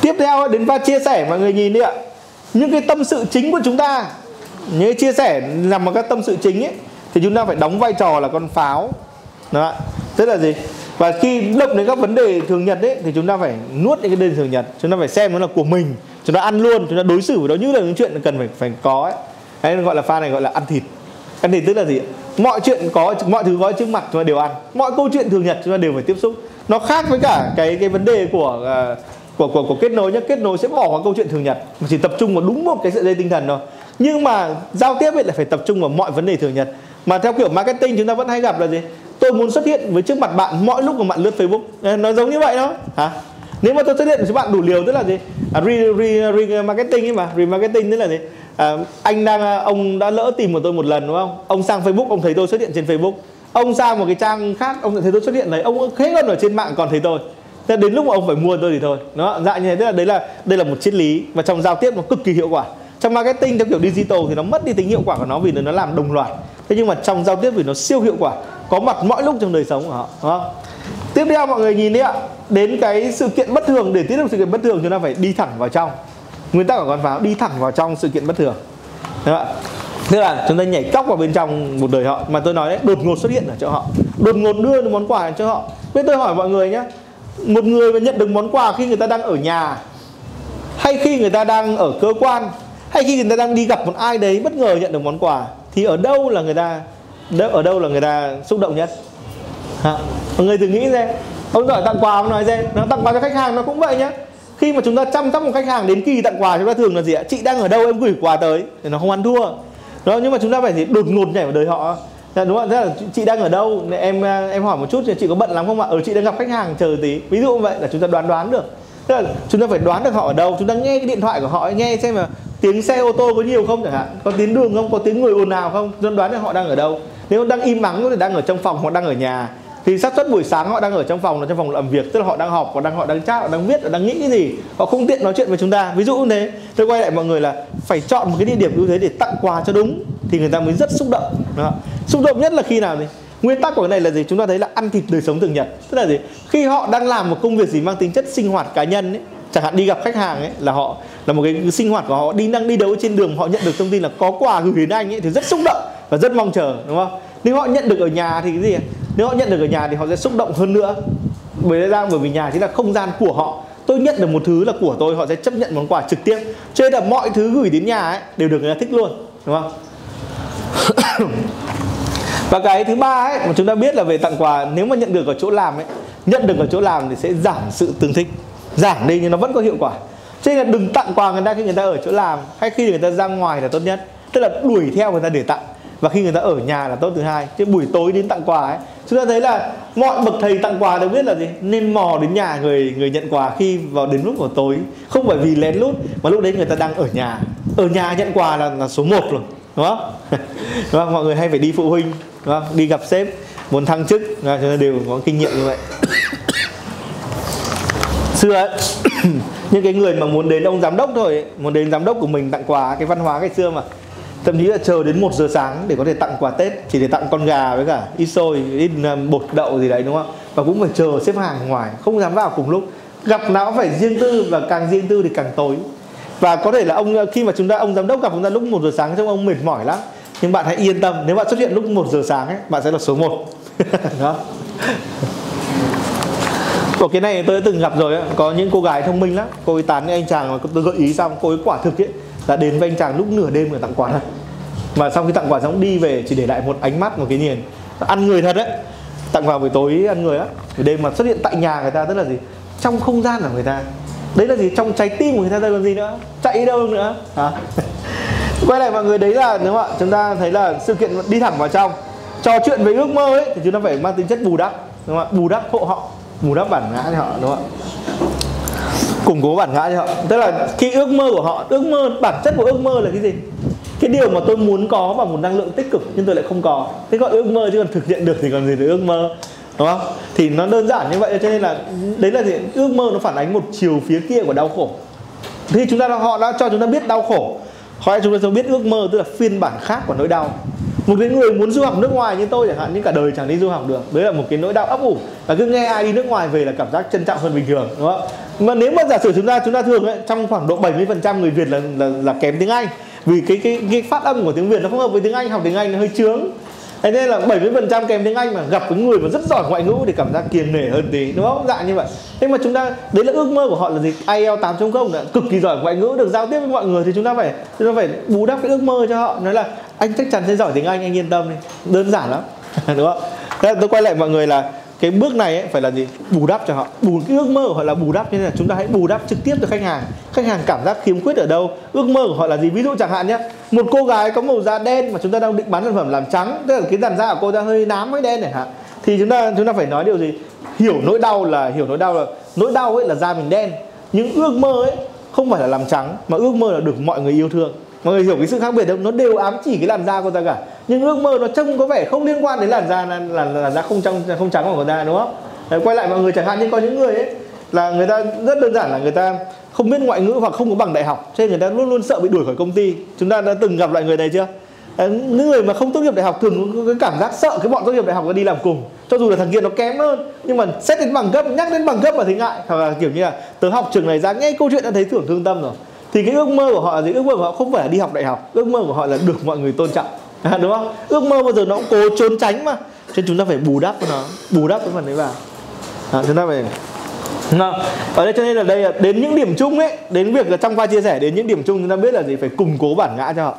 tiếp theo đến và chia sẻ mọi người nhìn đi ạ. Những cái tâm sự chính của chúng ta những cái chia sẻ nằm vào các tâm sự chính ấy, thì chúng ta phải đóng vai trò là con pháo. Đó tức là gì? Và khi động đến các vấn đề thường nhật ấy, thì chúng ta phải nuốt những cái đề thường nhật. Chúng ta phải xem nó là của mình. Chúng ta ăn luôn, chúng ta đối xử với nó như là những chuyện cần phải phải có ấy. Đấy, gọi là pha này gọi là ăn thịt ăn thịt tức là gì mọi chuyện có mọi thứ có trước mặt chúng ta đều ăn. Mọi câu chuyện thường nhật chúng ta đều phải tiếp xúc. Nó khác với cả cái cái vấn đề của uh, của của của kết nối nhé kết nối sẽ bỏ qua câu chuyện thường nhật. Mà chỉ tập trung vào đúng một cái sợi dây tinh thần thôi. Nhưng mà giao tiếp ấy lại phải tập trung vào mọi vấn đề thường nhật. Mà theo kiểu marketing chúng ta vẫn hay gặp là gì? Tôi muốn xuất hiện với trước mặt bạn mọi lúc mà bạn lướt facebook. Nó giống như vậy đó. Hả? Nếu mà tôi xuất hiện với bạn đủ liều tức là gì? À, re, re, re marketing ấy mà. Remarketing tức là gì? À, anh đang à, ông đã lỡ tìm của tôi một lần đúng không? Ông sang facebook ông thấy tôi xuất hiện trên facebook. Ông sang một cái trang khác ông thấy tôi xuất hiện đấy. Ông hết gần ở trên mạng còn thấy tôi. Thế đến lúc mà ông phải mua tôi thì thôi. Nó dạng như thế tức là đấy là đây là một triết lý và trong giao tiếp nó cực kỳ hiệu quả. Trong marketing theo kiểu digital thì nó mất đi tính hiệu quả của nó vì nó làm đồng loạt. Thế nhưng mà trong giao tiếp vì nó siêu hiệu quả có mặt mọi lúc trong đời sống của họ đúng không? Tiếp theo mọi người nhìn đi ạ. Đến cái sự kiện bất thường để tiết được sự kiện bất thường chúng ta phải đi thẳng vào trong nguyên tắc của con pháo đi thẳng vào trong sự kiện bất thường. Đúng không ạ. Tức là chúng ta nhảy cóc vào bên trong một đời họ. Mà tôi nói đấy, đột ngột xuất hiện ở chỗ họ. Đột ngột đưa được món quà cho họ. Bây tôi hỏi mọi người nhé một người mà nhận được món quà khi người ta đang ở nhà, hay khi người ta đang ở cơ quan, hay khi người ta đang đi gặp một ai đấy bất ngờ nhận được món quà, thì ở đâu là người ta ở đâu là người ta xúc động nhất? Hả? mọi người thử nghĩ xem. Ông giỏi tặng quà, ông nói xem. Nó tặng quà cho khách hàng, nó cũng vậy nhá khi mà chúng ta chăm sóc một khách hàng đến kỳ tặng quà chúng ta thường là gì ạ chị đang ở đâu em gửi quà tới thì nó không ăn thua đó nhưng mà chúng ta phải gì đột ngột nhảy vào đời họ dạ, đúng không? Thế là chị đang ở đâu? Em à, em hỏi một chút chị có bận lắm không ạ? Ở chị đang gặp khách hàng chờ tí. Ví dụ như vậy là chúng ta đoán đoán được. Tức là chúng ta phải đoán được họ ở đâu. Chúng ta nghe cái điện thoại của họ nghe xem là tiếng xe ô tô có nhiều không chẳng hạn, có tiếng đường không, có tiếng người ồn ào không, chúng ta đoán được họ đang ở đâu. Nếu đang im mắng thì đang ở trong phòng hoặc đang ở nhà thì xác suất buổi sáng họ đang ở trong phòng là trong phòng làm việc, tức là họ đang họp, họ đang họ đang chat, họ đang viết, họ đang nghĩ cái gì, họ không tiện nói chuyện với chúng ta. Ví dụ như thế, tôi quay lại mọi người là phải chọn một cái địa điểm như thế để tặng quà cho đúng, thì người ta mới rất xúc động đó. xúc động nhất là khi nào thì, nguyên tắc của cái này là gì? Chúng ta thấy là ăn thịt đời sống thường nhật, tức là gì? Khi họ đang làm một công việc gì mang tính chất sinh hoạt cá nhân ấy, chẳng hạn đi gặp khách hàng ấy, là họ, là một cái sinh hoạt của họ đi đang đi đấu trên đường, họ nhận được thông tin là có quà gửi đến anh ấy, thì rất xúc động và rất mong chờ, đúng không? Nếu họ nhận được ở nhà thì cái gì nếu họ nhận được ở nhà thì họ sẽ xúc động hơn nữa. Bởi lẽ ra, bởi vì nhà chính là không gian của họ. Tôi nhận được một thứ là của tôi, họ sẽ chấp nhận món quà trực tiếp. Cho nên là mọi thứ gửi đến nhà ấy đều được người ta thích luôn, đúng không? Và cái thứ ba ấy, mà chúng ta biết là về tặng quà, nếu mà nhận được ở chỗ làm ấy, nhận được ở chỗ làm thì sẽ giảm sự tương thích. Giảm đi nhưng nó vẫn có hiệu quả. Cho nên là đừng tặng quà người ta khi người ta ở chỗ làm, hay khi người ta ra ngoài là tốt nhất. Tức là đuổi theo người ta để tặng và khi người ta ở nhà là tốt thứ hai chứ buổi tối đến tặng quà ấy chúng ta thấy là mọi bậc thầy tặng quà đều biết là gì? Nên mò đến nhà người người nhận quà khi vào đến lúc của tối. Không phải vì lén lút mà lúc đấy người ta đang ở nhà. Ở nhà nhận quà là, là số 1 rồi đúng không? Đúng không? Mọi người hay phải đi phụ huynh đúng không? Đi gặp sếp muốn thăng chức chúng ta đều có kinh nghiệm như vậy. Xưa ấy, những cái người mà muốn đến ông giám đốc thôi muốn đến giám đốc của mình tặng quà cái văn hóa ngày xưa mà thậm chí là chờ đến 1 giờ sáng để có thể tặng quà Tết, chỉ để tặng con gà với cả ít xôi ít bột đậu gì đấy, đúng không và cũng phải chờ xếp hàng ngoài, không dám vào cùng lúc. Gặp nào phải riêng tư và càng riêng tư thì càng tối. Và có thể là ông uh, khi mà chúng ta, ông giám đốc gặp chúng ta lúc 1 giờ sáng trông ông mệt mỏi lắm. Nhưng bạn hãy yên tâm, nếu bạn xuất hiện lúc 1 giờ sáng ấy, bạn sẽ là số 1 đó. Ủa cái này tôi đã từng gặp rồi ấy. có những cô gái thông minh lắm. Cô ấy tán với anh chàng mà tôi gợi ý xong, cô ấy quả thực ấy là đến với anh chàng lúc nửa đêm để tặng quà thật. Và sau khi tặng quà xong đi về chỉ để lại một ánh mắt, một cái nhìn. Ăn người thật đấy. Tặng quà buổi tối ăn người á buổi đêm mà xuất hiện tại nhà người ta, tức là gì? Trong không gian của người ta. Đấy là gì? Trong trái tim của người ta đây còn gì nữa. Chạy đâu nữa. Hả? Quay lại mọi người, đấy là nếu ạ? Chúng ta thấy là sự kiện đi thẳng vào trong. Trò chuyện về ước mơ ấy, thì chúng ta phải mang tính chất bù đắp, đúng không ạ? Bù đắp hộ họ, bù đắp bản ngã cho họ, đúng không ạ? Củng cố bản ngã cho họ. Tức là khi ước mơ của họ, ước mơ, bản chất của ước mơ là cái gì? Cái điều mà tôi muốn có và một năng lượng tích cực nhưng tôi lại không có. Thế gọi ước mơ chứ còn thực hiện được thì còn gì là ước mơ, đúng không? Thì nó đơn giản như vậy cho nên là đấy là gì? Ước mơ nó phản ánh một chiều phía kia của đau khổ. Thì chúng ta, họ đã cho chúng ta biết đau khổ. Họ chúng ta cho biết ước mơ tức là phiên bản khác của nỗi đau một cái người muốn du học nước ngoài như tôi chẳng hạn nhưng cả đời chẳng đi du học được. Đấy là một cái nỗi đau ấp ủ. Và cứ nghe ai đi nước ngoài về là cảm giác trân trọng hơn bình thường đúng không mà nếu mà giả sử chúng ta chúng ta thường ấy, trong khoảng độ 70% người Việt là, là là kém tiếng Anh. Vì cái cái cái phát âm của tiếng Việt nó không hợp với tiếng Anh học tiếng Anh nó hơi chướng thế nên là 70% kèm tiếng Anh mà, gặp cái người mà rất giỏi ngoại ngữ thì cảm giác kiềm nể hơn tí, đúng không? Dạng như vậy. Thế mà chúng ta, đấy là ước mơ của họ là gì? IELTS 8.0 là cực kỳ giỏi ngoại ngữ, được giao tiếp với mọi người thì chúng ta phải, chúng ta phải bù đắp cái ước mơ cho họ. Nói là anh chắc chắn sẽ giỏi tiếng Anh anh yên tâm đi. Đơn giản lắm, đúng không? Thế tôi quay lại mọi người là cái bước này ấy, phải là gì? Bù đắp cho họ. Bù cái ước mơ của họ là bù đắp. Nên là chúng ta hãy bù đắp trực tiếp cho khách hàng. Khách hàng cảm giác khiếm khuyết ở đâu? Ước mơ của họ là gì? Ví dụ chẳng hạn nhé một cô gái có màu da đen mà chúng ta đang định bán sản phẩm làm trắng tức là cái làn da của cô ta hơi nám hơi đen này hả? Thì chúng ta chúng ta phải nói điều gì? Hiểu nỗi đau là hiểu nỗi đau là nỗi đau ấy là da mình đen. Nhưng ước mơ ấy không phải là làm trắng mà ước mơ là được mọi người yêu thương mọi người hiểu cái sự khác biệt không? Nó đều ám chỉ cái làn da của ta cả. Nhưng ước mơ nó trông có vẻ không liên quan đến làn da là là làn da không trong không trắng của người ta đúng không? Đấy, quay lại mọi người chẳng hạn như có những người ấy là người ta rất đơn giản là người ta không biết ngoại ngữ hoặc không có bằng đại học. Cho nên người ta luôn luôn sợ bị đuổi khỏi công ty. Chúng ta đã từng gặp loại người này chưa? Những người mà không tốt nghiệp đại học thường có cái cảm giác sợ cái bọn tốt nghiệp đại học nó đi làm cùng. Cho dù là thằng kia nó kém hơn nhưng mà xét đến bằng cấp nhắc đến bằng cấp mà thấy ngại. Hoặc là kiểu như là tớ học trường này ra nghe câu chuyện đã thấy thưởng thương tâm rồi thì cái ước mơ của họ là gì? Ước mơ của họ không phải là đi học đại học ước mơ của họ là được mọi người tôn trọng. À, đúng không? Ước mơ bao giờ nó cũng cố trốn tránh mà. Cho nên chúng ta phải bù đắp cho nó bù đắp cái phần đấy vào. À, chúng ta phải Nào, ở đây cho nên là đây là đến những điểm chung ấy đến việc là trong qua chia sẻ đến những điểm chung chúng ta biết là gì? Phải củng cố bản ngã cho họ.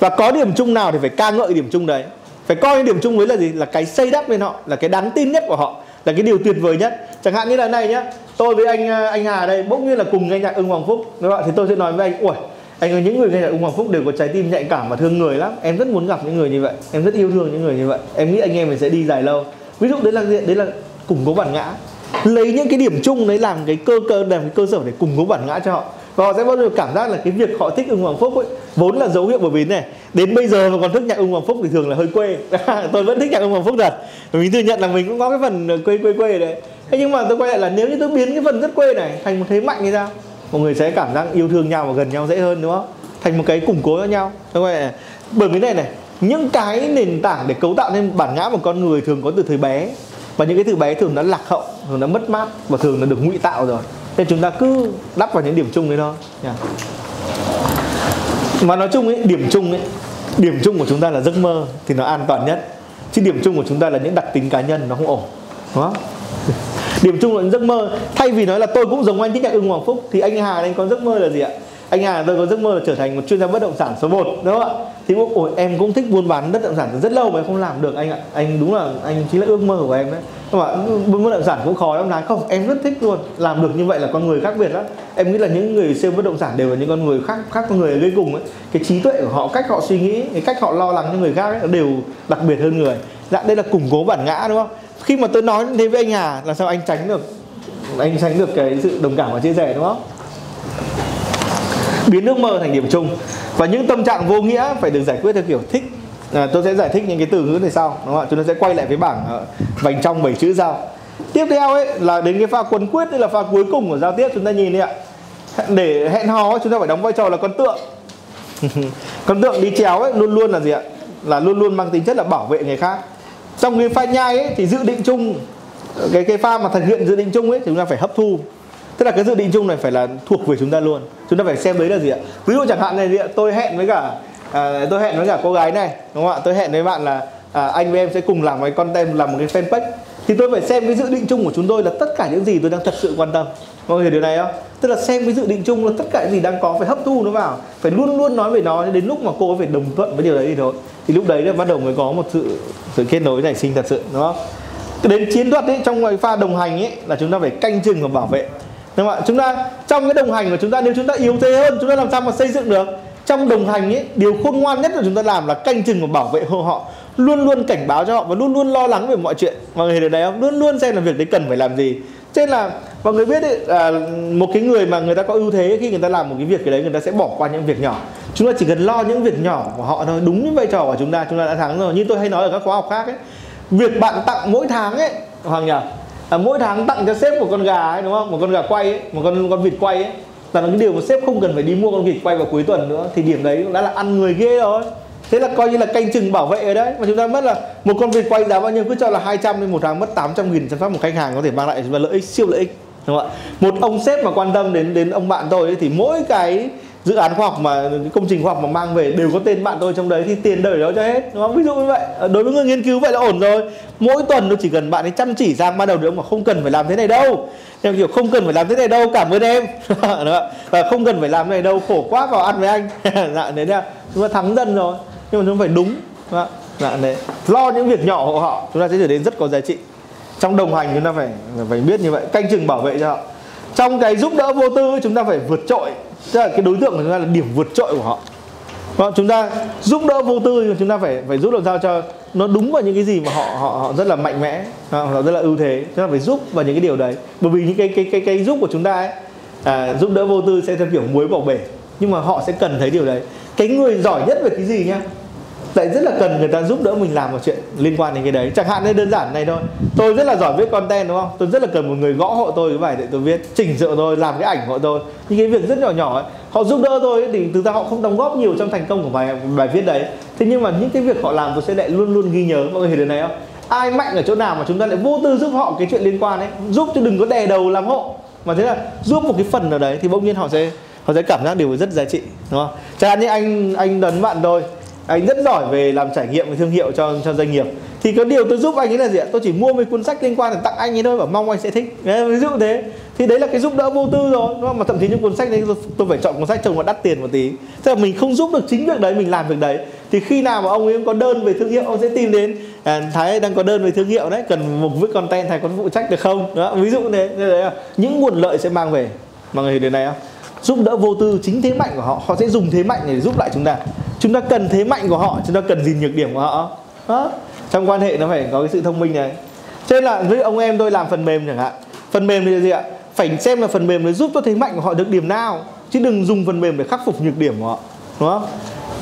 Và có điểm chung nào thì phải ca ngợi điểm chung đấy. Phải coi điểm chung với là gì? Là cái xây đắp lên họ là cái đáng tin nhất của họ là cái điều tuyệt vời nhất. Chẳng hạn như là này nhá tôi với anh ờ, anh Hà đây, bỗng nhiên là cùng nghe nhạc ưng Hoàng Phúc. Đúng không? thì tôi sẽ nói với anh ui anh ơi, những người nghe nhạc ưng Hoàng Phúc đều có trái tim nhạy cảm và thương người lắm. Em rất muốn gặp những người như vậy, em rất yêu thương những người như vậy. Em nghĩ anh em mình sẽ đi dài lâu. Ví dụ đấy là đấy là củng cố bản ngã. Lấy những cái điểm chung đấy làm cái cơ cơ, làm cái cơ sở để củng cố bản ngã cho họ. Và họ sẽ bao giờ cảm giác là cái việc họ thích ưng hoàng phúc ấy, vốn là dấu hiệu bởi vì này. Đến bây giờ mà còn thích nhạc ưng hoàng phúc thì thường là hơi quê. Tôi vẫn thích nhạc ưng hoàng phúc thật. Mình thừa nhận là mình cũng có cái phần ờ, quê quê quê đấy thế nhưng mà tôi quay lại là nếu như tôi biến cái phần rất quê này thành một thế mạnh như sao? Mọi người sẽ cảm giác yêu thương nhau và gần nhau dễ hơn, đúng không? Thành một cái củng cố cho nhau. Tôi quay lại bởi vì này này, những cái nền tảng để cấu tạo nên bản ngã một con người thường có từ thời bé. Và những cái từ bé thường đã lạc hậu, thường đã mất mát và thường là được ngụy tạo rồi. Nên chúng ta cứ đắp vào những điểm chung đấy thôi. Yeah. và nói chung ấy, điểm chung ấy, điểm chung của chúng ta là giấc mơ thì nó an toàn nhất. Chứ điểm chung của chúng ta là những đặc tính cá nhân nó không ổn, đúng không? Điểm chung là giấc mơ. Thay vì nói là tôi cũng giống anh thích nhạc ưng hoàng phúc thì anh hà anh có giấc mơ là gì ạ? Anh Hà tôi có giấc mơ là trở thành một chuyên gia bất động sản số 1 đúng không ạ? Thì ôi em cũng thích buôn bán bất động sản rất lâu mà em không làm được anh ạ. Anh đúng là anh chính là ước mơ của em đấy. Nhưng mà buôn bất động sản cũng khó lắm nói không? Em rất thích luôn. Làm được như vậy là con người khác biệt lắm. Em nghĩ là những người sale bất động sản đều là những con người khác khác con người gây cùng ấy. Cái trí tuệ của họ cách họ suy nghĩ cái cách họ lo lắng cho người khác ấy, đều đặc biệt hơn người. Dạ đây là củng cố bản ngã đúng không? Khi mà tôi nói thế với anh Hà là sao anh tránh được? Anh tránh được cái sự đồng cảm và chia sẻ đúng không? Biến ước mơ thành điểm chung. Và những tâm trạng vô nghĩa phải được giải quyết theo kiểu thích. À, tôi sẽ giải thích những cái từ ngữ này sau đúng không ạ? Chúng ta sẽ quay lại với bảng uh, vành trong bảy chữ sau. Tiếp theo ấy là đến cái pha quấn quyết đây là pha cuối cùng của giao tiếp chúng ta nhìn đi ạ. Để hẹn hò chúng ta phải đóng vai trò là con tượng. Con tượng đi chéo ấy luôn luôn là gì ạ? Là luôn luôn mang tính chất là bảo vệ người khác trong cái pha nhai ấy thì dự định chung cái cái pha mà thực hiện dự định chung ấy thì chúng ta phải hấp thu. Tức là cái dự định chung này phải là thuộc về chúng ta luôn. Chúng ta phải xem đấy là gì ạ? Ví dụ chẳng hạn này gì ạ tôi hẹn với cả à, tôi hẹn với cả cô gái này đúng không ạ? Tôi hẹn với bạn là à, anh với em sẽ cùng làm cái content làm một cái fanpage. Thì tôi phải xem cái dự định chung của chúng tôi là tất cả những gì tôi đang thật sự quan tâm mọi người hiểu điều này không? Tức là xem cái dự định chung là tất cả gì đang có phải hấp thu nó vào, phải luôn luôn nói về nó, đến lúc mà cô phải đồng thuận với điều đấy thì thôi. Thì lúc đấy là bắt đầu mới có một sự sự kết nối nảy sinh thật sự, đúng không? Đến chiến thuật ấy, trong cái pha đồng hành ấy, là chúng ta phải canh chừng và bảo vệ. Đúng không ạ? Chúng ta, trong cái đồng hành của chúng ta, nếu chúng ta yếu thế hơn, chúng ta làm sao mà xây dựng được? Trong đồng hành ấy, điều khôn ngoan nhất là chúng ta làm là canh chừng và bảo vệ họ, luôn luôn cảnh báo cho họ và luôn luôn lo lắng về mọi chuyện. Mọi người hiểu này không? Luôn luôn xem là việc đấy cần phải làm gì cho nên là mọi người biết ấy, à, một cái người mà người ta có ưu thế khi người ta làm một cái việc cái đấy người ta sẽ bỏ qua những việc nhỏ. Chúng ta chỉ cần lo những việc nhỏ của họ thôi đúng những vai trò của chúng ta chúng ta đã thắng rồi. Như tôi hay nói ở các khóa học khác ấy việc bạn tặng mỗi tháng ấy hoàng nhỉ? À, mỗi tháng tặng cho sếp một con gà ấy đúng không? Một con gà quay ấy, một con con vịt quay ấy. Là cái điều mà sếp không cần phải đi mua con vịt quay vào cuối tuần nữa. Thì điểm đấy cũng đã là ăn người ghê rồi thế là coi như là canh chừng bảo vệ ở đấy. Mà chúng ta mất là một con vịt quay giá bao nhiêu cứ cho là 200 nên một tháng mất 800 nghìn chăm sóc một khách hàng có thể mang lại và lợi ích siêu lợi ích đúng không ạ? Một ông sếp mà quan tâm đến đến ông bạn tôi ấy, thì mỗi cái dự án khoa học mà công trình khoa học mà mang về đều có tên bạn tôi trong đấy thì tiền đời đó cho hết đúng không? Ví dụ như vậy. Ờ, đối với người nghiên cứu vậy là ổn rồi. Mỗi tuần nó chỉ cần bạn ấy chăm chỉ ra ban đầu được mà không cần phải làm thế này đâu. Em kiểu không cần phải làm thế này đâu cảm ơn em. Và không cần phải làm thế này đâu khổ quá vào ăn với anh. Dạ đấy là chúng ta thắng dần rồi nhưng mà chúng phải đúng. Dạ đấy. Lo những việc nhỏ hộ họ chúng ta sẽ trở nên rất có giá trị. Trong đồng hành chúng ta phải phải biết như vậy canh chừng bảo vệ cho họ. Trong cái giúp đỡ vô tư chúng ta phải vượt trội. Tức là cái đối tượng của chúng ta là điểm vượt trội của họ. Và chúng ta giúp đỡ vô tư chúng ta phải phải giúp làm sao cho nó đúng vào những cái gì mà họ họ họ rất là mạnh mẽ họ rất là ưu thế. Chúng ta phải giúp vào những cái điều đấy. Bởi vì những cái cái cái cái giúp của chúng ta ấy à, giúp đỡ vô tư sẽ theo kiểu muối bỏ bể. Nhưng mà họ sẽ cần thấy điều đấy. Cái người giỏi nhất về cái gì nhá? Lại rất là cần người ta giúp đỡ mình làm một chuyện liên quan đến cái đấy. Chẳng hạn như đơn giản này thôi. Tôi rất là giỏi viết content đúng không? Tôi rất là cần một người gõ hộ tôi cái bài để tôi viết chỉnh sửa tôi làm cái ảnh hộ tôi. Những cái việc rất nhỏ nhỏ ấy họ giúp đỡ tôi ấy, thì thực ra họ không đóng góp nhiều trong thành công của bài bài viết đấy. Thế nhưng mà những cái việc họ làm tôi sẽ lại luôn luôn ghi nhớ. Mọi người hiểu điều này không? Ai mạnh ở chỗ nào mà chúng ta lại vô tư giúp họ cái chuyện liên quan ấy? Giúp cho đừng có đè đầu làm hộ. Mà thế là giúp một cái phần nào đấy thì bỗng nhiên họ sẽ họ sẽ cảm giác điều rất giá trị đúng không? Chẳng hạn như anh anh đấn bạn tôi anh rất giỏi về làm trải nghiệm về thương hiệu cho cho doanh nghiệp. Thì có điều tôi giúp anh ấy là gì ạ? Tôi chỉ mua mấy cuốn sách liên quan để tặng anh ấy thôi và mong anh sẽ thích. Đấy, ví dụ thế. Thì đấy là cái giúp đỡ vô tư rồi đúng không? mà thậm chí những cuốn sách đấy tôi phải chọn cuốn sách trông nó đắt tiền một tí. Thế là mình không giúp được chính việc đấy mình làm việc đấy. Thì khi nào mà ông ấy có đơn về thương hiệu ông sẽ tìm đến à, thái đang có đơn về thương hiệu đấy cần một viết content thầy có phụ trách được không? Đó ví dụ thế đấy là những nguồn lợi sẽ mang về. Mọi người hiểu điều này không? Giúp đỡ vô tư, chính thế mạnh của họ họ sẽ dùng thế mạnh để giúp lại chúng ta. Chúng ta cần thế mạnh của họ, chúng ta cần gì nhược điểm của họ. Đó. Trong quan hệ nó phải có cái sự thông minh này. Cho nên là với ông em tôi làm phần mềm chẳng hạn. Phần mềm thì gì ạ? Phải xem là phần mềm để giúp cho thế mạnh của họ được điểm nào, chứ đừng dùng phần mềm để khắc phục nhược điểm của họ. Đúng không?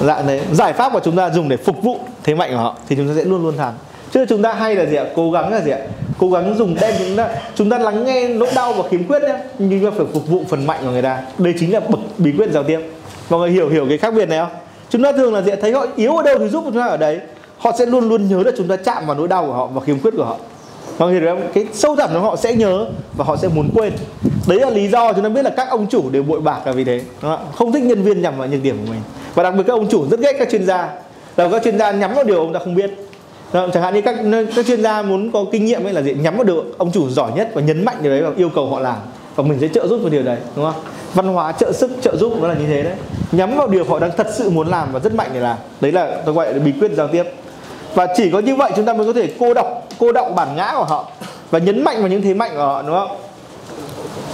Dạ đấy. Giải pháp của chúng ta dùng để phục vụ thế mạnh của họ thì chúng ta sẽ luôn luôn thắng. Chứ chúng ta hay là gì ạ? Cố gắng là gì ạ? Cố gắng dùng đem chúng ta chúng ta lắng nghe nỗi đau và khiếm khuyết nhé nhưng chúng ta phải phục vụ phần mạnh của người ta. Đây chính là bậc bí quyết giao tiếp. Mọi người hiểu hiểu cái khác biệt này không? Chúng ta thường là sẽ thấy họ yếu ở đâu thì giúp chúng ta ở đấy. Họ sẽ luôn luôn nhớ là chúng ta chạm vào nỗi đau của họ và khiếm khuyết của họ. Mọi người hiểu không? Cái sâu thẳm nó họ sẽ nhớ và họ sẽ muốn quên. Đấy là lý do chúng ta biết là các ông chủ đều bội bạc là vì thế. Không thích nhân viên nhằm vào nhược điểm của mình. Và đặc biệt các ông chủ rất ghét các chuyên gia. Là các chuyên gia nhắm vào điều ông ta không biết đó, chẳng hạn như các các chuyên gia muốn có kinh nghiệm ấy là gì? Nhắm vào được ông chủ giỏi nhất và nhấn mạnh điều đấy và yêu cầu họ làm. Và mình sẽ trợ giúp vào điều đấy đúng không? Văn hóa trợ sức trợ giúp nó là như thế đấy. Nhắm vào điều họ đang thật sự muốn làm và rất mạnh để làm. Đấy là tôi gọi là bí quyết giao tiếp. Và chỉ có như vậy chúng ta mới có thể cô đọc cô động bản ngã của họ và nhấn mạnh vào những thế mạnh của họ đúng không?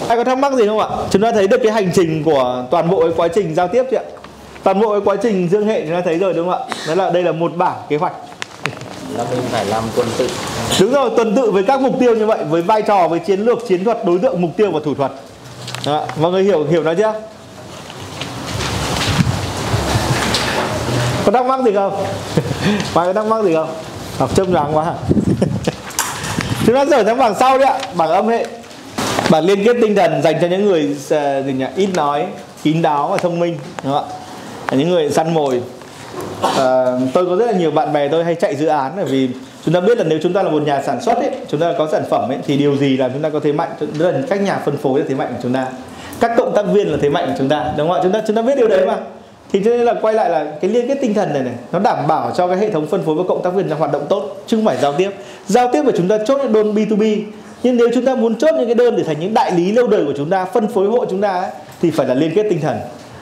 Ai có thắc mắc gì không ạ? Chúng ta thấy được cái hành trình của toàn bộ cái quá trình giao tiếp chưa ạ? Toàn bộ cái quá trình dương hệ chúng ta thấy rồi đúng không ạ? Đó là đây là một bảng kế hoạch là mình phải làm tuần tự. Đúng rồi tuần tự với các mục tiêu như vậy với vai trò với chiến lược chiến thuật đối tượng mục tiêu và thủ thuật. Đó. mọi người hiểu hiểu nó chưa? Có thắc mắc gì không? Mai có thắc mắc gì không? Học châm nhoáng quá. Chúng ta rời sang bảng sau đi ạ bảng âm hệ bảng liên kết tinh thần dành cho những người uh, gì nhỉ? ít nói kín đáo và thông minh đúng không ạ? Những người săn mồi à, tôi có rất là nhiều bạn bè tôi hay chạy dự án bởi vì chúng ta biết là nếu chúng ta là một nhà sản xuất ấy, chúng ta có sản phẩm ấy, thì điều gì làm chúng ta có thế mạnh? Đó là các nhà phân phối là thế mạnh của chúng ta. Các cộng tác viên là thế mạnh của chúng ta đúng không ạ? Chúng ta chúng ta biết điều đấy mà. Thì cho nên là quay lại là cái liên kết tinh thần này này nó đảm bảo cho cái hệ thống phân phối và cộng tác viên là hoạt động tốt chứ không phải giao tiếp. Giao tiếp của chúng ta chốt những đơn B2B nhưng nếu chúng ta muốn chốt những cái đơn để thành những đại lý lâu đời của chúng ta phân phối hộ chúng ta ấy, thì phải là liên kết tinh thần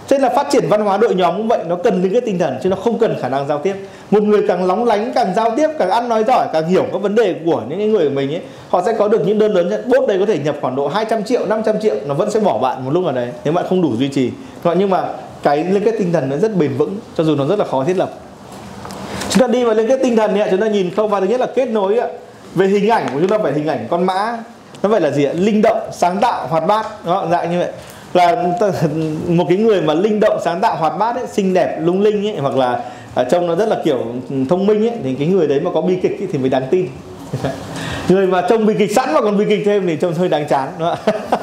cho nên là phát triển văn hóa đội nhóm cũng vậy nó cần những cái tinh thần chứ nó không cần khả năng giao tiếp. Một người càng lóng lánh càng giao tiếp càng ăn nói giỏi càng hiểu các vấn đề của những người của mình ấy họ sẽ có được những đơn lớn nhất. Bốt đây có thể nhập khoảng độ 200 triệu 500 triệu nó vẫn sẽ bỏ bạn một lúc ở đấy nếu bạn không đủ duy trì. Nhưng mà cái liên kết tinh thần nó rất bền vững cho dù nó rất là khó thiết lập. Chúng ta đi vào liên kết tinh thần ấy, chúng ta nhìn không vào thứ nhất là kết nối ấy. về hình ảnh của chúng ta phải hình ảnh con mã nó phải là gì ạ? Linh động sáng tạo hoạt bát. Đó dạng như vậy là một cái người mà linh động sáng tạo hoạt bát ấy, xinh đẹp lung linh ấy, hoặc là à, trông nó rất là kiểu ừ, thông minh ấy thì cái người đấy mà có bi kịch ấy, thì mới đáng tin người mà trông bi kịch sẵn mà còn bi kịch thêm thì trông hơi đáng chán đúng không? ạ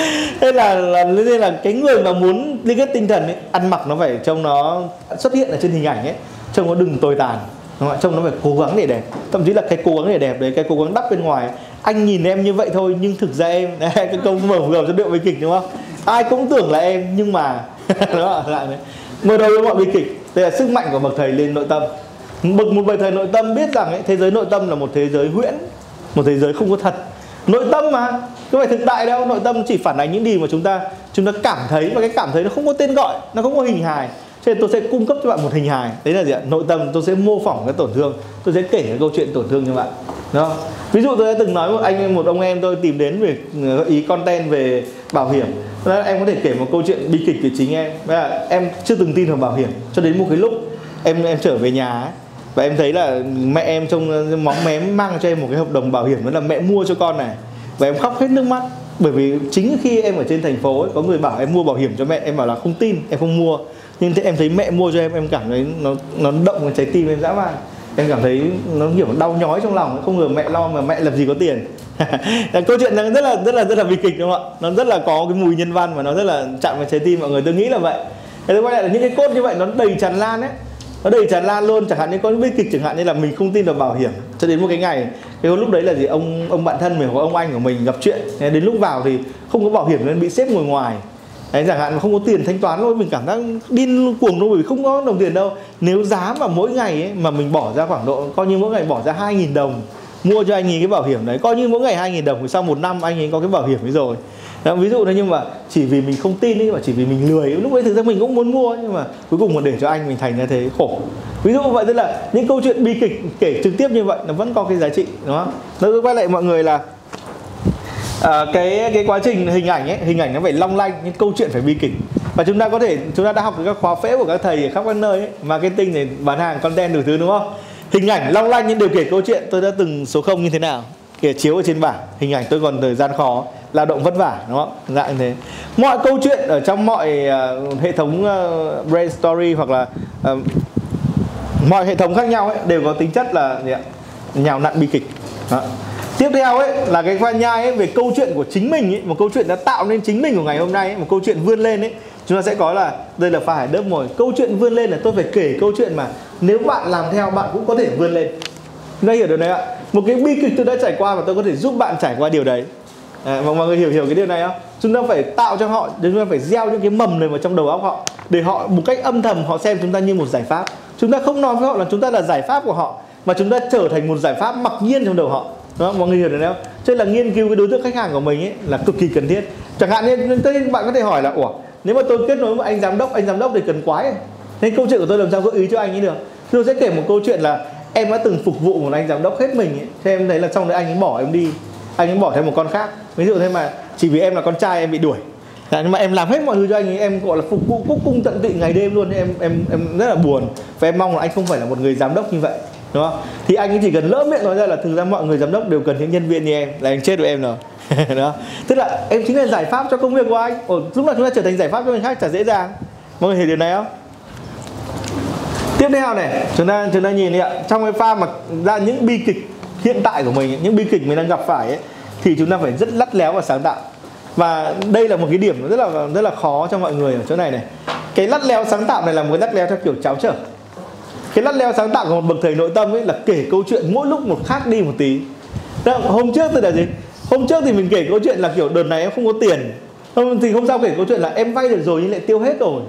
thế là, là nên là cái người mà muốn liên kết tinh thần ấy, ăn mặc nó phải trông nó xuất hiện ở trên hình ảnh ấy trông nó đừng tồi tàn đúng không? trông nó phải cố gắng để đẹp thậm chí là cái cố gắng để đẹp đấy cái cố gắng đắp bên ngoài anh nhìn em như vậy thôi nhưng thực ra em đấy, cái câu mở vừa cho điệu bi kịch đúng không ai cũng tưởng là em nhưng mà đó lại đấy. Mở đầu với mọi bi kịch đây là sức mạnh của bậc thầy lên nội tâm. Bậc một bậc thầy nội tâm biết rằng ấy, thế giới nội tâm là một thế giới huyễn một thế giới không có thật. Nội tâm mà không phải thực tại đâu nội tâm chỉ phản ánh những gì mà chúng ta chúng ta cảm thấy và cái cảm thấy nó không có tên gọi nó không có hình hài. Cho nên tôi sẽ cung cấp cho bạn một hình hài đấy là gì ạ? Nội tâm tôi sẽ mô phỏng cái tổn thương tôi sẽ kể cái câu chuyện tổn thương cho bạn. Đó. Ví dụ tôi đã từng nói một anh một ông em tôi tìm đến về gợi ý content về bảo hiểm. Đó em có thể kể một câu chuyện bi kịch của chính em. Là em chưa từng tin vào bảo hiểm cho đến một cái lúc em em trở về nhà ấy, và em thấy là mẹ em trong móng mém mang cho em một cái hợp đồng bảo hiểm đó là mẹ mua cho con này. Và em khóc hết nước mắt bởi vì chính khi em ở trên thành phố ấy, có người bảo em mua bảo hiểm cho mẹ em bảo là không tin em không mua. Nhưng thế em thấy mẹ mua cho em em cảm thấy nó nó động vào trái tim em dã man em cảm thấy nó kiểu đau nhói trong lòng, không ngờ mẹ lo mà mẹ làm gì có tiền. Câu chuyện nó rất là rất là rất là bi kịch đúng không ạ? Nó rất là có cái mùi nhân văn và nó rất là chạm vào trái tim mọi người. Tôi nghĩ là vậy. Thế tôi quay lại là những cái cốt như vậy nó đầy tràn lan ấy. Nó đầy tràn lan luôn. Chẳng hạn như có những bi kịch, chẳng hạn như là mình không tin vào bảo hiểm. Cho đến một cái ngày, cái lúc đấy là gì? Ông ông bạn thân mình hoặc ông anh của mình gặp chuyện. Đến lúc vào thì không có bảo hiểm nên bị xếp ngồi ngoài. Đấy, chẳng hạn không có tiền thanh toán thôi mình cảm giác điên cuồng đâu bởi vì không có đồng tiền đâu. Nếu giá mà mỗi ngày ấy, mà mình bỏ ra khoảng độ coi như mỗi ngày bỏ ra 2.000 đồng mua cho anh ấy cái bảo hiểm đấy coi như mỗi ngày 2.000 đồng thì sau một năm anh ấy có cái bảo hiểm ấy rồi. Đó, ví dụ thế nhưng mà chỉ vì mình không tin ấy mà chỉ vì mình lười lúc ấy thực ra mình cũng muốn mua nhưng mà cuối cùng mà để cho anh mình thành ra thế khổ. Ví dụ vậy tức là những câu chuyện bi kịch kể trực tiếp như vậy nó vẫn có cái giá trị đúng không? Nó quay lại mọi người là à, cái cái quá trình hình ảnh ấy hình ảnh nó phải long lanh nhưng câu chuyện phải bi kịch. Và chúng ta có thể chúng ta đã học được các khóa phễ của các thầy ở khắp các nơi ấy, marketing này bán hàng content đủ thứ đúng không? Hình ảnh long lanh nhưng điều kể câu chuyện tôi đã từng số không như thế nào? Kể chiếu ở trên bảng. Hình ảnh tôi còn thời gian khó lao động vất vả đúng không? Dạng như thế. Mọi câu chuyện ở trong mọi uh, hệ thống uh, brand story hoặc là uh, mọi hệ thống khác nhau ấy đều có tính chất là gì ạ? nhào nặn bi kịch. Đó tiếp theo ấy là cái khoa nhai ấy về câu chuyện của chính mình ấy một câu chuyện đã tạo nên chính mình của ngày hôm nay ấy, một câu chuyện vươn lên ấy. Chúng ta sẽ có là đây là phải đớp mồi. Câu chuyện vươn lên là tôi phải kể câu chuyện mà nếu bạn làm theo bạn cũng có thể vươn lên. Chúng ta hiểu được này ạ? Một cái bi kịch tôi đã trải qua và tôi có thể giúp bạn trải qua điều đấy. À, mọi người hiểu hiểu cái điều này không? Chúng ta phải tạo cho họ chúng ta phải gieo những cái mầm này vào trong đầu óc họ để họ một cách âm thầm họ xem chúng ta như một giải pháp. Chúng ta không nói với họ là chúng ta là giải pháp của họ mà chúng ta trở thành một giải pháp mặc nhiên trong đầu họ đó mọi người hiểu được không? Cho nên là nghiên cứu cái đối tượng khách hàng của mình ấy là cực kỳ cần thiết. Chẳng hạn như tất bạn có thể hỏi là ủa nếu mà tôi kết nối với anh giám đốc anh giám đốc thì cần quái nên câu chuyện của tôi làm sao gợi ý cho anh ấy được? Tôi sẽ kể một câu chuyện là em đã từng phục vụ một anh giám đốc hết mình ấy. thế em thấy là xong đấy anh ấy bỏ em đi. Anh ấy bỏ thêm một con khác. Ví dụ thế mà chỉ vì em là con trai em bị đuổi. Dạ, nhưng mà em làm hết mọi thứ cho anh ấy em gọi là phục vụ cúc cung tận tụy ngày đêm luôn. Em em em rất là buồn. Và em mong là anh không phải là một người giám đốc như vậy đúng không? Thì anh ấy chỉ cần lỡ miệng nói ra là thực ra mọi người giám đốc đều cần những nhân viên như em. Là anh chết với em rồi đó tức là em chính là giải pháp cho công việc của anh. Ồ, lúc nào chúng ta trở thành giải pháp cho người khác chả dễ dàng. Mọi người hiểu điều này không? Tiếp theo này chúng ta chúng ta nhìn đi ạ. Trong cái pha mà ra những bi kịch hiện tại của mình những bi kịch mình đang gặp phải ấy, thì chúng ta phải rất lắt léo và sáng tạo. Và đây là một cái điểm rất là rất là khó cho mọi người ở chỗ này này. Cái lắt léo sáng tạo này là một cái lắt léo theo kiểu cháo trở cái lắt leo sáng tạo của một bậc thầy nội tâm ấy là kể câu chuyện mỗi lúc một khác đi một tí. Đó, hôm trước tôi là gì? Hôm trước thì mình kể câu chuyện là kiểu đợt này em không có tiền. Hôm thì hôm sau kể câu chuyện là em vay được rồi nhưng lại tiêu hết rồi.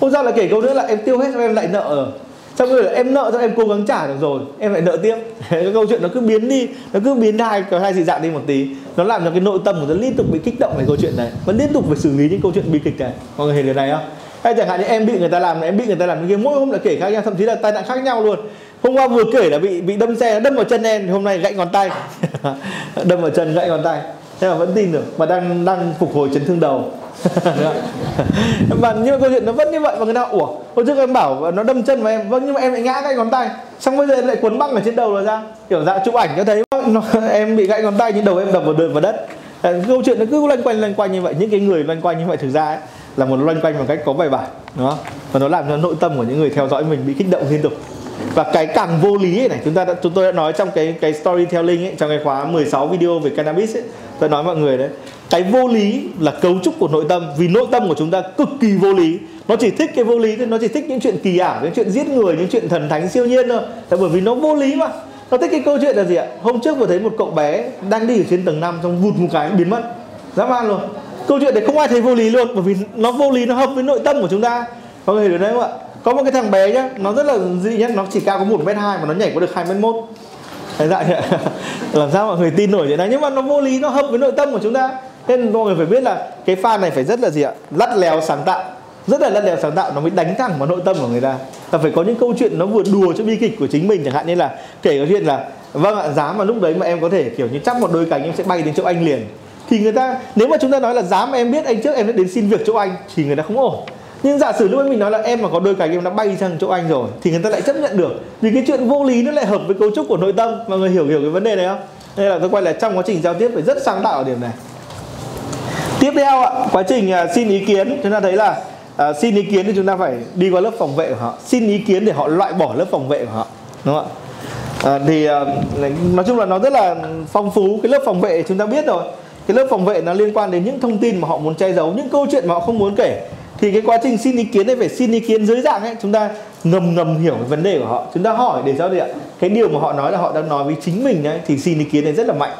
Hôm sau là kể câu nữa là em tiêu hết rồi em lại nợ. Rồi xong rồi là em nợ xong em cố gắng trả được rồi em lại nợ tiếp. Cái câu chuyện nó cứ biến đi nó cứ biến hai cái hai dị dạng đi một tí. Nó làm cho cái nội tâm của nó liên tục bị kích động về câu chuyện này và liên tục phải xử lý những câu chuyện bi kịch này. Mọi người hiểu điều này không? Hay chẳng hạn như em bị người ta làm em bị người ta làm cái mỗi hôm là kể khác nhau thậm chí là tai nạn khác nhau luôn. Hôm qua vừa kể là bị bị đâm xe đâm vào chân em thì hôm nay gãy ngón tay. Đâm vào chân gãy ngón tay. Thế mà vẫn tin được mà đang đang phục hồi chấn thương đầu. Mà nhưng mà câu chuyện nó vẫn như vậy và người ta ủa hôm trước em bảo nó đâm chân vào em. Vâng nhưng mà em lại ngã gãy ngón tay. Xong bây giờ em lại quấn băng ở trên đầu là ra. Kiểu dạng chụp ảnh cho thấy nó, em bị gãy ngón tay nhưng đầu em đập vào đường vào đất. Câu chuyện nó cứ loanh quanh loanh quanh như vậy. Những cái người loanh quanh như vậy thực ra ấy, là một loanh quanh một cách có bài bản đúng không? Và nó làm cho nội tâm của những người theo dõi mình bị kích động liên tục. Và cái càng vô lý này, chúng ta đã, chúng tôi đã nói trong cái cái storytelling ấy, trong cái khóa 16 video về cannabis ấy, tôi nói mọi người đấy. Cái vô lý là cấu trúc của nội tâm, vì nội tâm của chúng ta cực kỳ vô lý. Nó chỉ thích cái vô lý thôi, nó chỉ thích những chuyện kỳ ảo, những chuyện giết người, những chuyện thần thánh siêu nhiên thôi. Tại bởi vì nó vô lý mà. Nó thích cái câu chuyện là gì ạ? Hôm trước vừa thấy một cậu bé đang đi ở trên tầng 5 trong vụt một cái biến mất. Dã man luôn câu chuyện đấy không ai thấy vô lý luôn, bởi vì nó vô lý nó hợp với nội tâm của chúng ta. Có người hiểu đấy không ạ? Có một cái thằng bé nhá, nó rất là dị nhất nó chỉ cao có một m hai mà nó nhảy có được hai m một Thế dạ. Làm sao mọi người tin nổi vậy này? Nhưng mà nó vô lý, nó hợp với nội tâm của chúng ta. Nên mọi người phải biết là cái pha này phải rất là gì ạ? Lắt léo sáng tạo. Rất là lắt léo sáng tạo, nó mới đánh thẳng vào nội tâm của người ta. Và phải có những câu chuyện nó vừa đùa cho bi kịch của chính mình chẳng hạn, như là kể cái chuyện là vâng ạ dám mà lúc đấy mà em có thể, kiểu như chắc một đôi cánh em sẽ bay đến chỗ anh liền thì người ta nếu mà chúng ta nói là dám em biết anh trước em đã đến xin việc chỗ anh thì người ta không ổn. Nhưng giả sử lúc ấy mình nói là em mà có đôi cánh em đã bay sang chỗ anh rồi thì người ta lại chấp nhận được. Vì cái chuyện vô lý nó lại hợp với cấu trúc của nội tâm. Mọi người hiểu hiểu cái vấn đề này không? Nên là tôi quay lại trong quá trình giao tiếp phải rất sáng tạo ở điểm này. Tiếp theo ạ quá trình à, xin ý kiến. Chúng ta thấy là uh, xin ý kiến thì chúng ta phải đi qua lớp phòng vệ của họ. Xin ý kiến để họ loại bỏ lớp phòng vệ của họ đúng không ạ? À, thì à, nói chung là nó rất là phong phú. Cái lớp phòng vệ chúng ta biết rồi cái lớp phòng vệ nó liên quan đến những thông tin mà họ muốn che giấu, những câu chuyện mà họ không muốn kể. Thì cái quá trình xin ý kiến này phải xin ý kiến dưới dạng ấy, chúng ta ngầm ngầm hiểu cái vấn đề của họ, chúng ta hỏi để sao gì ạ cái điều mà họ nói là họ đang nói với chính mình đấy thì xin ý kiến này rất là mạnh.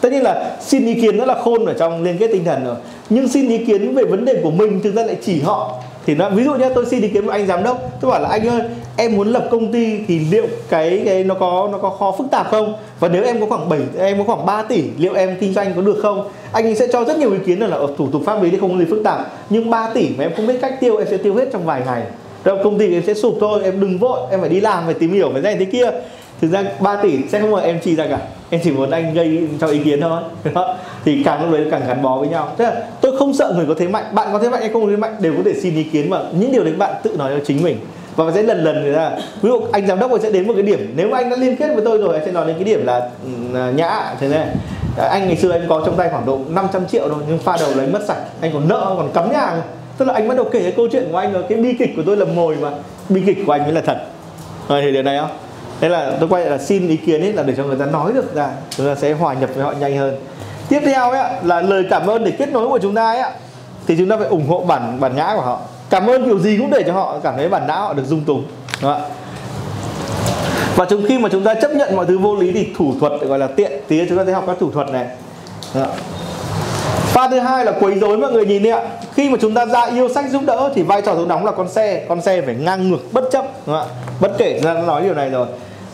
Tất nhiên là xin ý kiến rất là khôn ở trong liên kết tinh thần rồi. Nhưng xin ý kiến về vấn đề của mình, thực ra lại chỉ họ thì nó, ví dụ nhé tôi xin ý kiến một anh giám đốc, tôi bảo là, anh ơi, em muốn lập công ty thì liệu cái cái, nó có nó có khó phức tạp không? Và nếu em có khoảng 7 em có khoảng 3 tỷ, liệu em kinh doanh có được không? Anh ấy sẽ cho rất nhiều ý kiến là ở ờ, thủ tục pháp lý thì không có gì phức tạp, nhưng 3 tỷ mà em không biết cách tiêu, em sẽ tiêu hết trong vài ngày. Rồi công ty em sẽ sụp thôi, em đừng vội, em phải đi làm, phải tìm hiểu, phải này, thế kia. Thực ra 3 tỷ sẽ không phải em chi ra cả, em chỉ muốn anh gây cho ý kiến thôi. Đó thì càng lúc đấy càng gắn bó với nhau. Tức là tôi không sợ người có thế mạnh. Bạn có thế mạnh hay không có thế mạnh đều có thể xin ý kiến mà những điều đấy bạn tự nói cho chính mình. Và sẽ lần lần người ta, ví dụ anh giám đốc sẽ đến một cái điểm, nếu mà anh đã liên kết với tôi rồi, anh sẽ nói đến cái điểm là ừ, à, nhã, thế này. Anh ngày xưa anh có trong tay khoảng độ 500 triệu thôi, nhưng pha đầu lấy mất sạch, anh còn nợ, còn cắm nhà tức là anh bắt đầu kể cái câu chuyện của anh rồi, cái bi kịch của tôi là mồi mà. Bi kịch của anh mới là thật. Ờ, rồi thì điều này không? Thế là tôi quay lại là xin ý kiến ấy là để cho người ta nói được ra, chúng ta sẽ hòa nhập với họ nhanh hơn tiếp theo ấy là lời cảm ơn để kết nối của chúng ta ấy thì chúng ta phải ủng hộ bản bản ngã của họ. Cảm ơn kiểu gì cũng để cho họ cảm thấy bản não họ được dung túng, đúng không? và chúng, khi mà chúng ta chấp nhận mọi thứ vô lý thì thủ thuật gọi là tiện, tí chúng ta sẽ học các thủ thuật này pha thứ hai là quấy rối mọi người nhìn đi ạ. Khi mà chúng ta ra yêu sách giúp đỡ thì vai trò chúng đóng là con xe con xe phải ngang ngược bất chấp, đúng không ạ? Bất kể chúng ta đã nói điều này rồi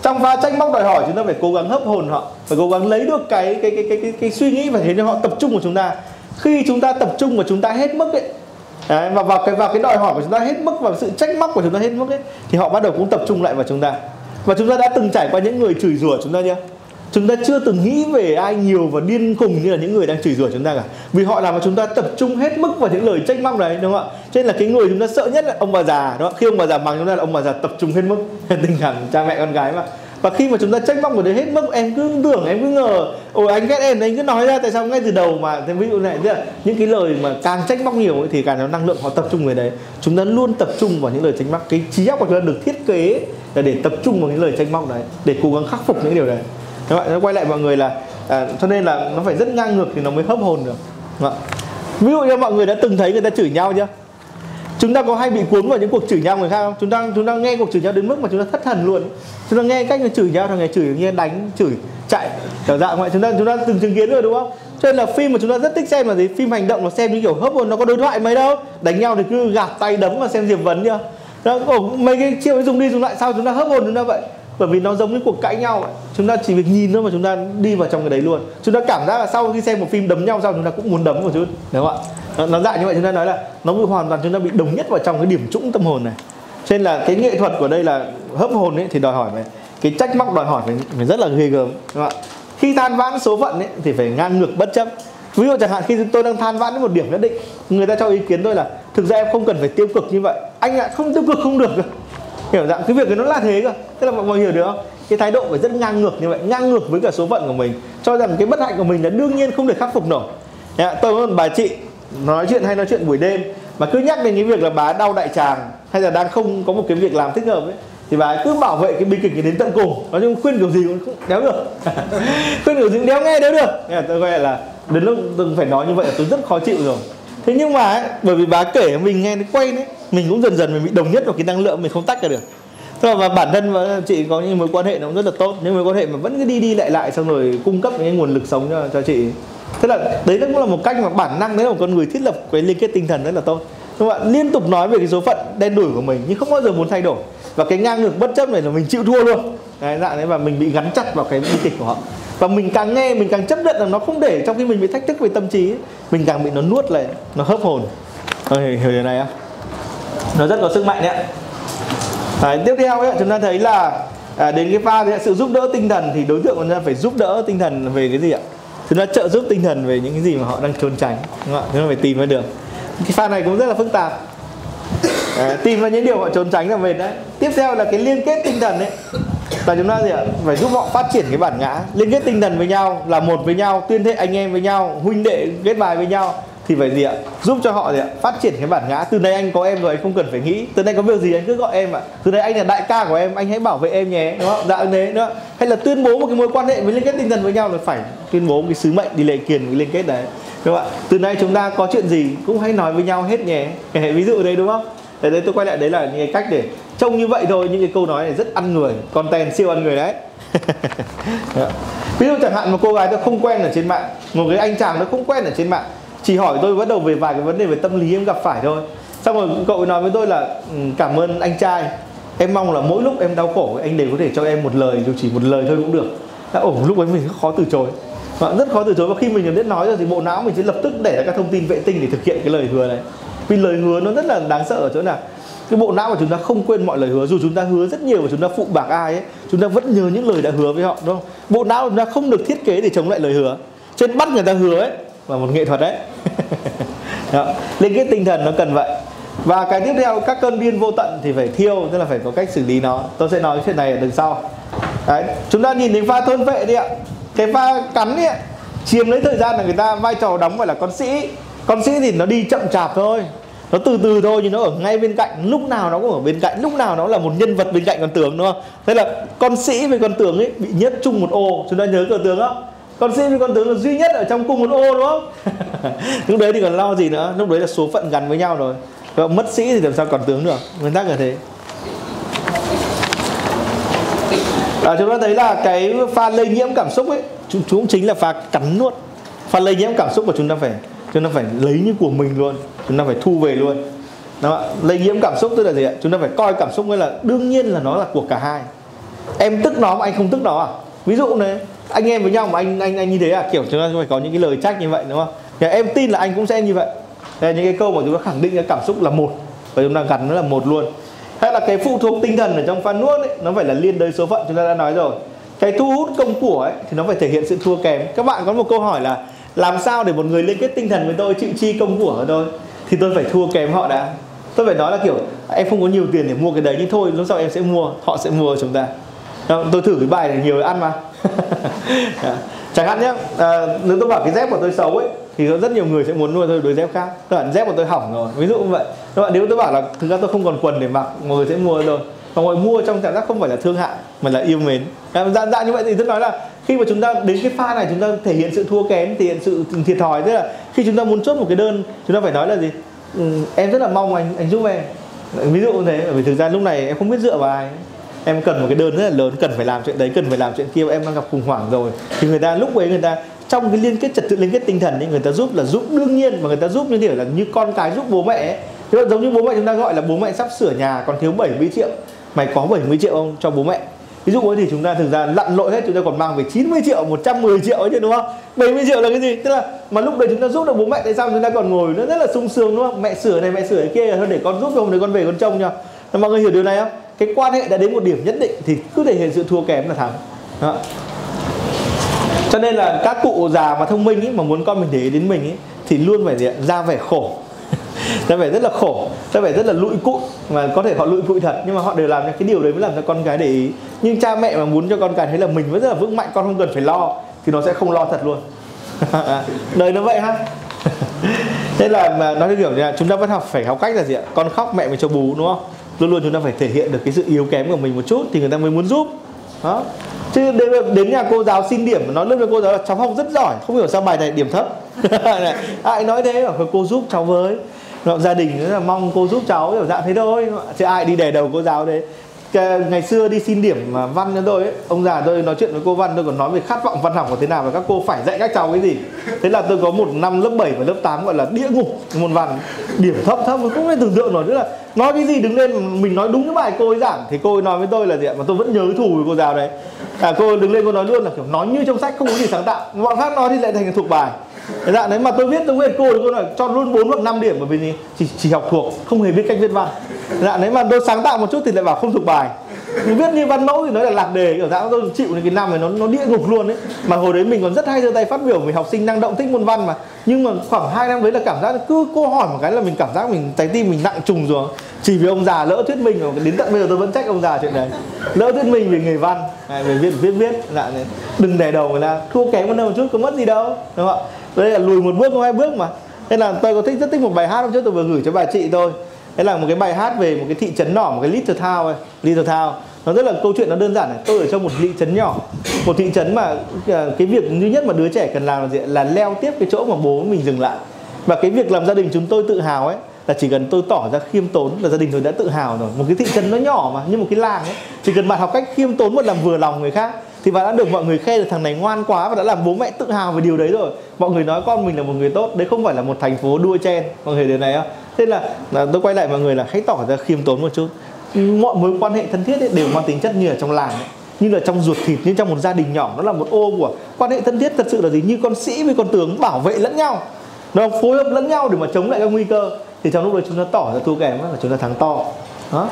trong pha tranh móc đòi hỏi chúng ta phải cố gắng hấp hồn họ phải cố gắng lấy được cái cái cái cái cái, cái suy nghĩ và thế cho họ tập trung của chúng ta. Khi chúng ta tập trung và chúng ta hết mức ấy Đấy, và vào cái vào cái đòi hỏi của chúng ta hết mức và sự trách móc của chúng ta hết mức ấy thì họ bắt đầu cũng tập trung lại vào chúng ta. Và chúng ta đã từng trải qua những người chửi rủa chúng ta chưa? Chúng ta chưa từng nghĩ về ai nhiều và điên khùng như là những người đang chửi rủa chúng ta cả. Vì họ làm cho chúng ta tập trung hết mức vào những lời trách móc đấy đúng không ạ? Cho nên là cái người chúng ta sợ nhất là ông bà già đúng không khi ông bà già mắng chúng ta là ông bà già tập trung hết mức. Tình cảm cha mẹ con gái mà. Và khi mà chúng ta trách móc người đấy hết mức em cứ tưởng em cứ ngờ ôi anh ghét em anh cứ nói ra tại sao ngay từ đầu mà. Thế ví dụ này tức là những cái lời mà càng trách móc nhiều ấy, thì càng nó năng lượng họ tập trung về đấy. Chúng ta luôn tập trung vào những lời trách móc. Cái trí óc của chúng ta được thiết kế là để tập trung vào những lời trách móc đấy để cố gắng khắc phục những điều đấy các bạn nó quay lại mọi người là à, cho nên là nó phải rất ngang ngược thì nó mới hấp hồn được. Vâng đúng ví dụ như mọi người đã từng thấy người ta chửi nhau chưa? Chúng ta có hay bị cuốn vào những cuộc chửi nhau người khác không? Chúng ta chúng ta nghe cuộc chửi nhau đến mức mà chúng ta thất thần luôn. Chúng ta nghe cách người chửi nhau thằng này chửi như đánh chửi chạy kiểu dạng vậy. Chúng ta chúng ta từng chứng kiến rồi đúng không? Cho nên là phim mà chúng ta rất thích xem là gì? Phim hành động mà xem như kiểu hấp hồn nó có đối thoại mấy đâu. Đánh nhau thì cứ gạt tay đấm và xem diệp vấn chưa? Đó, mấy cái chiêu ấy dùng đi dùng lại sao chúng ta hấp hồn chúng ta vậy? Bởi vì nó giống như cuộc cãi nhau ấy. chúng ta chỉ việc nhìn thôi mà chúng ta đi vào trong cái đấy luôn. Chúng ta cảm giác là sau khi xem một phim đấm nhau xong chúng ta cũng muốn đấm một chút đúng không ạ? Nó, nó dạng như vậy chúng ta nói là nó bị hoàn toàn chúng ta bị đồng nhất vào trong cái điểm trũng tâm hồn này. Cho nên là cái nghệ thuật của đây là hấp hồn ấy thì đòi hỏi về cái trách móc đòi hỏi phải, phải rất là ghê gớm đúng không ạ? Khi than vãn số phận ấy thì phải ngang ngược bất chấp. Ví dụ chẳng hạn khi tôi đang than vãn đến một điểm nhất định người ta cho ý kiến tôi là thực ra em không cần phải tiêu cực như vậy. Anh ạ không tiêu cực không được hiểu dạng cái việc này nó là thế cơ. Tức là mọi người hiểu được không? Cái thái độ phải rất ngang ngược như vậy, ngang ngược với cả số phận của mình. Cho rằng cái bất hạnh của mình là đương nhiên không thể khắc phục nổi. Tôi có một bà chị nói chuyện hay nói chuyện buổi đêm mà cứ nhắc đến cái việc là bà đau đại tràng hay là đang không có một cái việc làm thích hợp ấy, thì bà ấy cứ bảo vệ cái bi kịch đến tận cùng. Nói chung khuyên kiểu gì cũng không đéo được. Khuyên kiểu gì cũng đéo nghe đéo được. Nên tôi gọi là đến lúc từng phải nói như vậy là tôi rất khó chịu rồi thế nhưng mà ấy, bởi vì bà kể mình nghe nó quay đấy mình cũng dần dần mình bị đồng nhất vào cái năng lượng mình không tách ra được. Thế mà bản thân và chị có những mối quan hệ nó cũng rất là tốt những mối quan hệ mà vẫn cứ đi đi lại lại xong rồi cung cấp những cái nguồn lực sống cho, cho chị. Thế là đấy cũng là một cách mà bản năng đấy là một con người thiết lập cái liên kết tinh thần rất là tốt. Các bạn liên tục nói về cái số phận đen đủi của mình nhưng không bao giờ muốn thay đổi. Và cái ngang ngược bất chấp này là mình chịu thua luôn. Đấy, dạng đấy và mình bị gắn chặt vào cái bi kịch của họ và mình càng nghe mình càng chấp nhận là nó không để trong khi mình bị thách thức về tâm trí mình càng bị nó nuốt lại nó hấp hồn. Ờ, Rồi, hiểu điều này không nó rất có sức mạnh đấy Đấy, à, tiếp theo ấy, chúng ta thấy là à, đến cái pha thì sự giúp đỡ tinh thần thì đối tượng chúng ta phải giúp đỡ tinh thần về cái gì ạ? Chúng ta trợ giúp tinh thần về những cái gì mà họ đang trốn tránh đúng không ạ? Chúng ta phải tìm ra được. Cái pha này cũng rất là phức tạp. À, tìm ra những điều họ trốn tránh là mệt đấy. Tiếp theo là cái liên kết tinh thần ấy là chúng ta gì ạ? Phải giúp họ phát triển cái bản ngã. Liên kết tinh thần với nhau, là một với nhau, tuyên thệ anh em với nhau, huynh đệ kết bài với nhau. Thì phải gì ạ? Giúp cho họ gì ạ? Phát triển cái bản ngã. Từ nay anh có em rồi, anh không cần phải nghĩ. Từ nay có việc gì anh cứ gọi em ạ. Từ nay anh là đại ca của em, anh hãy bảo vệ em nhé. Đúng không? Dạ thế nữa hay là tuyên bố một cái mối quan hệ với liên kết tinh thần với nhau là phải tuyên bố một cái sứ mệnh đi lệ kiền cái liên kết đấy. Đúng không ạ? Từ nay chúng ta có chuyện gì cũng hãy nói với nhau hết nhé. Ví dụ đấy, đúng không? Đấy, đấy tôi quay lại đấy là những cái cách để trông như vậy thôi những cái câu nói này rất ăn người content siêu ăn người đấy. Dạ. Ví dụ chẳng hạn một cô gái tôi không quen ở trên mạng một cái anh chàng nó không quen ở trên mạng chỉ hỏi tôi bắt đầu về vài cái vấn đề về tâm lý em gặp phải thôi. Xong rồi cậu ấy nói với tôi là ừ, cảm ơn anh trai. Em mong là mỗi lúc em đau khổ anh đều có thể cho em một lời dù chỉ một lời thôi cũng được. Dạ, Đã ổn lúc ấy mình rất khó từ chối. Và rất khó từ chối. Và khi mình biết nói rồi thì bộ não mình sẽ lập tức để ra các thông tin vệ tinh để thực hiện cái lời hứa này vì lời hứa nó rất là đáng sợ ở chỗ nào? Cái bộ não của chúng ta không quên mọi lời hứa. Dù chúng ta hứa rất nhiều và chúng ta phụ bạc ai ấy, chúng ta vẫn nhớ những lời đã hứa với họ, đúng không? Bộ não của chúng ta không được thiết kế để chống lại lời hứa. Trên bắt người ta hứa ấy là một nghệ thuật đấy. Đó. liên kết tinh thần nó cần vậy. Và cái tiếp theo, các cơn điên vô tận thì phải thiêu, tức là phải có cách xử lý nó. Tôi sẽ nói chuyện này ở đằng sau. Đấy, chúng ta nhìn thấy pha thôn vệ đi ạ. Cái pha cắn đi ạ, chiếm lấy thời gian là người ta, vai trò đóng phải là con sĩ. Con sĩ thì nó đi chậm chạp thôi nó từ từ thôi nhưng nó ở ngay bên cạnh. Lúc nào nó cũng ở bên cạnh. Lúc nào nó là một nhân vật bên cạnh con tướng đúng không? Thế là con sĩ với con tướng ấy bị nhất chung một ô. Chúng ta nhớ cờ tướng không con sĩ với con tướng là duy nhất ở trong cùng một ô đúng không? Lúc đấy thì còn lo gì nữa. Lúc đấy là số phận gắn với nhau rồi. Và mất sĩ thì làm sao còn tướng được? Nguyên tắc là thế. À, chúng ta thấy là cái pha lây nhiễm cảm xúc ấy chúng, chúng chính là pha cắn nuốt. Pha lây nhiễm cảm xúc của chúng ta phải chúng ta phải lấy như của mình luôn. Chúng ta phải thu về luôn. Đó lây nhiễm cảm xúc tức là gì ạ? Chúng ta phải coi cảm xúc như là đương nhiên là nó là của cả hai. Em tức nó mà anh không tức nó à? Ví dụ này, anh em với nhau mà anh anh anh như thế à? Kiểu chúng ta phải có những cái lời trách như vậy, đúng không? Thì em tin là anh cũng sẽ như vậy. Đây là những cái câu mà chúng ta khẳng định cái cảm xúc là một. Và chúng ta gắn nó là một luôn. Hay là cái phụ thuộc tinh thần ở trong phan nuốt ấy, nó phải là liên đới số phận, chúng ta đã nói rồi. Cái thu hút công của ấy, thì nó phải thể hiện sự thua kém. Các bạn có một câu hỏi là làm sao để một người liên kết tinh thần với tôi chịu chi công của của tôi thì tôi phải thua kém họ đã. Tôi phải nói là kiểu em không có nhiều tiền để mua cái đấy nhưng thôi lúc sau em sẽ mua họ sẽ mua chúng ta. Tôi thử cái bài này nhiều ăn mà. Chẳng hạn nhé à, nếu tôi bảo cái dép của tôi xấu ấy thì có rất nhiều người sẽ muốn nuôi tôi đôi dép khác. Các bạn dép của tôi hỏng rồi ví dụ như vậy. Các bạn nếu tôi bảo là thực ra tôi không còn quần để mặc mọi người sẽ mua rồi và mọi người mua trong cảm giác không phải là thương hại mà là yêu mến. Dạng dạng như vậy thì tôi nói là khi mà chúng ta đến cái pha này chúng ta thể hiện sự thua kém thể hiện sự thiệt thòi tức là khi chúng ta muốn chốt một cái đơn chúng ta phải nói là gì? Ừ, em rất là mong anh anh giúp em. Ví dụ như thế bởi vì thực ra lúc này em không biết dựa vào ai. Em cần một cái đơn rất là lớn cần phải làm chuyện đấy cần phải làm chuyện kia em đang gặp khủng hoảng rồi. Thì người ta lúc ấy người ta trong cái liên kết trật tự liên kết tinh thần ấy người ta giúp là giúp đương nhiên mà người ta giúp như kiểu là như con cái giúp bố mẹ ấy. Thế giống như bố mẹ chúng ta gọi là bố mẹ sắp sửa nhà còn thiếu 70 triệu. Mày có 70 triệu không cho bố mẹ? Ví dụ ấy thì chúng ta thực ra lặn lội hết chúng ta còn mang về 90 triệu 110 triệu ấy chứ đúng không? 70 triệu là cái gì? Tức là mà lúc đấy chúng ta giúp được bố mẹ tại sao chúng ta còn ngồi nó rất là sung sướng đúng không? Mẹ sửa này mẹ sửa cái kia thôi để con giúp cho hôm đấy con về con trông nha mọi người hiểu điều này không? Cái quan hệ đã đến một điểm nhất định thì cứ thể hiện sự thua kém là thắng. Đó. cho nên là các cụ già mà thông minh ấy, mà muốn con mình để ý đến mình ấy, thì luôn phải gì ạ? ra vẻ khổ. Ra vẻ rất là khổ ra vẻ rất là lụi cụi. Mà có thể họ lụi cụi thật nhưng mà họ đều làm cái điều đấy mới làm cho con cái để ý nhưng cha mẹ mà muốn cho con cảm thấy là mình vẫn rất là vững mạnh con không cần phải lo thì nó sẽ không lo thật luôn. Đời nó vậy ha. Thế là mà nói theo kiểu như là chúng ta vẫn học phải học cách là gì ạ? Con khóc mẹ mới cho bú đúng không? Luôn luôn chúng ta phải thể hiện được cái sự yếu kém của mình một chút thì người ta mới muốn giúp. Đó. Chứ đến, đến nhà cô giáo xin điểm nói luôn với cô giáo là cháu học rất giỏi không hiểu sao bài này điểm thấp. Ai nói thế? Bảo cô giúp cháu với. Gia đình rất là mong cô giúp cháu kiểu dạng thế thôi. Chứ ai đi đè đầu cô giáo đấy ngày xưa đi xin điểm à, văn cho tôi ấy, ông già tôi nói chuyện với cô văn tôi còn nói về khát vọng văn học của thế nào và các cô phải dạy các cháu cái gì. Thế là tôi có một năm lớp 7 và lớp 8 gọi là địa ngục môn văn. Điểm thấp thấp không thể tưởng tượng nổi. Nữa là nói cái gì đứng lên mình nói đúng cái bài cô ấy giảng. Thì cô ấy nói với tôi là gì ạ? Mà tôi vẫn nhớ thù với cô giáo đấy. À, cô đứng lên cô nói luôn là kiểu nói như trong sách không có gì sáng tạo. Bọn khác nói thì lại thành thuộc bài. Thế dạ, nếu mà tôi viết tôi viết cô thì cô nói cho luôn 4 hoặc 5 điểm bởi vì gì? Chỉ, chỉ học thuộc, không hề biết cách viết văn. Dạ, nếu mà tôi sáng tạo một chút thì lại bảo không thuộc bài. Mình viết như văn mẫu thì nói là lạc đề kiểu dạng tôi chịu cái năm này nó nó địa ngục luôn đấy. Mà hồi đấy mình còn rất hay giơ tay phát biểu về học sinh năng động thích môn văn mà. Nhưng mà khoảng 2 năm đấy là cảm giác cứ cô hỏi một cái là mình cảm giác mình trái tim mình nặng trùng rồi. Chỉ vì ông già lỡ thuyết minh mà đến tận bây giờ tôi vẫn trách ông già chuyện đấy. Lỡ thuyết minh về nghề văn, về viết viết viết, dạ, đừng để đầu người ta thua kém hơn đâu một chút có mất gì đâu, đúng không ạ? Đây là lùi một bước không hai bước mà. Thế là tôi có thích rất thích một bài hát hôm trước tôi vừa gửi cho bà chị tôi đấy là một cái bài hát về một cái thị trấn nhỏ một cái little town ấy, little town. Nó rất là câu chuyện nó đơn giản này. Tôi ở trong một thị trấn nhỏ một thị trấn mà à, cái việc duy nhất mà đứa trẻ cần làm là gì là leo tiếp cái chỗ mà bố mình dừng lại. Và cái việc làm gia đình chúng tôi tự hào ấy là chỉ cần tôi tỏ ra khiêm tốn là gia đình tôi đã tự hào rồi. Một cái thị trấn nó nhỏ mà như một cái làng ấy chỉ cần bạn học cách khiêm tốn và làm vừa lòng người khác thì bạn đã được mọi người khen là thằng này ngoan quá và đã làm bố mẹ tự hào về điều đấy rồi. Mọi người nói con mình là một người tốt đấy không phải là một thành phố đua chen. Mọi người điều này không thế là, là tôi quay lại mọi người là hãy tỏ ra khiêm tốn một chút. Mọi mối quan hệ thân thiết ấy đều mang tính chất như ở trong làng ấy như là trong ruột thịt như trong một gia đình nhỏ. Nó là một ô của quan hệ thân thiết thật sự là gì? Như con sĩ với con tướng bảo vệ lẫn nhau. Nó phối hợp lẫn nhau để mà chống lại các nguy cơ. Thì trong lúc đấy chúng ta tỏ ra thua kém là chúng ta thắng to. Đó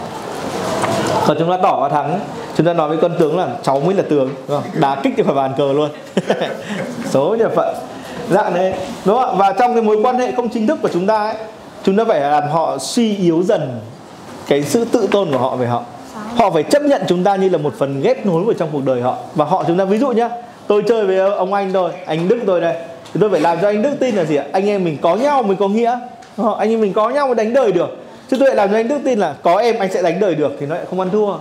còn chúng ta tỏ ra thắng chúng ta nói với con tướng là cháu mới là tướng, đúng không? đá kích thì phải bàn cờ luôn. Số nhà phận. Dạng đấy. Đúng không và trong cái mối quan hệ không chính thức của chúng ta ấy, chúng ta phải làm họ suy yếu dần cái sự tự tôn của họ về họ. Họ phải chấp nhận chúng ta như là một phần ghép nối vào trong cuộc đời họ. Và họ, chúng ta ví dụ nhá, tôi chơi với ông anh thôi, anh đức tôi đây. Thì tôi phải làm cho anh đức tin là gì ạ? Anh em mình có nhau mới có nghĩa. Anh em mình có nhau mới đánh đời được. Chứ tôi lại làm cho anh đức tin là có em anh sẽ đánh đời được thì nó lại không ăn thua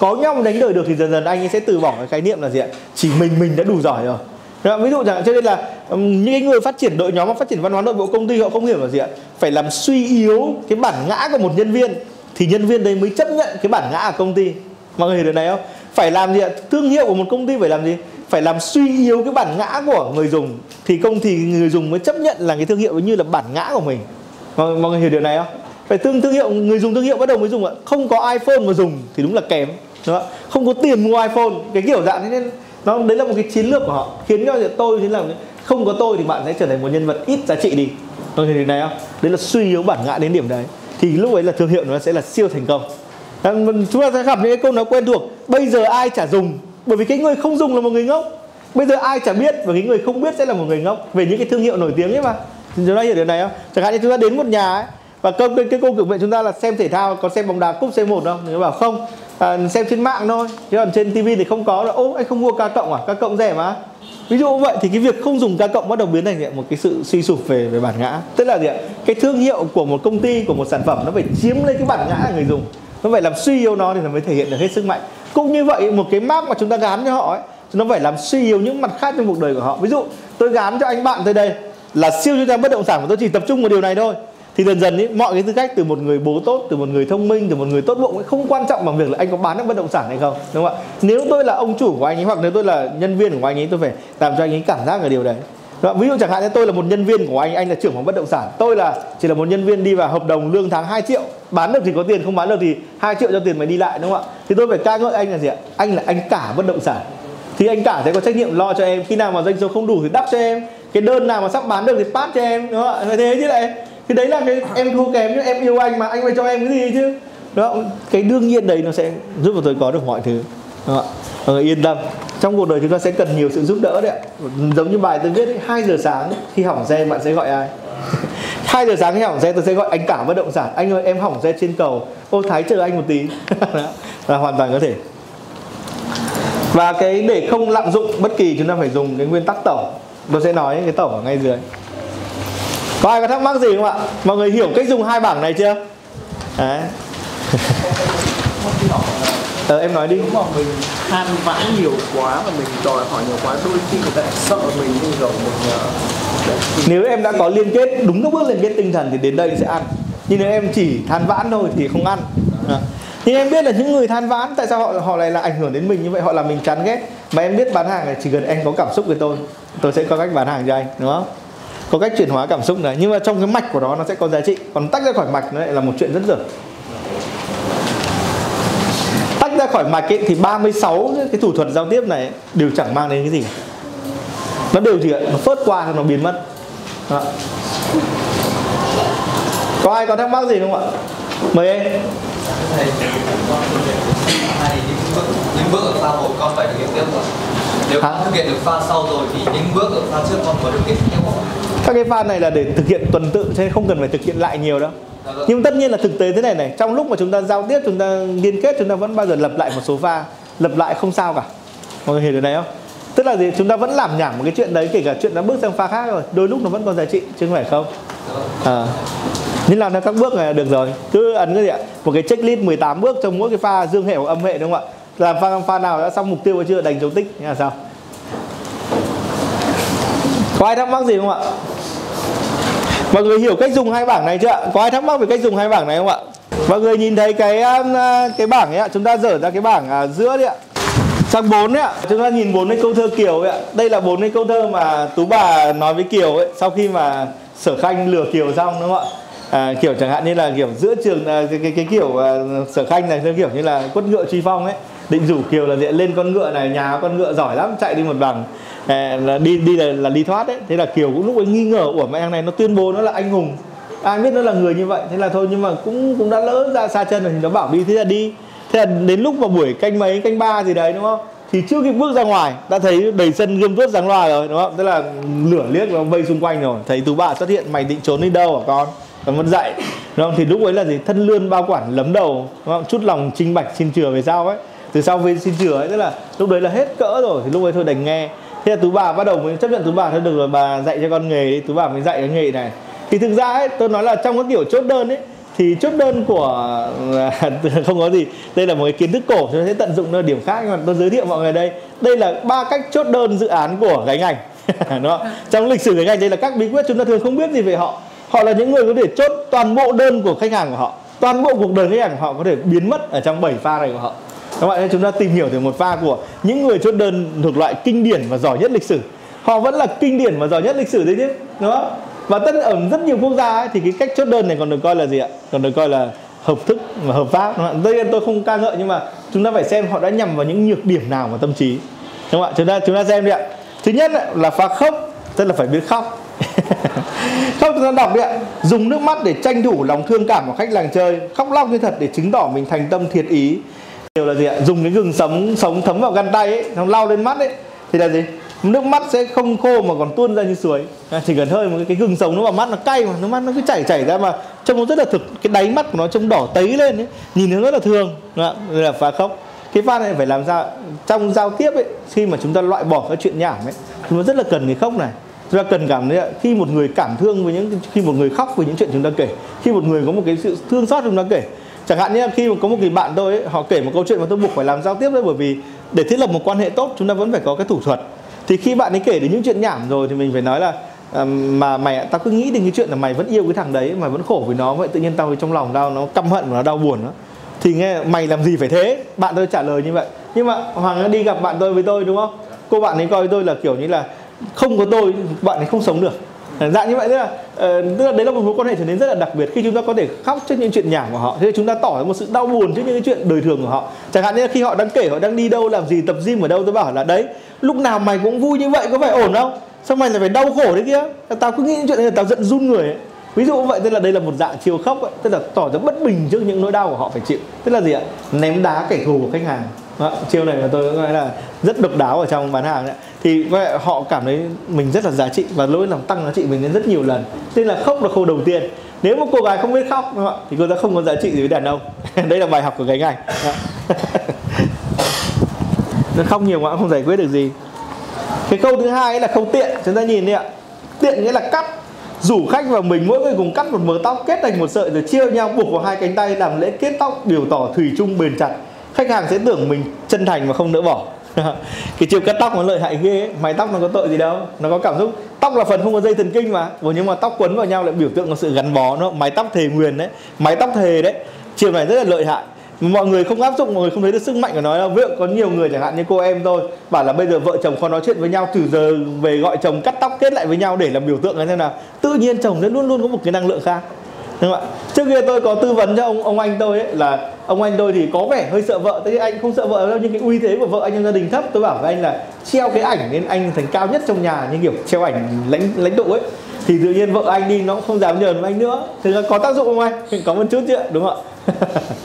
có nhau đánh đời được thì dần dần anh ấy sẽ từ bỏ cái khái niệm là gì ạ? Chỉ mình mình đã đủ giỏi rồi. Đó, ví dụ chẳng hạn cho nên là những người phát triển đội nhóm và phát triển văn hóa nội bộ công ty họ không hiểu là gì ạ? Phải làm suy yếu cái bản ngã của một nhân viên thì nhân viên đấy mới chấp nhận cái bản ngã ở công ty. Mọi người hiểu điều này không? Phải làm gì ạ? Thương hiệu của một công ty phải làm gì? Phải làm suy yếu cái bản ngã của người dùng thì công thì người dùng mới chấp nhận là cái thương hiệu như là bản ngã của mình. Mọi, mọi người hiểu điều này không? Phải thương thương hiệu, người dùng thương hiệu bắt đầu mới dùng ạ. Không có iphone mà dùng thì đúng là kém. Đúng không? không có tiền mua iphone, cái kiểu dạng thế nên nó, đấy là một cái chiến lược của họ, khiến cho tôi thế là không có tôi thì bạn sẽ trở thành một nhân vật ít giá trị đi. Tôi thấy điều này không? Đấy là suy yếu bản ngã đến điểm đấy. Thì lúc ấy là thương hiệu nó sẽ là siêu thành công. Chúng ta sẽ gặp những cái câu nói quen thuộc, bây giờ ai chả dùng? Bởi vì cái người không dùng là một người ngốc. Bây giờ ai chả biết và cái người không biết sẽ là một người ngốc về những cái thương hiệu nổi tiếng ấy mà. Chúng ta hiểu điều này không? Chẳng hạn như chúng ta đến một nhà ấy và câu cái, cái câu cực nguyện chúng ta là xem thể thao có xem bóng đá cúp C1 đâu người bảo không à, xem trên mạng thôi. Chứ còn trên TV thì không có là ô anh không mua ca cộng à? Ca cộng rẻ mà. Ví dụ vậy thì cái việc không dùng ca cộng bắt đầu biến thành một cái sự suy sụp về về bản ngã. Tức là gì ạ? Cái thương hiệu của một công ty của một sản phẩm nó phải chiếm lấy cái bản ngã của người dùng. Nó phải làm suy yếu nó thì nó mới thể hiện được hết sức mạnh. Cũng như vậy một cái map mà chúng ta gán cho họ ấy nó phải làm suy yếu những mặt khác trong cuộc đời của họ. Ví dụ tôi gán cho anh bạn tới đây là siêu chuyên gia bất động sản và tôi chỉ tập trung vào điều này thôi thì dần dần ý, mọi cái tư cách từ một người bố tốt từ một người thông minh từ một người tốt bụng ấy, không quan trọng bằng việc là anh có bán được bất động sản hay không đúng không ạ? Nếu tôi là ông chủ của anh ấy hoặc nếu tôi là nhân viên của anh ấy tôi phải làm cho anh ấy cảm giác ở điều đấy. Đúng ví dụ chẳng hạn như tôi là một nhân viên của anh anh là trưởng phòng bất động sản tôi là chỉ là một nhân viên đi vào hợp đồng lương tháng 2 triệu bán được thì có tiền không bán được thì 2 triệu cho tiền mày đi lại đúng không ạ? Thì tôi phải ca ngợi anh là gì ạ? Anh là anh cả bất động sản. Thì anh cả sẽ có trách nhiệm lo cho em. Khi nào mà doanh số không đủ thì đắp cho em. Cái đơn nào mà sắp bán được thì phát cho em đúng không ạ? Thế chứ lại thì đấy là cái em thua kém nhưng em yêu anh mà, anh phải cho em cái gì chứ? Đó, cái đương nhiên đấy nó sẽ giúp cho tôi có được mọi thứ. Đó. Mọi yên tâm. Trong cuộc đời chúng ta sẽ cần nhiều sự giúp đỡ đấy ạ. Giống như bài tôi viết hai giờ sáng khi hỏng xe bạn sẽ gọi ai? Hai giờ sáng khi hỏng xe tôi sẽ gọi anh cả bất động sản. Anh ơi, em hỏng xe trên cầu. Ô, thái chờ anh một tí. Là hoàn toàn có thể. Và cái để không lạm dụng bất kỳ chúng ta phải dùng cái nguyên tắc tổng. Tôi sẽ nói cái tổng ở ngay dưới có ai có thắc mắc gì không ạ? Mọi người hiểu cách dùng hai bảng này chưa? Đấy. ờ em nói đi. Nếu mà mình than vãn nhiều quá và mình đòi hỏi nhiều quá đôi khi người ta sợ mình như kiểu mình uh, nếu em đã có liên kết đúng các bước liên kết tinh thần thì đến đây sẽ ăn. Nhưng nếu em chỉ than vãn thôi thì không ăn. À. nhưng em biết là những người than vãn tại sao họ họ lại là ảnh hưởng đến mình như vậy? Họ làm mình chán ghét. Mà em biết bán hàng này chỉ cần anh có cảm xúc với tôi tôi sẽ có cách bán hàng cho anh đúng không có cách chuyển hóa cảm xúc này nhưng mà trong cái mạch của nó nó sẽ có giá trị. Còn tách ra khỏi mạch nó lại là một chuyện rất dở. Tách ra khỏi mạch ấy, thì 36 cái thủ thuật giao tiếp này đều chẳng mang đến cái gì. Nó đều chỉ nó phớt qua nó biến mất. Đó. có ai có thắc mắc gì không ạ? Mời em những bước những bước ở pha một con phải thực hiện tiếp rồi. Nếu Hả? con thực hiện được pha sau rồi thì những bước ở pha trước con có thực hiện tiếp không các cái pha này là để thực hiện tuần tự chứ nên không cần phải thực hiện lại nhiều đâu. Nhưng tất nhiên là thực tế thế này này, trong lúc mà chúng ta giao tiếp, chúng ta liên kết, chúng ta vẫn bao giờ lập lại một số pha lập lại không sao cả. Mọi người hiểu điều này không? Tức là gì? Chúng ta vẫn làm nhảm một cái chuyện đấy, kể cả chuyện đã bước sang pha khác rồi đôi lúc nó vẫn có giá trị, chứ không phải không? À. nên làm theo các bước này là được rồi. Cứ ấn cái gì ạ? Một cái checklist 18 bước trong mỗi cái pha dương hệ hoặc âm hệ, đúng không ạ? Làm pha pha nào đã xong mục tiêu hay chưa? Đánh dấu tích như là sao? Có ai thắc mắc gì không ạ? Mọi người hiểu cách dùng hai bảng này chưa ạ? Có ai thắc mắc về cách dùng hai bảng này không ạ? Mọi người nhìn thấy cái um, à, cái bảng ấy ạ. Chúng ta dở ra cái bảng à, giữa đấy ạ. Sang bốn đấy ạ. Chúng ta nhìn bốn cái câu thơ kiều ấy ạ. Đây là bốn cái câu thơ mà tú bà nói với kiều ấy sau khi mà sở khanh lừa kiều xong đúng không ạ? À, kiểu chẳng hạn như là kiểu giữa trường à, cái, cái, cái kiểu à, sở khanh này theo kiểu như là quất ngựa truy phong ấy. Định rủ kiều là diện lên con ngựa này nhà con ngựa giỏi lắm chạy đi một vòng. Ờ, đi đi là, là đi thoát đấy. Thế là kiều cũng lúc ấy nghi ngờ ủa mẹ thằng này nó tuyên bố nó là anh hùng. Ai biết nó là người như vậy. Thế là thôi nhưng mà cũng cũng đã lỡ ra xa chân rồi thì nó bảo đi. Thế là đi. Thế là đến lúc vào buổi canh mấy canh ba gì đấy đúng không? Thì chưa kịp bước ra ngoài đã thấy đầy sân gươm tuốt giáng loa rồi đúng không? Tức là lửa liếc nó vây xung quanh rồi. Thấy tú bà xuất hiện mày định trốn đi đâu hả con? Còn vẫn dậy. Đúng không? Thì lúc ấy là gì? Thân lươn bao quản lấm đầu đúng không? chút lòng trinh bạch xin chừa về sau ấy. Từ sau về xin chừa ấy tức là lúc đấy là hết cỡ rồi. Thì lúc ấy thôi đành nghe thế là tú bà bắt đầu mới chấp nhận tú bà thôi được rồi, bà dạy cho con nghề đi, tú bà mới dạy cái nghề này. Thì thực ra ấy, tôi nói là trong cái kiểu chốt đơn ấy, thì chốt đơn của, không có gì. Đây là một cái kiến thức cổ cho sẽ tận dụng nơi điểm khác, nhưng mà tôi giới thiệu mọi người đây. Đây là ba cách chốt đơn dự án của gánh ảnh đó. Trong lịch sử gánh ảnh đây là các bí quyết chúng ta thường không biết gì về họ. Họ là những người có thể chốt toàn bộ đơn của khách hàng của họ. Toàn bộ cuộc đời khách hàng của họ có thể biến mất ở trong 7 pha này của họ các bạn ơi, chúng ta tìm hiểu từ một pha của những người chốt đơn thuộc loại kinh điển và giỏi nhất lịch sử. Họ vẫn là kinh điển và giỏi nhất lịch sử đấy chứ đúng không? Và tất ở rất nhiều quốc gia ấy, thì cái cách chốt đơn này còn được coi là gì ạ? Còn được coi là hợp thức và hợp pháp đúng không? tôi không ca ngợi nhưng mà chúng ta phải xem họ đã nhằm vào những nhược điểm nào của tâm trí. Đúng không ạ? Chúng ta chúng ta xem đi ạ. Thứ nhất là pha khóc tức là phải biết khóc. Khóc chúng ta đọc đi ạ. Dùng nước mắt để tranh thủ lòng thương cảm của khách làng chơi khóc lóc như thật để chứng tỏ mình thành tâm thiệt ý điều là gì ạ? Dùng cái gừng sống sống thấm vào găng tay ấy nó lau lên mắt ấy. Thì là gì? Nước mắt sẽ không khô mà còn tuôn ra như suối. À, chỉ cần hơi một cái, cái gừng sống nó vào mắt nó cay mà nước mắt nó cứ chảy chảy ra mà trông nó rất là thực cái đáy mắt của nó trông đỏ tấy lên ấy nhìn nó rất là thường đúng là pha khóc. Cái pha này phải làm sao? Trong giao tiếp ấy khi mà chúng ta loại bỏ các chuyện nhảm ấy chúng ta rất là cần cái khóc này. Chúng ta cần cảm thấy khi một người cảm thương với những khi một người khóc với những chuyện chúng ta kể khi một người có một cái sự thương xót chúng ta kể chẳng hạn như là khi mà có một người bạn tôi ấy, họ kể một câu chuyện mà tôi buộc phải làm giao tiếp đấy bởi vì để thiết lập một quan hệ tốt chúng ta vẫn phải có cái thủ thuật. Thì khi bạn ấy kể đến những chuyện nhảm rồi thì mình phải nói là à, mà mày tao cứ nghĩ đến cái chuyện là mày vẫn yêu cái thằng đấy mà vẫn khổ với nó vậy tự nhiên tao trong lòng tao nó căm hận và nó đau buồn đó thì nghe mày làm gì phải thế? Bạn tôi trả lời như vậy. Nhưng mà hoàng đi gặp bạn tôi với tôi đúng không? Cô bạn ấy coi tôi là kiểu như là không có tôi bạn ấy không sống được dạng như vậy tức là, ờ, tức là đấy là một mối quan hệ trở nên rất là đặc biệt khi chúng ta có thể khóc trước những chuyện nhảm của họ. Thế chúng ta tỏ ra một sự đau buồn trước những cái chuyện đời thường của họ. Chẳng hạn như là khi họ đang kể họ đang đi đâu làm gì tập gym ở đâu tôi bảo là đấy lúc nào mày cũng vui như vậy có phải ổn không? Sao mày lại phải đau khổ thế kia? Tao cứ nghĩ những chuyện này là tao giận run người ấy. ví dụ như vậy tức là đây là một dạng chiều khóc ấy, tức là tỏ ra bất bình trước những nỗi đau của họ phải chịu. Tức là gì ạ? Ném đá kẻ thù của khách hàng. Vâng đó, chiêu này là tôi nói là rất độc đáo ở trong bán hàng đấy thì vậy họ cảm thấy mình rất là giá trị và lỗi làm tăng giá trị mình lên rất nhiều lần. Nên là khóc là khâu đầu tiên. Nếu một cô gái không biết khóc vâng đúng không thì cô ta không có giá trị gì với đàn ông. Đây là bài học của gánh ảnh. Vâng Nó khóc nhiều quá không giải quyết được gì. Cái câu thứ hai là không tiện. Chúng ta nhìn đi ạ. Tiện nghĩa là cắt. Rủ khách và mình mỗi người cùng cắt một mớ tóc kết thành một sợi rồi chia nhau buộc vào hai cánh tay làm lễ kết tóc biểu tỏ thủy chung bền chặt khách hàng sẽ tưởng mình chân thành và không nỡ bỏ. Cái chiều cắt tóc nó lợi hại ghê ấy. mái tóc nó có tội gì đâu. Nó có cảm xúc. Tóc là phần không có dây thần kinh mà. Ủa, nhưng mà tóc quấn vào nhau lại biểu tượng của sự gắn bó nó mái tóc thề nguyền đấy. Mái tóc thề đấy. Chiều này rất là lợi hại. Mọi người không áp dụng mọi người không thấy được sức mạnh của nó đâu. Ví dụ có nhiều người chẳng hạn như cô em tôi bảo là bây giờ vợ chồng khó nói chuyện với nhau từ giờ về gọi chồng cắt tóc kết lại với nhau để làm biểu tượng như thế nào. Tự nhiên chồng sẽ luôn luôn có một cái năng lượng khác đúng không ạ? Trước kia tôi có tư vấn cho ông ông anh tôi ấy là ông anh tôi thì có vẻ hơi sợ vợ. Thế anh không sợ vợ đâu nhưng cái uy thế của vợ anh trong gia đình thấp. Tôi bảo với anh là treo cái ảnh nên anh thành cao nhất trong nhà như kiểu treo ảnh lãnh lãnh tụ ấy. Thì tự nhiên vợ anh đi nó cũng không dám nhờn với anh nữa. Thì là có tác dụng không anh? Có một chút chứ đúng không ạ?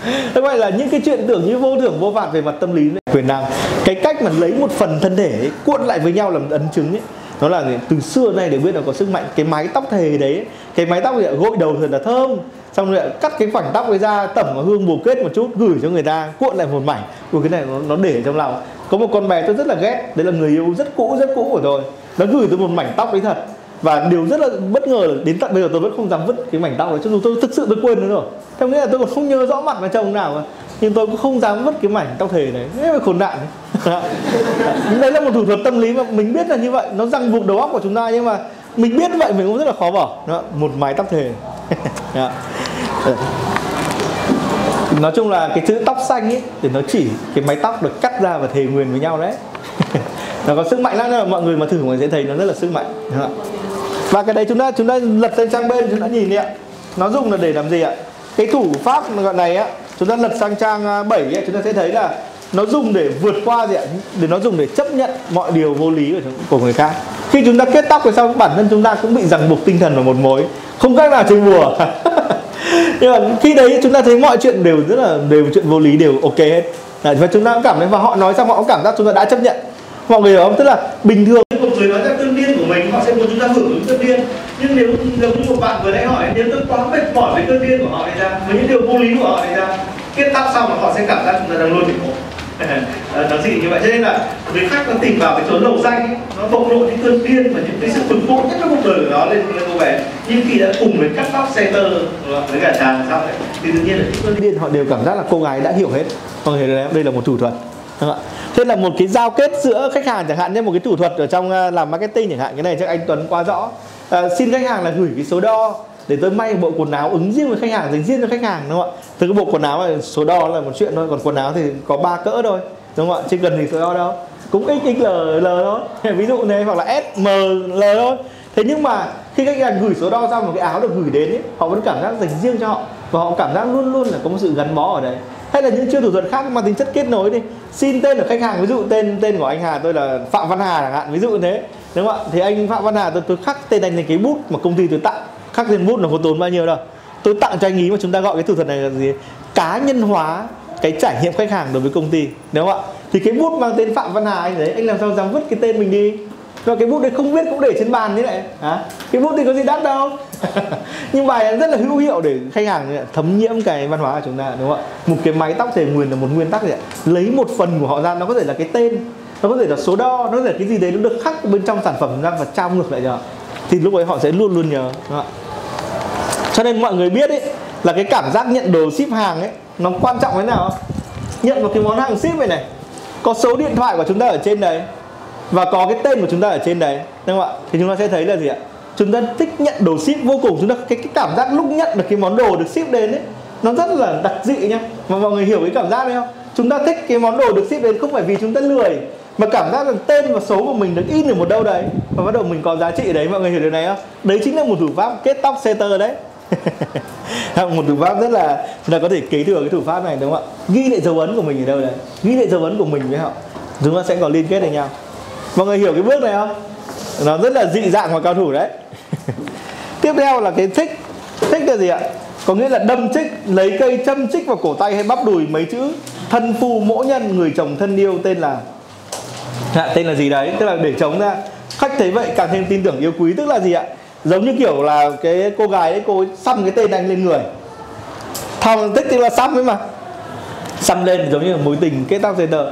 Thế vậy là những cái chuyện tưởng như vô thưởng vô phạt về mặt tâm lý này, quyền năng. Cái cách mà lấy một phần thân thể ấy, cuộn lại với nhau làm ấn chứng ấy nó là từ xưa nay đều biết là có sức mạnh. Cái mái tóc thề đấy cái mái tóc thì gội đầu thật là thơm. Xong rồi cắt cái khoảnh tóc ấy ra tẩm vào hương bồ kết một chút gửi cho người ta cuộn lại một mảnh. Của cái này nó, nó để trong lòng. Có một con bé tôi rất là ghét đấy là người yêu rất cũ rất cũ của tôi. Nó gửi tôi một mảnh tóc ấy thật. Và điều rất là bất ngờ là đến tận bây giờ tôi vẫn không dám vứt cái mảnh tóc đấy cho dù tôi thực sự tôi quên nó rồi. Theo nghĩa là tôi còn không nhớ rõ mặt là chồng nào mà. Nhưng tôi cũng không dám vứt cái mảnh tóc thề đấy thế mà khốn nạn. Đấy là một thủ thuật tâm lý mà mình biết là như vậy. Nó răng buộc đầu óc của chúng ta nhưng mà mình biết vậy mình cũng rất là khó bỏ. Đó, một mái tóc thề. Đó. nói chung là cái chữ tóc xanh ấy thì nó chỉ cái mái tóc được cắt ra và thề nguyền với nhau đấy. Nó có sức mạnh lắm là mọi người mà thử mọi người sẽ thấy nó rất là sức mạnh. Đúng không ạ? và cái đấy chúng ta chúng ta lật sang trang bên chúng ta nhìn đi ạ. Nó dùng là để làm gì ạ? Cái thủ pháp gọi này á chúng ta lật sang trang 7 ấy, chúng ta sẽ thấy là nó dùng để vượt qua gì ạ? Để nó dùng để chấp nhận mọi điều vô lý của, của người khác. Khi chúng ta kết tóc thì sau bản thân chúng ta cũng bị ràng buộc tinh thần vào một mối. Không cách nào chơi bùa. Nhưng mà khi đấy chúng ta thấy mọi chuyện đều rất là đều chuyện vô lý đều ok hết. Đấy, và chúng ta cũng cảm thấy và họ nói xong họ cũng cảm giác chúng ta đã chấp nhận. Mọi người hiểu không? Tức là bình thường một người nói ra cơn điên của mình họ sẽ muốn chúng ta hưởng ứng cơn điên. Nhưng nếu giống như một bạn vừa nãy hỏi nếu tôi quá mệt mỏi với cơn điên của họ này ra với những điều vô lý của họ này ra kết tóc xong họ sẽ cảm giác chúng ta đang luôn bị khổ. Ờ, nó gì như vậy. Cho nên là người khác nó tìm vào cái chỗ lầu danh ấy, nó bộc lộ những cơn điên và những cái sự bực bội nhất trong cuộc đời của nó lên lên cô bé. Nhưng khi đã cùng với cắt tóc xe tơ với cả chàng xong ấy, thì tự nhiên là những cơn điên họ đều cảm giác là cô gái đã hiểu hết. Có người là đây là một thủ thuật. Đúng không ạ? Thế là một cái giao kết giữa khách hàng chẳng hạn như một cái thủ thuật ở trong ờ, làm marketing chẳng hạn. Cái này chắc anh Tuấn quá rõ. À, xin khách hàng là gửi cái số đo để tôi may bộ quần áo ứng riêng với khách hàng dành riêng cho khách hàng đúng không ạ? Từ cái bộ quần áo này số đo là một chuyện thôi còn quần áo thì có ba cỡ thôi đúng không ạ? Chứ cần thì số đo đâu? Cũng xxl l thôi. Ví dụ này hoặc là s m l thôi. Thế nhưng mà khi khách hàng gửi số đo ra một cái áo được gửi đến ấy, họ vẫn cảm giác dành riêng cho họ. Và họ cảm giác luôn luôn là có một sự gắn bó ở đấy. Hay là những chiêu thủ thuật khác mang tính chất kết nối đi. Xin tên của khách hàng ví dụ tên tên của anh Hà tôi là Phạm Văn Hà chẳng hạn ví dụ như thế đúng không ạ? Thì anh Phạm Văn Hà tôi, tôi khắc tên anh lên cái bút mà công ty tôi tặng khắc trên bút nó có tốn bao nhiêu đâu. Tôi tặng cho anh ý mà chúng ta gọi cái thủ thuật này là gì? Cá nhân hóa cái trải nghiệm khách hàng đối với công ty, đúng không ạ? Thì cái bút mang tên Phạm Văn Hà anh đấy, anh làm sao dám vứt cái tên mình đi? Và cái bút đấy không biết cũng để trên bàn thế này. Hả? Cái bút thì có gì đắt đâu? Nhưng bài rất là hữu hiệu để khách hàng thấm nhiễm cái văn hóa của chúng ta, đúng không ạ? Một cái máy tóc thể nguyền là một nguyên tắc gì lấy một phần của họ ra, nó có thể là cái tên, nó có thể là số đo, nó có thể là cái gì đấy, nó được khắc bên trong sản phẩm ra và trao ngược lại cho họ. Thì lúc ấy họ sẽ luôn luôn nhớ, đúng không ạ? Cho nên mọi người biết ấy là cái cảm giác nhận đồ ship hàng ấy nó quan trọng thế nào? Không? nhận một cái món hàng ship này này có số điện thoại của chúng ta ở trên đấy và có cái tên của chúng ta ở trên đấy đúng không ạ? Thì chúng ta sẽ thấy là gì ạ? Chúng ta thích nhận đồ ship vô cùng chúng ta cái, cái cảm giác lúc nhận được cái món đồ được ship đến ấy nó rất là đặc dị nhá. Mà mọi người hiểu cái cảm giác đấy không? Chúng ta thích cái món đồ được ship đến không phải vì chúng ta lười mà cảm giác là tên và số của mình được in ở một đâu đấy và bắt đầu mình có giá trị đấy. Mọi người hiểu điều này không? Đấy chính là một thủ pháp kết tóc setter đấy. một thủ pháp rất là chúng ta có thể kế thừa cái thủ pháp này đúng không ạ? Ghi lại dấu ấn của mình ở đâu đấy ghi lại dấu ấn của mình với họ. Chúng ta sẽ có liên kết với nhau. Mọi người hiểu cái bước này không? Nó rất là dị dạng và cao thủ đấy. Tiếp theo là cái thích. Thích là gì ạ? Có nghĩa là đâm trích lấy cây châm trích vào cổ tay hay bắp đùi mấy chữ thân phu mỗ nhân người chồng thân yêu tên là à, tên là gì đấy? Tức là để chống ra. Khách thấy vậy càng thêm tin tưởng yêu quý. Tức là gì ạ? Giống như kiểu là cái cô gái ấy cô ấy xăm cái tên anh lên người. Thòng tích thì là xăm ấy mà. Xăm lên giống như là mối tình kết tóc dây tờ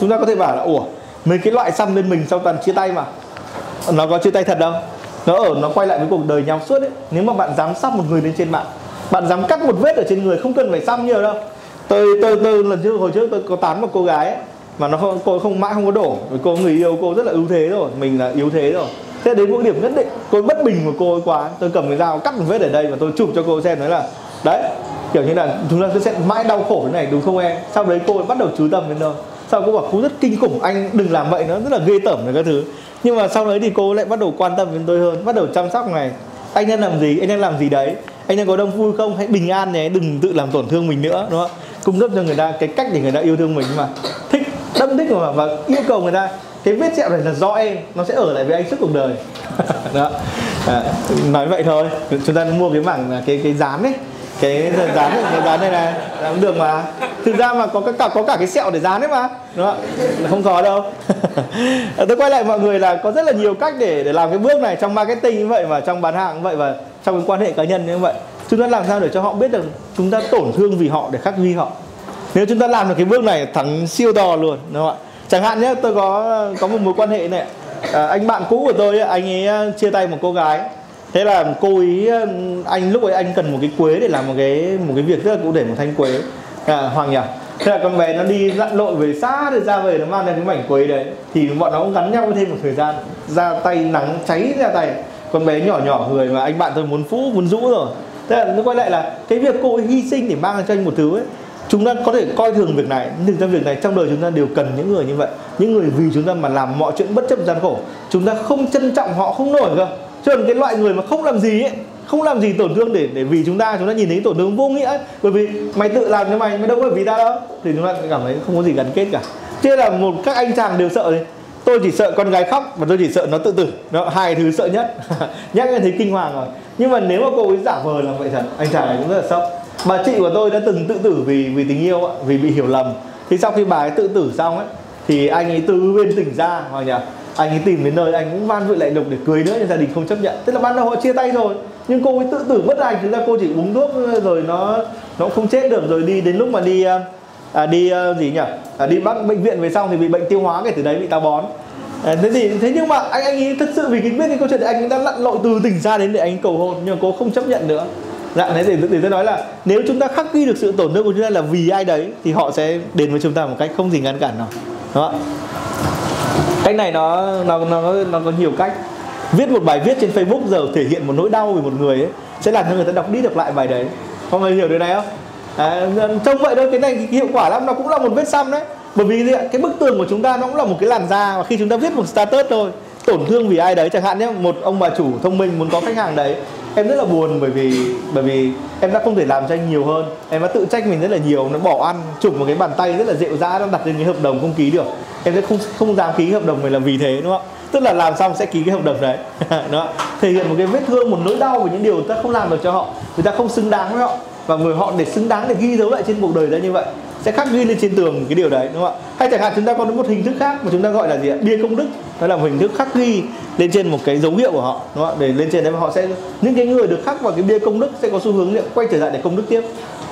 chúng ta có thể bảo là ủa mấy cái loại xăm lên mình sau toàn chia tay mà? Nó có chia tay thật đâu nó ở nó quay lại với cuộc đời nhau suốt ấy nếu mà bạn dám xăm một người lên trên mạng bạn dám cắt một vết ở trên người không cần phải xăm nhiều đâu. Tôi tôi tôi lần trước hồi trước tôi có tán một cô gái ấy, mà nó không cô không mãi không có đổ. Cô người yêu cô rất là ưu thế rồi. Mình là yếu thế rồi thế đến một điểm nhất định, tôi bất bình của cô ấy quá. Tôi cầm cái dao cắt một vết ở đây và tôi chụp cho cô xem, nói là, đấy, kiểu như là, chúng ta sẽ mãi đau khổ thế này, đúng không em? Sau đấy cô ấy bắt đầu chú tâm đến đâu. Sau cô bảo, cô rất kinh khủng, anh đừng làm vậy nó rất là ghê tởm này các thứ. Nhưng mà sau đấy thì cô lại bắt đầu quan tâm đến tôi hơn, bắt đầu chăm sóc này. Anh đang làm gì? Anh đang làm gì đấy? Anh đang có đông vui không? Hãy bình an nhé, đừng tự làm tổn thương mình nữa. Đúng không cung cấp cho người ta cái cách để người ta yêu thương mình mà. Thích đâm thích mà, và yêu cầu người ta cái vết sẹo này là do em nó sẽ ở lại với anh suốt cuộc đời. Đó. À, nói vậy thôi chúng ta mua cái mảng cái cái dán ấy. Cái dán này, cái dán này này cũng được mà. Thực ra mà có cả có cả cái sẹo để dán đấy mà. Đúng không có đâu. Tôi quay lại mọi người là có rất là nhiều cách để để làm cái bước này trong marketing như vậy và trong bán hàng như vậy và trong cái quan hệ cá nhân như vậy. Chúng ta làm sao để cho họ biết được chúng ta tổn thương vì họ để khắc ghi họ? Nếu chúng ta làm được cái bước này thắng siêu to luôn đúng không ạ chẳng hạn nhé tôi có có một mối quan hệ này. À, anh bạn cũ của tôi anh ấy à, chia tay một cô gái. Thế là cô ý à, anh lúc ấy anh cần một cái quế để làm một cái một cái việc rất là cụ thể một thanh quế. À, hoàng nhỉ? Thế là con bé nó đi lặn lội về xa rồi ra về nó mang đến cái mảnh quế đấy. Thì bọn nó cũng gắn nhau thêm một thời gian. Ra tay nắng cháy ra tay. Con bé nhỏ nhỏ người mà anh bạn tôi muốn phũ muốn rũ rồi. Thế là nó quay lại là cái việc cô ấy hy sinh để mang cho anh một thứ ấy chúng ta có thể coi thường việc này, nhưng trong việc này trong đời chúng ta đều cần những người như vậy. Những người vì chúng ta mà làm mọi chuyện bất chấp gian khổ. Chúng ta không trân trọng họ, không nổi cơ. Cho nên cái loại người mà không làm gì ấy, không làm gì tổn thương để để vì chúng ta chúng ta nhìn thấy tổn thương vô nghĩa ấy. bởi vì mày tự làm cho mày mày đâu có vì ta đâu. Thì chúng ta cảm thấy không có gì gắn kết cả. Thế là một các anh chàng đều sợ đấy. Tôi chỉ sợ con gái khóc và tôi chỉ sợ nó tự tử. Đó, hai thứ sợ nhất. Nhắc lên thấy kinh hoàng rồi. Nhưng mà nếu mà cô ấy giả vờ làm vậy thật, anh chàng này cũng rất là sốc bà chị của tôi đã từng tự tử vì vì tình yêu vì bị hiểu lầm. Thì sau khi bà ấy tự tử xong ấy thì anh ấy từ bên tỉnh ra hoặc nhỉ? Anh ấy tìm đến nơi anh cũng van vội lại lục để cưới nữa nhưng gia đình không chấp nhận. Tức là ban đầu họ chia tay rồi nhưng cô ấy tự tử mất anh, thực ra cô chỉ uống thuốc rồi nó nó không chết được. Rồi đi đến lúc mà đi à, à, đi à, gì nhỉ? À, đi bác bệnh viện về xong thì bị bệnh tiêu hóa kể từ đấy bị táo bón. À, thế thì thế nhưng mà anh anh ấy thật sự vì cái biết cái câu chuyện thì anh ấy đã lặn lội từ tỉnh ra đến để anh cầu hôn nhưng mà cô không chấp nhận nữa dạ đấy để, để tôi nói là nếu chúng ta khắc ghi được sự tổn thương của chúng ta là vì ai đấy thì họ sẽ đến với chúng ta một cách không gì ngăn cản nào. Đó cách này nó nó nó nó có nhiều cách. Viết một bài viết trên Facebook giờ thể hiện một nỗi đau về một người ấy sẽ làm cho người ta đọc đi đọc lại bài đấy. Mọi người hiểu điều này không? À, trông vậy thôi cái này hiệu quả lắm nó cũng là một vết xăm đấy. Bởi vì gì ạ? cái bức tường của chúng ta nó cũng là một cái làn da và khi chúng ta viết một status thôi tổn thương vì ai đấy chẳng hạn nhé. Một ông bà chủ thông minh muốn có khách hàng đấy em rất là buồn bởi vì bởi vì em đã không thể làm cho anh nhiều hơn. Em đã tự trách mình rất là nhiều nó bỏ ăn, chụp một cái bàn tay rất là dịu dã nó đặt lên cái hợp đồng không ký được. Em sẽ không không dám ký hợp đồng này là vì thế, đúng không tức là làm xong sẽ ký cái hợp đồng đấy đó thể hiện một cái vết thương, một nỗi đau về những điều ta không làm được cho họ. Người ta không xứng đáng với họ. Và người họ để xứng đáng để ghi dấu lại trên cuộc đời ra như vậy sẽ khắc ghi lên trên tường cái điều đấy, đúng không ạ? Hay chẳng hạn chúng ta có một hình thức khác mà chúng ta gọi là gì ạ? Bia công đức. Đó là một hình thức khắc ghi lên trên một cái dấu hiệu của họ, đúng không ạ? Để lên trên đấy mà họ sẽ, những cái người được khắc vào cái bia công đức sẽ có xu hướng quay trở lại để công đức tiếp.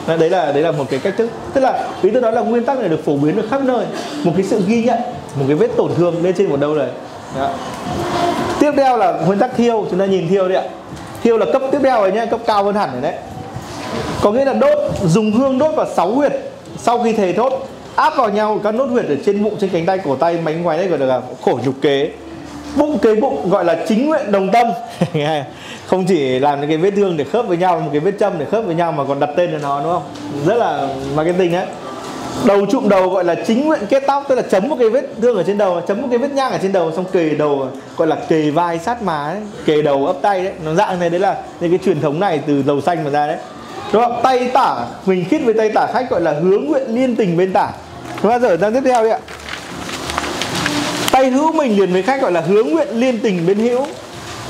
Đấy là đấy là một cái cách thức. Tức là ý tôi nói là nguyên tắc này được phổ biến được khắp nơi. Một cái sự ghi nhận, một cái vết tổn thương lên trên một đâu đấy. Đó. tiếp theo là nguyên tắc thiêu. Chúng ta nhìn thiêu đi ạ. Thiêu là cấp tiếp theo rồi nhé cấp cao hơn hẳn rồi đấy. Có nghĩa là đốt, dùng hương đốt vào sáu huyệt sau khi thề thốt áp vào nhau các nốt huyệt ở trên bụng trên cánh tay cổ tay mánh ngoái đây gọi là khổ nhục kế. Bụng kế bụng gọi là chính nguyện đồng tâm. Không chỉ làm những cái vết thương để khớp với nhau một cái vết châm để khớp với nhau mà còn đặt tên cho nó đúng không? Rất là marketing đấy. Đầu trụm đầu gọi là chính nguyện kết tóc tức là chấm một cái vết thương ở trên đầu chấm một cái vết nhang ở trên đầu xong kề đầu gọi là kề vai sát má ấy, kề đầu ấp tay đấy. Nó dạng này đấy là những cái truyền thống này từ dầu xanh mà ra đấy đúng không? Tay tả, mình khít với tay tả khách gọi là hướng nguyện liên tình bên tả. Chúng ta dở sang tiếp theo đi ạ. Tay hữu mình liền với khách gọi là hướng nguyện liên tình bên hữu.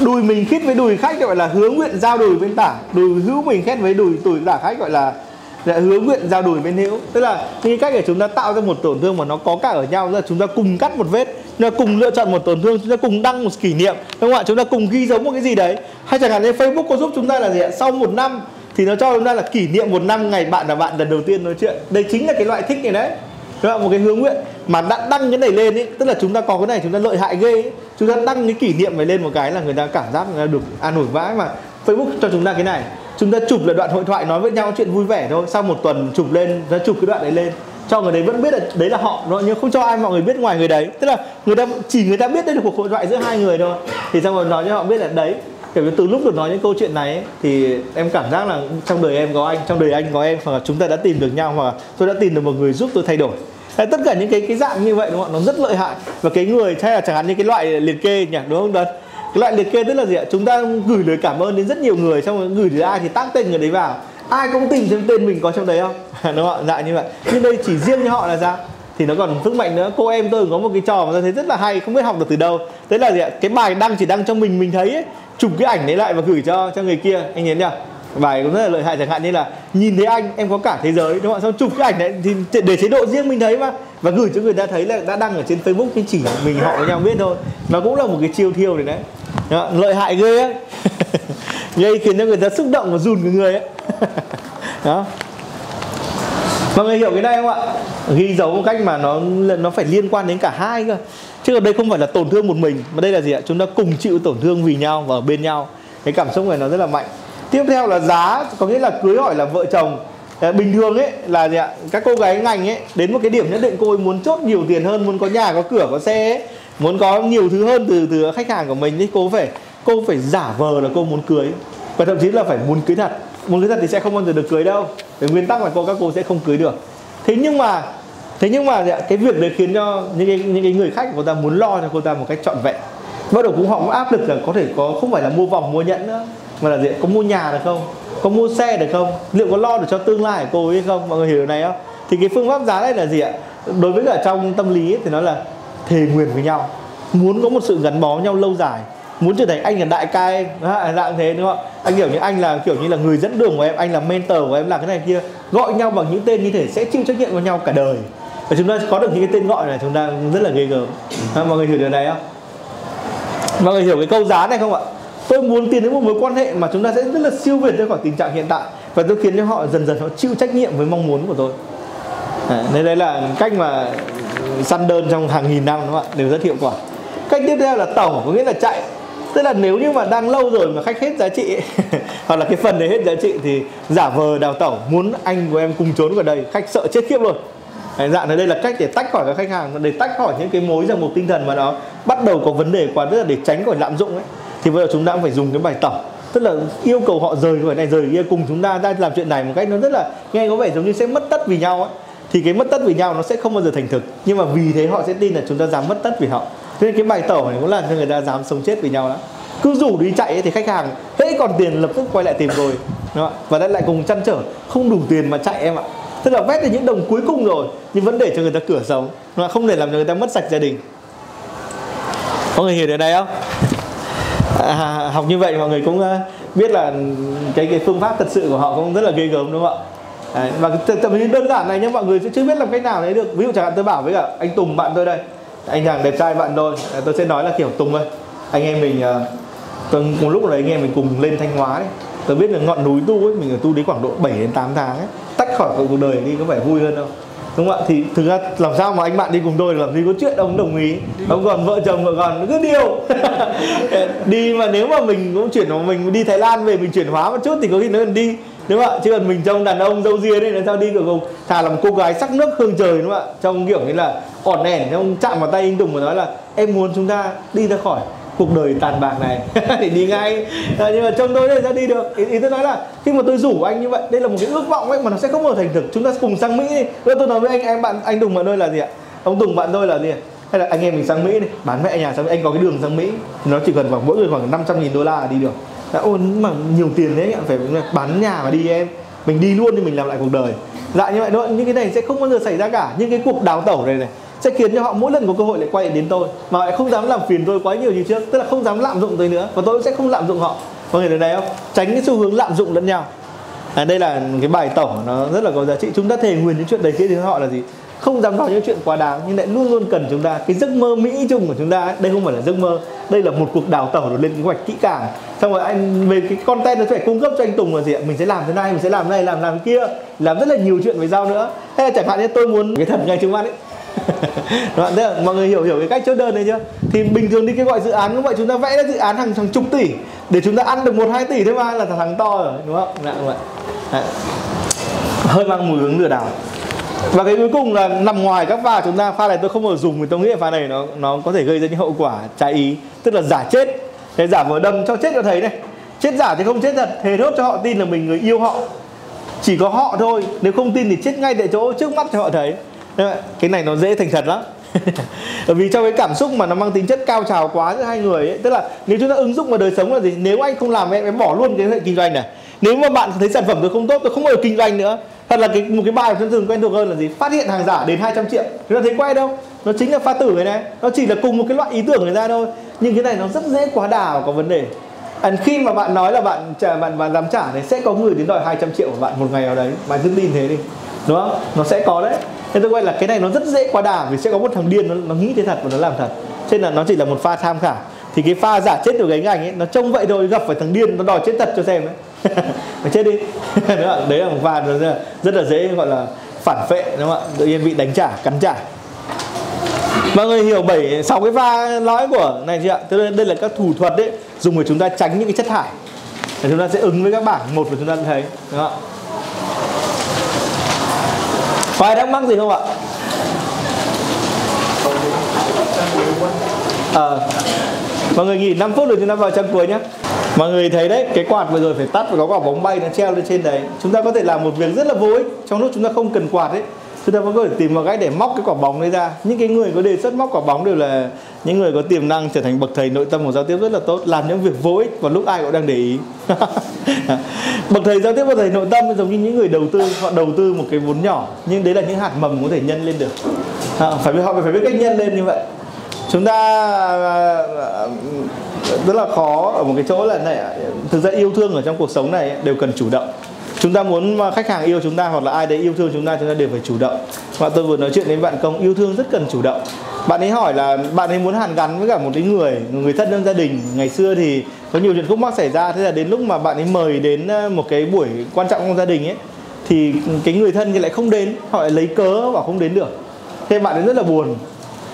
Đùi mình khít với đùi khách gọi là hướng nguyện giao đùi bên tả. Đùi hữu mình khét với đùi tuổi tả khách gọi là là hướng nguyện giao đùi bên hữu. Tức là những cách để chúng ta tạo ra một tổn thương mà nó có cả ở nhau là chúng ta cùng cắt một vết, chúng ta cùng lựa chọn một tổn thương, chúng ta cùng đăng một kỷ niệm. Đúng không ạ? Chúng ta cùng ghi dấu một cái gì đấy. Hay chẳng hạn như Facebook có giúp chúng ta là gì ạ? Sau một năm thì nó cho chúng ta là kỷ niệm một năm ngày bạn là bạn lần đầu tiên nói chuyện. Đây chính là cái loại thích này đấy. Đúng không? một cái hướng nguyện mà đã đăng cái này lên ấy tức là chúng ta có cái này, chúng ta lợi hại ghê ấy. chúng ta đăng cái kỷ niệm này lên một cái là người ta cảm giác người ta được an ủi vãi mà Facebook cho chúng ta cái này. Chúng ta chụp là đoạn hội thoại nói với nhau chuyện vui vẻ thôi. Sau một tuần chụp lên ra chụp cái đoạn đấy lên. Cho người đấy vẫn biết là đấy là họ đúng nhưng không cho ai, mọi người biết ngoài người đấy. Tức là người ta chỉ người ta biết đây là cuộc hội thoại giữa hai người thôi. Thì xong rồi nói cho họ biết là đấy kiểu như từ lúc được nói những câu chuyện này ấy, thì em cảm giác là trong đời em có anh trong đời anh có em hoặc là chúng ta đã tìm được nhau hoặc là tôi đã tìm được một người giúp tôi thay đổi. Đấy, tất cả những cái cái dạng như vậy đúng không nó rất lợi hại. Và cái người hay là chẳng hạn như cái loại liệt kê nhỉ đúng không đơn cái loại liệt kê tức là gì ạ? Chúng ta gửi lời cảm ơn đến rất nhiều người xong rồi gửi đến ai thì tác tên người đấy vào. Ai cũng tìm xem tên mình có trong đấy không? Đúng không ạ? Dạng như vậy. Nhưng đây chỉ riêng cho họ là sao? Thì nó còn sức mạnh nữa. Cô em tôi có một cái trò mà tôi thấy rất là hay không biết học được từ đâu. Đấy là gì ạ? Cái bài đăng chỉ đăng cho mình mình thấy ấy, chụp cái ảnh đấy lại và gửi cho cho người kia. Anh nhớ nhỉ? Bài cũng rất là lợi hại chẳng hạn như là nhìn thấy anh em có cả thế giới đúng không xong chụp cái ảnh đấy thì để chế độ riêng mình thấy mà. Và gửi cho người ta thấy là đã đăng ở trên facebook nhưng chỉ mình họ với nhau biết thôi. Nó cũng là một cái chiêu thiêu đấy đấy. Đó, lợi hại ghê ấy gây khiến cho người ta xúc động và run người ấy đó. Vâng, mọi người hiểu cái này không ạ? Ghi dấu một cách mà nó nó phải liên quan đến cả hai cơ. Chứ ở đây không phải là tổn thương một mình, mà đây là gì ạ? Chúng ta cùng chịu tổn thương vì nhau và ở bên nhau. Cái cảm xúc này nó rất là mạnh. Tiếp theo là giá, có nghĩa là cưới hỏi là vợ chồng. Bình thường ấy, là gì ạ? Các cô gái ngành ấy, đến một cái điểm nhất định cô ấy muốn chốt nhiều tiền hơn, muốn có nhà, có cửa, có xe ấy, muốn có nhiều thứ hơn từ từ khách hàng của mình thì cô phải cô phải giả vờ là cô muốn cưới. Và thậm chí là phải muốn cưới thật một người thật thì sẽ không bao giờ được cưới đâu. Về nguyên tắc là cô các cô sẽ không cưới được. Thế nhưng mà thế nhưng mà dạ, cái việc đấy khiến cho những cái những cái người khách của cô ta muốn lo cho cô ta một cách trọn vẹn. Bắt đầu cũng họ cũng áp lực là có thể có không phải là mua vòng mua nhẫn nữa mà là gì có mua nhà được không? Có mua xe được không? Liệu có lo được cho tương lai của cô ấy không? Mọi người hiểu điều này không? Thì cái phương pháp giá này là gì ạ? Đối với cả trong tâm lý ấy, thì nó là thề nguyện với nhau. Muốn có một sự gắn bó nhau lâu dài muốn trở thành anh là đại ca em. Dạng thế đúng không? Anh kiểu như anh là kiểu như là người dẫn đường của em anh là mentor của em là cái này kia. Gọi nhau bằng những tên như thế sẽ chịu trách nhiệm với nhau cả đời. Và chúng ta có được những cái tên gọi này chúng ta rất là ghê gớm. À, mọi người hiểu điều này không? Mọi người hiểu cái câu giá này không ạ? Tôi muốn tiến đến một mối quan hệ mà chúng ta sẽ rất là siêu việt ra khỏi tình trạng hiện tại. Và tôi khiến cho họ dần dần họ chịu trách nhiệm với mong muốn của tôi. À, nên đấy là cách mà săn đơn trong hàng nghìn năm đúng không ạ? Đều rất hiệu quả. Cách tiếp theo là tổng có nghĩa là chạy tức là nếu như mà đang lâu rồi mà khách hết giá trị hoặc là cái phần đấy hết giá trị thì giả vờ đào tẩu muốn anh của em cùng trốn vào đây khách sợ chết khiếp luôn. Đấy, dạng này đây là cách để tách khỏi các khách hàng để tách khỏi những cái mối ràng buộc tinh thần mà nó bắt đầu có vấn đề quá tức là để tránh khỏi lạm dụng ấy. Thì bây giờ chúng ta cũng phải dùng cái bài tẩu. Tức là yêu cầu họ rời khỏi này rời kia cùng chúng ta ra làm chuyện này một cách nó rất là nghe có vẻ giống như sẽ mất tất vì nhau ấy thì cái mất tất vì nhau nó sẽ không bao giờ thành thực. Nhưng mà vì thế họ sẽ tin là chúng ta dám mất tất vì họ nên cái bài tẩu này cũng làm cho người ta dám sống chết vì nhau đó cứ rủ đi chạy ấy, thì khách hàng hễ còn tiền lập tức quay lại tìm rồi. Đúng không? và lại cùng chăn trở không đủ tiền mà chạy em ạ. Tức là vét được những đồng cuối cùng rồi nhưng vẫn để cho người ta cửa sống. Mà không để làm cho người ta mất sạch gia đình. Có người hiểu điều này không? À, học như vậy mọi người cũng ờ, biết là cái cái phương pháp thật sự của họ cũng rất là ghê gớm đúng không ạ? Đấy, và thậm chí đơn giản này nhưng mọi người sẽ chưa biết làm cách nào đấy được. Ví dụ chẳng hạn tôi bảo với cả anh Tùng bạn tôi đây anh chàng đẹp trai bạn tôi tôi sẽ nói là kiểu Tùng ơi. Anh em mình từng tôi một lúc đấy anh em mình cùng lên Thanh Hóa đấy. Tôi biết là ngọn núi tu ấy, mình ở tu đến khoảng độ 7 đến 8 tháng ấy. Tách khỏi cuộc đời đi, có vẻ vui hơn đâu. Đúng không ạ? Thì thực ra làm sao mà anh bạn đi cùng tôi làm gì có chuyện ông đồng ý. Ông còn vợ chồng vợ còn cứ điều. Đi mà nếu mà mình cũng chuyển, mà mình đi Thái Lan về mình chuyển hóa một chút thì có khi nó cần đi đúng không ạ? Chứ còn mình trông đàn ông dâu ria đây là sao đi cửa cùng thà làm cô gái sắc nước hương trời đúng không ạ? Trong kiểu như là ỏn ẻn trong chạm vào tay anh Tùng và nói là em muốn chúng ta đi ra khỏi cuộc đời tàn bạc này. Để đi ngay. À, nhưng mà trong tôi đây ra đi được? Ý, ý tôi nói là khi mà tôi rủ anh như vậy đây là một cái ước vọng ấy mà nó sẽ không bao thành thực. Chúng ta cùng sang mỹ đi. Rồi tôi nói với anh em bạn anh tùng bạn tôi là gì ạ? Ông tùng bạn tôi là gì ạ? Hay là anh em mình sang mỹ đi. Bán mẹ nhà sang mỹ. Anh có cái đường sang mỹ. Nó chỉ cần khoảng mỗi người khoảng 500 nghìn đô la là đi được đã ôn mà nhiều tiền đấy anh phải bán nhà mà đi em. Mình đi luôn thì mình làm lại cuộc đời. Dạ như vậy đó những cái này sẽ không bao giờ xảy ra cả. Những cái cuộc đào tẩu này này sẽ khiến cho họ mỗi lần có cơ hội lại quay đến tôi. Mà lại không dám làm phiền tôi quá nhiều như trước. Tức là không dám lạm dụng tôi nữa. Và tôi sẽ không lạm dụng họ. Mọi người thấy đấy không? Tránh cái xu hướng lạm dụng lẫn nhau. À, đây là cái bài tổng nó rất là có giá trị. Chúng ta thề nguyền những chuyện đấy kia thì họ là gì? Không dám nói những chuyện quá đáng, nhưng lại luôn luôn cần chúng ta. Cái giấc mơ mỹ chung của chúng ta đây không phải là giấc mơ, đây là một cuộc đào tẩu được lên kế hoạch kỹ càng. Xong rồi anh, về cái content nó phải cung cấp cho anh Tùng là gì ạ? Mình sẽ làm thế này, mình sẽ làm này, làm làm kia, làm rất là nhiều chuyện với giao nữa. Hay là chẳng hạn như tôi muốn cái thật ngay trước mắt ấy. Đúng? Thế là mọi người hiểu hiểu cái cách chốt đơn này chưa thì bình thường đi cái gọi dự án cũng vậy, chúng ta vẽ ra dự án hàng hàng chục tỷ để chúng ta ăn được một, hai tỷ thế mà, là thằng to rồi, đúng không? Dạ đúng không ạ dạ. hơi mang mùi hướng lừa đảo và cái cuối cùng là nằm ngoài các pha chúng ta pha này tôi không bao giờ dùng vì tôi nghĩ là pha này nó nó có thể gây ra những hậu quả trái ý. Tức là giả chết. Thế giả vờ đâm cho chết cho thấy này. Chết giả thì không chết thật. Thế thốt cho họ tin là mình người yêu họ. Chỉ có họ thôi. Nếu không tin thì chết ngay tại chỗ trước mắt cho họ thấy. Cái này nó dễ thành thật lắm. Bởi vì trong cái cảm xúc mà nó mang tính chất cao trào quá giữa hai người ấy, tức là nếu chúng ta ứng dụng vào đời sống là gì? Nếu anh không làm em em bỏ luôn cái hệ kinh doanh này. Nếu mà bạn thấy sản phẩm tôi không tốt tôi không bao giờ kinh doanh nữa thật là cái một cái bài trên thường quen thuộc hơn là gì? Phát hiện hàng giả đến 200 triệu. Chúng ta thấy quay đâu? Nó chính là pha tử người này. Nó chỉ là cùng một cái loại ý tưởng người ta thôi. Nhưng cái này nó rất dễ quá đà và có vấn đề. And khi mà bạn nói là bạn trả bạn bạn dám trả thì sẽ có người đến đòi 200 triệu của bạn một ngày nào đấy. Bạn cứ tin thế đi. Đúng không? Nó sẽ có đấy. Thế tôi quay là cái này nó rất dễ quá đà vì sẽ có một thằng điên nó, nó nghĩ thế thật và nó làm thật. Cho nên là nó chỉ là một pha tham khảo. Thì cái pha giả chết từ cái ngành ấy nó trông vậy thôi gặp phải thằng điên nó đòi chết thật cho xem đấy phải chết đi. Đấy là, đấy là một pha rất là, rất là dễ gọi là phản phệ đúng không ạ? Tự nhiên bị đánh trả cắn trả. Mọi người hiểu bảy sáu cái pha nói của này chưa ạ? Tức là đây là các thủ thuật đấy dùng để chúng ta tránh những cái chất thải. Để chúng ta sẽ ứng với các bảng một của chúng ta thấy đúng không ạ? Có ai thắc mắc gì không ạ? À, mọi người nghỉ 5 phút rồi chúng ta vào trang cuối nhé mọi người thấy đấy cái quạt vừa rồi phải tắt và có quả bóng bay nó treo lên trên đấy. Chúng ta có thể làm một việc rất là vô ích trong lúc chúng ta không cần quạt ấy. Chúng ta vẫn có thể tìm một cách để móc cái quả bóng đấy ra. Những cái người có đề xuất móc quả bóng đều là những người có tiềm năng trở thành bậc thầy nội tâm của giao tiếp rất là tốt làm những việc vô ích vào lúc ai cũng đang để ý. Bậc thầy giao tiếp và thầy nội tâm giống như những người đầu tư họ đầu tư một cái vốn nhỏ nhưng đấy là những hạt mầm có thể nhân lên được. À, phải biết họ phải biết cách nhân lên như vậy chúng ta à, à, rất là khó ở một cái chỗ là này thực ra yêu thương ở trong cuộc sống này đều cần chủ động. Chúng ta muốn mà khách hàng yêu chúng ta hoặc là ai đấy yêu thương chúng ta chúng ta đều phải chủ động. Và tôi vừa nói chuyện đến bạn công, yêu thương rất cần chủ động. Bạn ấy hỏi là bạn ấy muốn hàn gắn với cả một cái người người thân trong gia đình. Ngày xưa thì có nhiều chuyện khúc mắc xảy ra, thế là đến lúc mà bạn ấy mời đến à, một cái buổi quan trọng trong gia đình ấy, thì cái người thân thì lại không đến. Họ lại lấy cớ và không đến được. Thế bạn ấy rất là buồn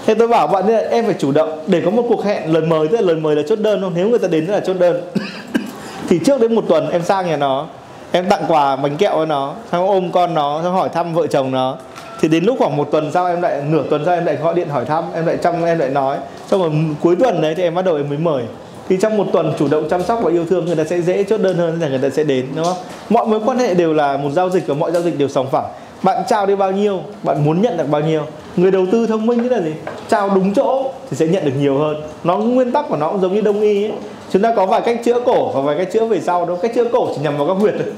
thế tôi bảo bạn là em phải chủ động để có một cuộc hẹn lời mời, tức là lời mời là chốt đơn không nếu người ta đến là chốt đơn. Thì trước đến một tuần em sang nhà nó, em tặng quà bánh kẹo cho nó, xong ôm con nó, xong hỏi thăm vợ chồng nó. Thì đến lúc khoảng một tuần sau em lại, nửa tuần sau em lại gọi điện hỏi thăm, em lại trong, em lại nói. Xong rồi cuối tuần đấy thì em bắt đầu em mới mời. Thì trong một tuần chủ động chăm sóc và yêu thương người ta sẽ dễ chốt đơn hơn, là người ta sẽ đến, đúng không? Mọi mối quan hệ đều là một giao dịch và mọi giao dịch đều sòng phẳng. Bạn trao đi bao nhiêu, bạn muốn nhận được bao nhiêu người đầu tư thông minh tức là gì? Trao đúng chỗ thì sẽ nhận được nhiều hơn. Nó nguyên tắc của nó cũng giống như đông y ấy. chúng ta có vài cách chữa cổ và vài cách chữa về sau đó. Cách chữa cổ chỉ nhằm vào các huyệt thôi.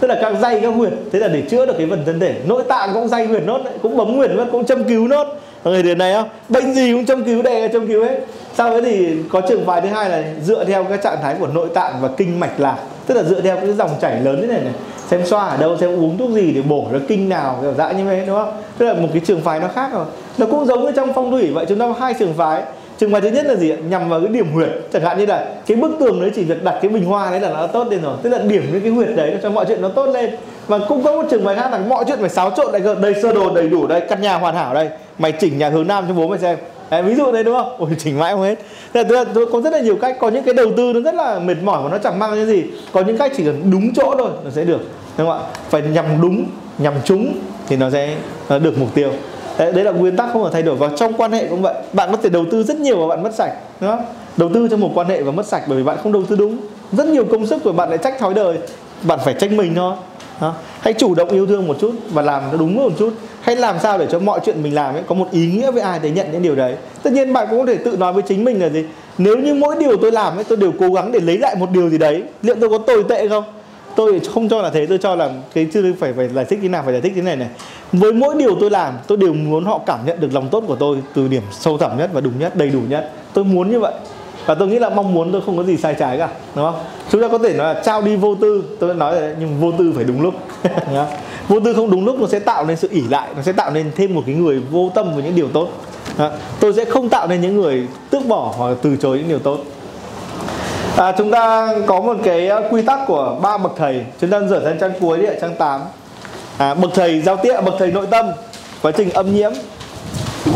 Tức là các dây, các huyệt. Thế là để chữa được cái phần thân thể. Nội tạng cũng dây huyệt nốt cũng bấm huyệt nốt cũng châm cứu nốt người đến này không bệnh gì cũng châm cứu đề châm cứu hết. Sau đấy thì có trường phái thứ hai là dựa theo các trạng thái của nội tạng và kinh mạch lạc. Tức là dựa theo cái dòng chảy lớn thế này này, xem xoa ở đâu, xem uống thuốc gì để bổ nó kinh nào, kiểu dạng như thế, đúng không? Tức là một cái trường phái nó khác rồi. Nó cũng giống như trong phong thủy, vậy chúng ta có hai trường phái. Trường phái thứ nhất là gì nhằm vào cái điểm huyệt. Chẳng hạn như là cái bức tường đấy chỉ việc đặt cái bình hoa đấy là nó tốt lên rồi. Tức là điểm những cái huyệt đấy cho mọi chuyện nó tốt lên. Và cũng có một trường phái khác là mọi chuyện phải xáo trộn đây đây sơ đồ đầy đủ đây, căn nhà hoàn hảo đây mày chỉnh nhà hướng nam cho bố mày xem Đấy, ví dụ đấy đúng không? Ôi chỉnh mãi không hết. Thế là tôi có rất là nhiều cách, có những cái đầu tư nó rất là mệt mỏi và nó chẳng mang cái gì. Có những cách chỉ cần đúng chỗ thôi nó sẽ được. Đúng không ạ? Phải nhằm đúng, nhằm trúng thì nó sẽ nó được mục tiêu. Đấy, đấy là nguyên tắc không thể thay đổi và trong quan hệ cũng vậy. Bạn có thể đầu tư rất nhiều và bạn mất sạch, đúng không? Đầu tư cho một quan hệ và mất sạch bởi vì bạn không đầu tư đúng. Rất nhiều công sức của bạn lại trách thói đời. Bạn phải trách mình thôi. Đó. Hãy chủ động yêu thương một chút và làm nó đúng một chút. Hãy làm sao để cho mọi chuyện mình làm ấy có một ý nghĩa với ai để nhận những điều đấy. Tất nhiên bạn cũng có thể tự nói với chính mình là gì? Nếu như mỗi điều tôi làm ấy tôi đều cố gắng để lấy lại một điều gì đấy Liệu tôi có tồi tệ không? Tôi không cho là thế, tôi cho là cái chưa phải phải giải thích thế nào phải giải thích thế này này. Với mỗi điều tôi làm tôi đều muốn họ cảm nhận được lòng tốt của tôi từ điểm sâu thẳm nhất và đúng nhất, đầy đủ nhất. Tôi muốn như vậy và tôi nghĩ là mong muốn tôi không có gì sai trái cả đúng không? Chúng ta có thể nói là trao đi vô tư tôi đã nói rồi nhưng vô tư phải đúng lúc. Vô tư không đúng lúc nó sẽ tạo nên sự ỉ lại nó sẽ tạo nên thêm một cái người vô tâm với những điều tốt. Tôi sẽ không tạo nên những người tước bỏ hoặc từ chối những điều tốt. À, chúng ta có một cái ờ, quy tắc của ba bậc thầy. Chúng ta dở sang trang cuối đi ạ trang 8 à, bậc thầy giao tiếp bậc thầy nội tâm quá trình âm nhiễm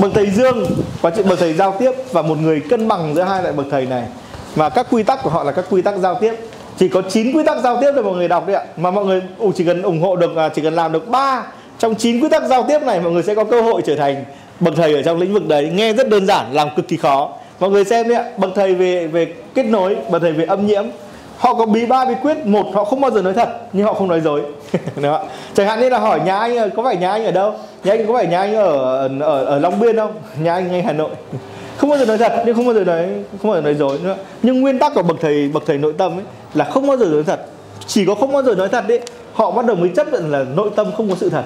bậc thầy dương. Và chuyện bậc thầy giao tiếp và một người cân bằng giữa hai loại bậc thầy này. Và các quy tắc của họ là các quy tắc giao tiếp. Chỉ có 9 quy tắc giao tiếp để mọi người đọc đấy ạ. Mà mọi người chỉ cần ủng hộ được à, chỉ cần làm được 3 trong 9 quy tắc giao tiếp này, mọi người sẽ có cơ hội trở thành bậc thầy ở trong lĩnh vực đấy. Nghe rất đơn giản, làm cực kỳ khó. Mọi người xem đấy ạ, bậc thầy về về kết nối, bậc thầy về âm nhiễm. Họ có bí ba, bí quyết. Một, họ không bao giờ nói thật, nhưng họ không nói dối. Đó. chẳng hạn như là hỏi nhà anh ờ, có phải nhà anh ở đâu? Nhà anh có phải nhà anh ở ở ở Long Biên không? Nhà anh ngay Hà Nội. Không bao giờ nói thật nhưng không bao giờ nói không bao giờ nói dối nữa nhưng nguyên tắc của bậc thầy bậc thầy nội tâm ấy là không bao giờ nói thật. Chỉ có không bao giờ nói thật đấy họ bắt đầu mới chấp nhận là nội tâm không có sự thật.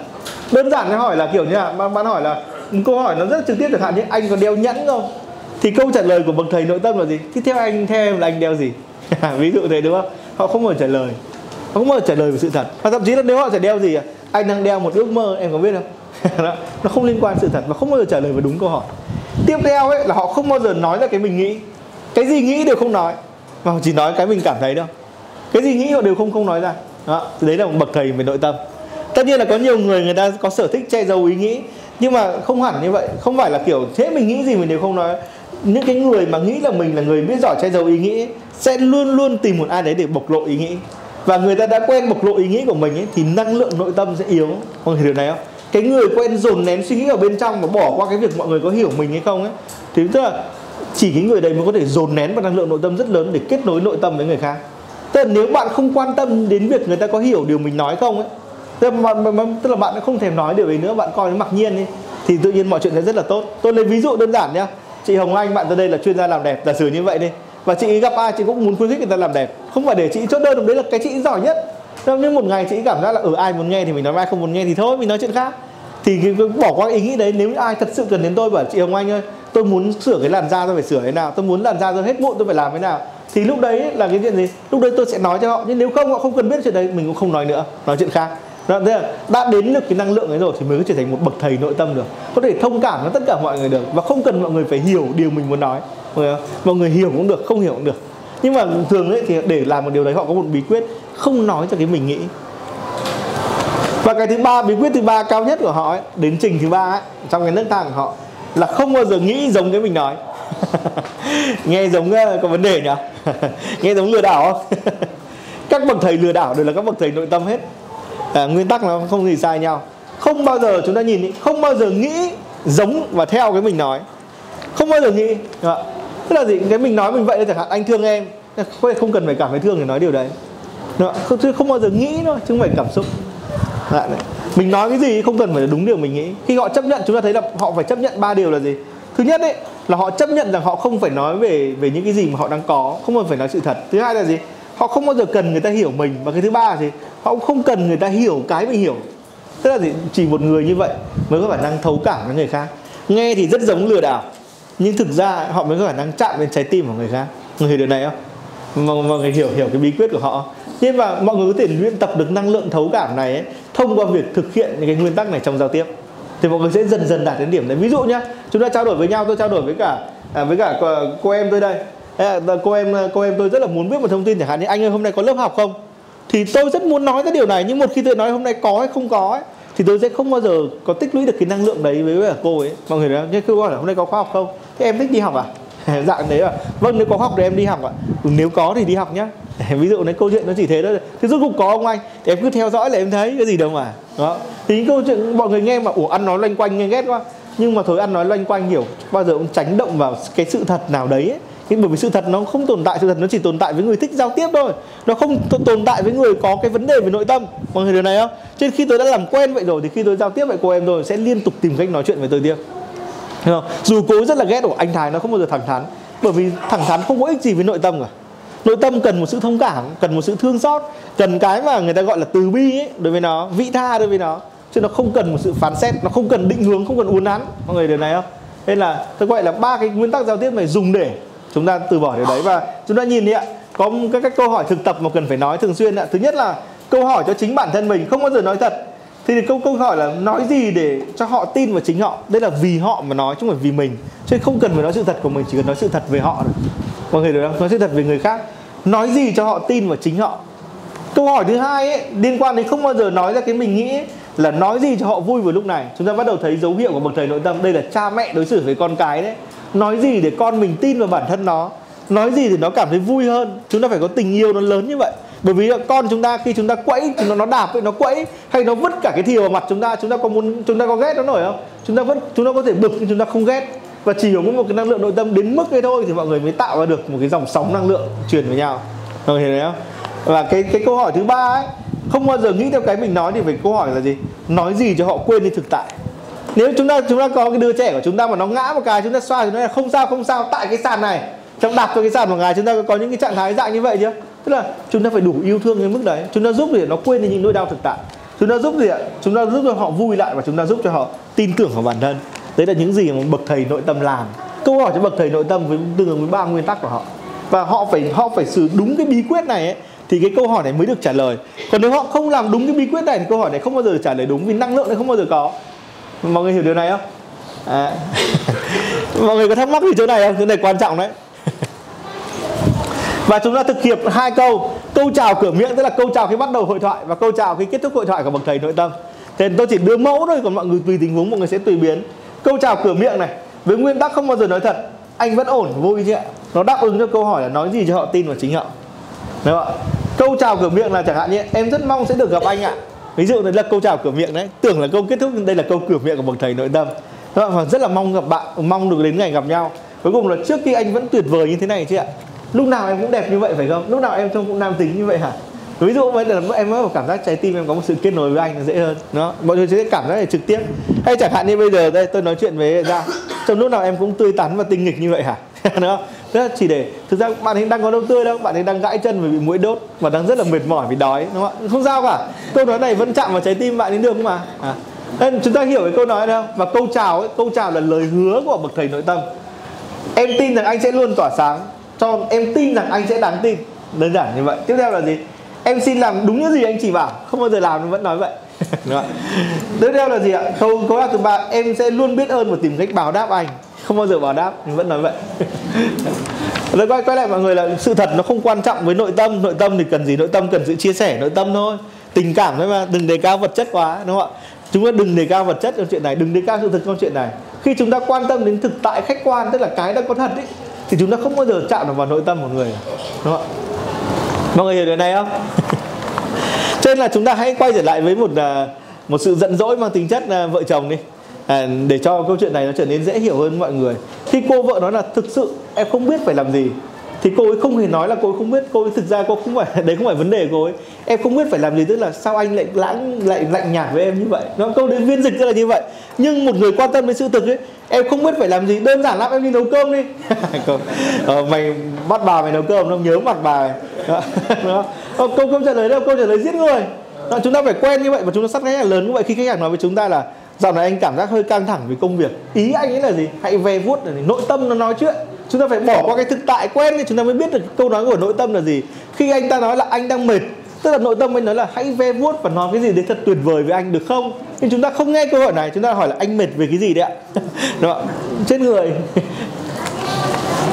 Đơn giản cái hỏi là kiểu như là bạn, bạn hỏi là câu hỏi nó rất trực tiếp chẳng hạn như anh có đeo nhẫn không? Thì câu trả lời của bậc thầy nội tâm là gì? Thì theo anh theo em là anh đeo gì? Ví dụ thế đúng không? Họ không bao giờ trả lời không bao giờ trả lời về sự thật. Và thậm chí là nếu họ sẽ đeo gì à, anh đang đeo một ước mơ, em có biết không? Nó không liên quan sự thật và không bao giờ trả lời về đúng câu hỏi. Tiếp theo ấy, là họ không bao giờ nói ra cái mình nghĩ. Cái gì nghĩ đều không nói. Mà họ chỉ nói cái mình cảm thấy đâu cái gì nghĩ họ đều không không nói ra. Đó, đấy là một bậc thầy về nội tâm. Tất nhiên là có nhiều người người ta có sở thích che giấu ý nghĩ. Nhưng mà không hẳn như vậy. Không phải là kiểu thế mình nghĩ gì mình đều không nói. Những cái người mà nghĩ là mình là người biết giỏi che giấu ý nghĩ sẽ luôn luôn tìm một ai đấy để bộc lộ ý nghĩ và người ta đã quen bộc lộ ý nghĩ của mình ấy, thì năng lượng nội tâm sẽ yếu. Mọi người điều này không? Cái người quen dồn nén suy nghĩ ở bên trong và bỏ qua cái việc mọi người có hiểu mình hay không ấy thì tức là chỉ cái người đấy mới có thể dồn nén vào năng lượng nội tâm rất lớn để kết nối nội tâm với người khác. Tức là nếu bạn không quan tâm đến việc người ta có hiểu điều mình nói không ấy tức là, bạn, tức là bạn không thèm nói điều ấy nữa bạn coi nó mặc nhiên đi thì tự nhiên mọi chuyện sẽ rất là tốt. Tôi lấy ví dụ đơn giản nhá. Chị Hồng Anh bạn tới đây là chuyên gia làm đẹp giả sử như vậy đi và chị gặp ai chị cũng muốn khuyến khích người ta làm đẹp. Không phải để chị chốt đơn đấy là cái chị giỏi nhất. Nhưng một ngày chị cảm giác là ở ừ, ai muốn nghe thì mình nói ai không muốn nghe thì thôi mình nói chuyện khác. Thì bỏ qua ý nghĩ đấy nếu ai thật sự cần đến tôi bảo chị Hồng Anh ơi tôi muốn sửa cái làn da tôi phải sửa thế nào tôi muốn làn da tôi hết mụn tôi phải làm thế nào. Thì lúc đấy là cái chuyện gì? Lúc đấy tôi sẽ nói cho họ nhưng nếu không họ không cần biết chuyện đấy mình cũng không nói nữa nói chuyện khác. Đó, là đã đến được cái năng lượng ấy rồi thì mới có trở thành một bậc thầy nội tâm được. Có thể thông cảm với tất cả mọi người được và không cần mọi người phải hiểu điều mình muốn nói. Vâng mọi người hiểu cũng được không hiểu cũng được. Nhưng mà thường ấy thì để làm một điều đấy họ có một bí quyết không nói cho cái mình nghĩ. Và cái thứ ba bí quyết thứ ba cao nhất của họ ấy, đến trình thứ ba ấy, trong cái nước thang của họ là không bao giờ nghĩ giống cái mình nói. Nghe giống ờ, có vấn đề nhỉ? Nghe giống lừa đảo không? Các bậc thầy lừa đảo đều là các bậc thầy nội tâm hết. À, nguyên tắc nó không gì sai nhau. Không bao giờ chúng ta nhìn không bao giờ nghĩ giống và theo cái mình nói. Không bao giờ nghĩ tức là gì? Cái mình nói mình vậy chẳng hạn anh thương em. Không cần phải cảm thấy thương để nói điều đấy. Không, không bao giờ nghĩ thôi chứ không phải cảm xúc. Đấy. mình nói cái gì không cần phải đúng điều mình nghĩ. Khi họ chấp nhận chúng ta thấy là họ phải chấp nhận ba điều là gì? Thứ nhất ấy là họ chấp nhận rằng họ không phải nói về về những cái gì mà họ đang có không cần phải nói sự thật. Thứ hai là gì? Họ không bao giờ cần người ta hiểu mình. Và cái thứ ba là gì? Họ cũng không cần người ta hiểu cái mình hiểu. Tức là gì? Chỉ một người như vậy mới có khả năng thấu cảm với người khác. Nghe thì rất giống lừa đảo nhưng thực ra họ mới có khả năng chạm đến trái tim của người khác. Người hiểu điều này không? Mọi, mọi người hiểu hiểu cái bí quyết của họ nhưng mà mọi người có thể luyện tập được năng lượng thấu cảm này ấy, thông qua việc thực hiện những cái nguyên tắc này trong giao tiếp. Thì mọi người sẽ dần dần đạt đến điểm đấy. Ví dụ nhá chúng ta trao đổi với nhau tôi trao đổi với cả à, với cả cô, cô em tôi đây. Cô em cô em tôi rất là muốn biết một thông tin chẳng hạn như anh ơi hôm nay có lớp học không? Thì tôi rất muốn nói cái điều này nhưng một khi tôi nói hôm nay có hay không có ấy, thì tôi sẽ không bao giờ có tích lũy được cái năng lượng đấy với cả cô ấy. Mọi người nói như cô hỏi là hôm nay có khóa học không? Thế em thích đi học à? Dạng đấy à vâng nếu có học thì em đi học ạ. À? nếu có thì đi học nhá. Ví dụ này, câu chuyện nó chỉ thế thôi. Thì rốt cuộc có ông anh thì em cứ theo dõi là em thấy cái gì đâu mà. Đó. Thì những câu chuyện mọi người nghe mà, ủa, ăn nói loanh quanh nghe ghét quá. Nhưng mà thôi, ăn nói loanh quanh hiểu, bao giờ cũng tránh động vào cái sự thật nào đấy ấy. Nhưng bởi vì sự thật nó không tồn tại, sự thật nó chỉ tồn tại với người thích giao tiếp thôi. Nó không tồn tại với người có cái vấn đề về nội tâm. Mọi người điều này không? Trên khi tôi đã làm quen vậy rồi thì khi tôi giao tiếp với cô em rồi sẽ liên tục tìm cách nói chuyện với tôi tiếp. Hiểu không? dù cố rất là ghét của anh thái nó không bao giờ thẳng thắn. Bởi vì thẳng thắn không có ích gì với nội tâm cả. Nội tâm cần một sự thông cảm cần một sự thương xót cần cái mà người ta gọi là từ bi ấy, đối với nó vị tha đối với nó. Chứ nó không cần một sự phán xét nó không cần định hướng không cần uốn nắn. Mọi người điều này không? Nên là tôi gọi là ba cái nguyên tắc giao tiếp này dùng để chúng ta từ bỏ điều đấy. Và chúng ta nhìn đi ạ có các, các câu hỏi thực tập mà cần phải nói thường xuyên ạ. Thứ nhất là câu hỏi cho chính bản thân mình không bao giờ nói thật thì câu câu hỏi là nói gì để cho họ tin vào chính họ? Đây là vì họ mà nói chứ không phải vì mình. Chứ không cần phải nói sự thật của mình chỉ cần nói sự thật về họ thôi. Mọi người được không? Nói sự thật về người khác. Nói gì cho họ tin vào chính họ? Câu hỏi thứ hai ấy, liên quan đến không bao giờ nói ra cái mình nghĩ ấy, là nói gì cho họ vui vào lúc này? Chúng ta bắt đầu thấy dấu hiệu của bậc thầy nội tâm. Đây là cha mẹ đối xử với con cái đấy. Nói gì để con mình tin vào bản thân nó? Nói gì thì nó cảm thấy vui hơn? Chúng ta phải có tình yêu nó lớn như vậy bởi vì con chúng ta khi chúng ta quẫy chúng nó nó đạp nó quẫy hay nó vứt cả cái thìa vào mặt chúng ta chúng ta có muốn chúng ta có ghét nó nổi không chúng ta vẫn chúng ta có thể bực nhưng chúng ta không ghét và chỉ có một cái năng lượng nội tâm đến mức ấy thôi thì mọi người mới tạo ra được một cái dòng sóng năng lượng truyền với nhau mọi người hiểu không và cái cái câu hỏi thứ ba ấy không bao giờ nghĩ theo cái mình nói thì phải câu hỏi là gì nói gì cho họ quên đi thực tại nếu chúng ta chúng ta có cái đứa trẻ của chúng ta mà nó ngã một cái chúng ta xoa thì nó là không sao không sao tại cái sàn này trong đạp cho cái sàn một ngày chúng ta có những cái trạng thái dạng như vậy chưa tức là chúng ta phải đủ yêu thương đến mức đấy. Chúng ta giúp để nó quên đi những nỗi đau thực tại? Chúng ta giúp gì ạ? Chúng ta giúp cho họ vui lại và chúng ta giúp cho họ tin tưởng vào bản thân. Đấy là những gì mà bậc thầy nội tâm làm. Câu hỏi cho bậc thầy nội tâm với tương ứng với ba nguyên tắc của họ. Và họ phải họ phải xử đúng cái bí quyết này ấy, thì cái câu hỏi này mới được trả lời. Còn nếu họ không làm đúng cái bí quyết này thì câu hỏi này không bao giờ được trả lời đúng vì năng lượng này không bao giờ có. Mọi người hiểu điều này không? À. mọi người có thắc mắc gì chỗ này không? Chỗ này quan trọng đấy và chúng ta thực hiện hai câu câu chào cửa miệng, tức là câu chào khi bắt đầu hội thoại và câu chào khi kết thúc hội thoại của bậc thầy nội tâm. Thế tôi chỉ đưa mẫu thôi, còn mọi người tùy tình huống mọi người sẽ tùy biến. Câu chào cửa miệng này, với nguyên tắc không bao giờ nói thật, anh vẫn ổn, vui chứ ạ. Nó đáp ứng cho câu hỏi là nói gì cho họ tin vào chính họ. Đúng không ạ? Câu chào cửa miệng là chẳng hạn như, em rất mong sẽ được gặp anh ạ. Ví dụ đấy là câu chào cửa miệng đấy, tưởng là câu kết thúc, nhưng đây là câu cửa miệng của bậc thầy nội tâm. Đúng không? và rất là mong gặp bạn, mong được đến ngày gặp nhau. Cuối cùng là trước khi anh vẫn tuyệt vời như thế này chứ ạ lúc nào em cũng đẹp như vậy phải không? Lúc nào em trông cũng nam tính như vậy hả? Ví dụ bây giờ em mới có cảm giác trái tim em có một sự kết nối với anh dễ hơn đó mọi người sẽ cảm giác này trực tiếp. Hay chẳng hạn như bây giờ đây, tôi nói chuyện với ra trong lúc nào em cũng tươi tắn và tinh nghịch như vậy hả? Đó Tức là chỉ để, thực ra bạn ấy đang có đâu tươi đâu, bạn ấy đang gãi chân vì bị mũi đốt và đang rất là mệt mỏi vì đói, đúng không không sao cả, câu nói này vẫn chạm vào trái tim bạn ấy được mà. À. nên chúng ta hiểu cái câu nói đâu và câu chào ấy, câu chào là lời hứa của bậc thầy nội tâm. Em tin rằng anh sẽ luôn tỏa sáng cho em tin rằng anh sẽ đáng tin. Đơn giản như vậy. Tiếp theo là gì? Em xin làm đúng những gì anh chỉ bảo. Không bao giờ làm vẫn nói vậy. Đúng không? tiếp theo là gì ạ? Câu câu đáp thứ ba em sẽ luôn biết ơn và tìm cách báo đáp anh. Không bao giờ báo đáp nhưng vẫn nói vậy. Rồi quay quay lại mọi người là sự thật nó không quan trọng với nội tâm. Nội tâm thì cần gì? Nội tâm cần sự chia sẻ nội tâm thôi. Tình cảm thôi mà đừng đề cao vật chất quá đúng không ạ? Chúng ta đừng đề cao vật chất trong chuyện này đừng đề cao sự thật trong chuyện này. Khi chúng ta quan tâm đến thực tại khách quan tức là cái đã có thật ấy, thì chúng ta không bao giờ chạm được vào nội tâm của người đúng không ạ? Mọi người hiểu điều này không? Cho nên là chúng ta hãy quay trở lại với một à, một sự giận dỗi mang tính chất à, vợ chồng đi. À, để cho câu chuyện này nó trở nên dễ hiểu hơn mọi người. Khi cô vợ nói là thực sự em không biết phải làm gì thì cô ấy không hề nói là cô ấy không biết cô ấy thực ra cô không phải đấy không phải vấn đề cô ấy. Em không biết phải làm gì tức là sao anh lại lãng lại lạnh nhạt với em như vậy. Nó câu đến viên dịch ra là như vậy. Nhưng một người quan tâm đến sự thực ấy em không biết phải làm gì. Đơn giản lắm em đi nấu cơm đi. Ờ, mày bắt bà mày nấu cơm nó nhớ mặt bà mày. Đó. Ờ, câu câu trả lời đâu? Câu trả lời giết người. Đó, chúng ta phải quen như vậy và chúng ta sắp khách hàng lớn như vậy. Khi khách hàng nói với chúng ta là dạo này anh cảm giác hơi căng thẳng vì công việc. Ý anh ấy là gì? Hãy ve vuốt này nội tâm nó nói chuyện chúng ta phải bỏ qua cái thực tại quen thì chúng ta mới biết được câu nói của nội tâm là gì. Khi anh ta nói là anh đang mệt tức là nội tâm anh nói là hãy ve vuốt và nói cái gì đấy thật tuyệt vời với anh được không? Nhưng chúng ta không nghe câu hỏi này chúng ta hỏi là anh mệt về cái gì đấy ạ? Đó chết người.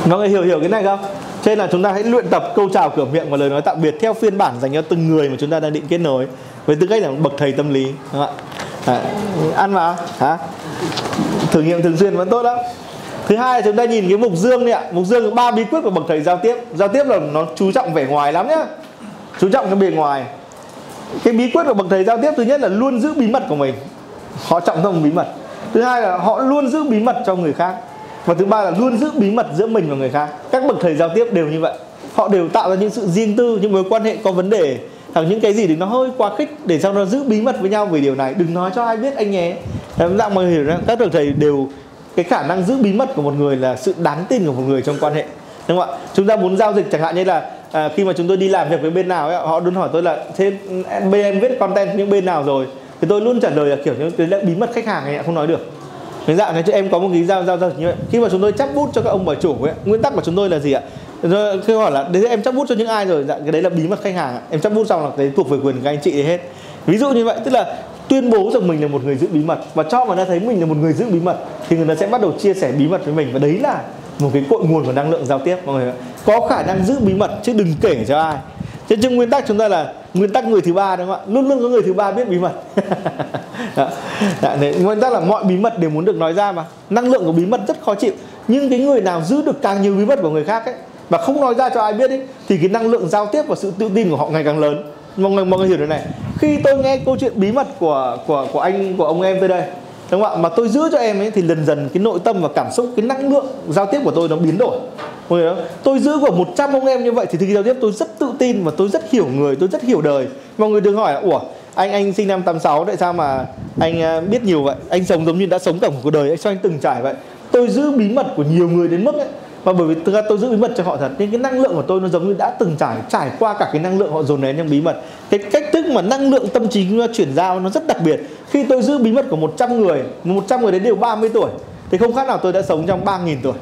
Mọi người hiểu hiểu cái này không? Cho nên là chúng ta hãy luyện tập câu chào cửa miệng và lời nói tạm biệt theo phiên bản dành cho từng người mà chúng ta đang định kết nối với tư cách là bậc thầy tâm lý. Đúng không ạ? À, ăn vào hả? Thử nghiệm thường xuyên vẫn tốt lắm thứ hai là chúng ta nhìn cái mục dương này ạ. Mục dương có ba bí quyết của bậc thầy giao tiếp. Giao tiếp là nó chú trọng vẻ ngoài lắm nhá. Chú trọng cái bề ngoài. Cái bí quyết của bậc thầy giao tiếp thứ nhất là luôn giữ bí mật của mình. Họ trọng tâm bí mật. Thứ hai là họ luôn giữ bí mật cho người khác. Và thứ ba là luôn giữ bí mật giữa mình và người khác. Các bậc thầy giao tiếp đều như vậy. Họ đều tạo ra những sự riêng tư, những mối quan hệ có vấn đề. Hoặc những cái gì thì nó hơi quá khích để sau nó giữ bí mật với nhau về điều này. Đừng nói cho ai biết anh nhé. Dạng mọi người hiểu rằng các bậc thầy đều cái khả năng giữ bí mật của một người là sự đáng tin của một người trong quan hệ đúng không ạ? Chúng ta muốn giao dịch chẳng hạn như là à, khi mà chúng tôi đi làm việc với bên nào ấy, họ luôn hỏi tôi là thế bên em viết content những bên nào rồi? Thì tôi luôn trả lời là kiểu như cái là bí mật khách hàng ấy không nói được. Cái dạng này cho em có một cái giao giao dịch như vậy. Khi mà chúng tôi chắp bút cho các ông bà chủ ấy nguyên tắc của chúng tôi là gì ạ? Khi hỏi là đấy em chắp bút cho những ai rồi? Dạ, cái đấy là bí mật khách hàng em chắp bút xong là cái thuộc về quyền của các anh chị đấy hết. Ví dụ như vậy tức là tuyên bố rằng mình là một người giữ bí mật. Và cho người ta thấy mình là một người giữ bí mật thì người ta sẽ bắt đầu chia sẻ bí mật với mình. Và đấy là một cái cội nguồn của năng lượng giao tiếp mọi người có khả năng giữ bí mật chứ đừng kể cho ai. Trên chứ nguyên tắc chúng ta là nguyên tắc người thứ ba đúng không ạ? Luôn luôn có người thứ ba biết bí mật. Đó. Dạ, Đó, đấy, nguyên tắc là mọi bí mật đều muốn được nói ra mà. Năng lượng của bí mật rất khó chịu. Nhưng cái người nào giữ được càng nhiều bí mật của người khác ấy và không nói ra cho ai biết ấy thì cái năng lượng giao tiếp và sự tự tin của họ ngày càng lớn mọi người mọi người hiểu điều này. Khi tôi nghe câu chuyện bí mật của của của anh, của ông em tới đây, đúng không ạ? Mà tôi giữ cho em ấy thì dần dần cái nội tâm và cảm xúc, cái năng lượng giao tiếp của tôi nó biến đổi. Mọi người đó tôi giữ của 100 ông em như vậy thì khi giao tiếp tôi rất tự tin và tôi rất hiểu người, tôi rất hiểu đời. Mọi người đừng hỏi là, ủa, anh anh sinh năm 86 tại sao mà anh à, biết nhiều vậy? Anh sống giống như đã sống cả một cuộc đời anh sao anh từng trải vậy? Tôi giữ bí mật của nhiều người đến mức ấy và bởi vì thực ra tôi giữ bí mật cho họ thật, nên cái năng lượng của tôi nó giống như đã từng trải trải qua cả cái năng lượng họ dồn nén trong bí mật. Cái cách thức mà năng lượng tâm trí nó chuyển giao nó rất đặc biệt. Khi tôi giữ bí mật của 100 người 100 người đấy đều 30 tuổi, thì không khác nào tôi đã sống trong 3.000 tuổi.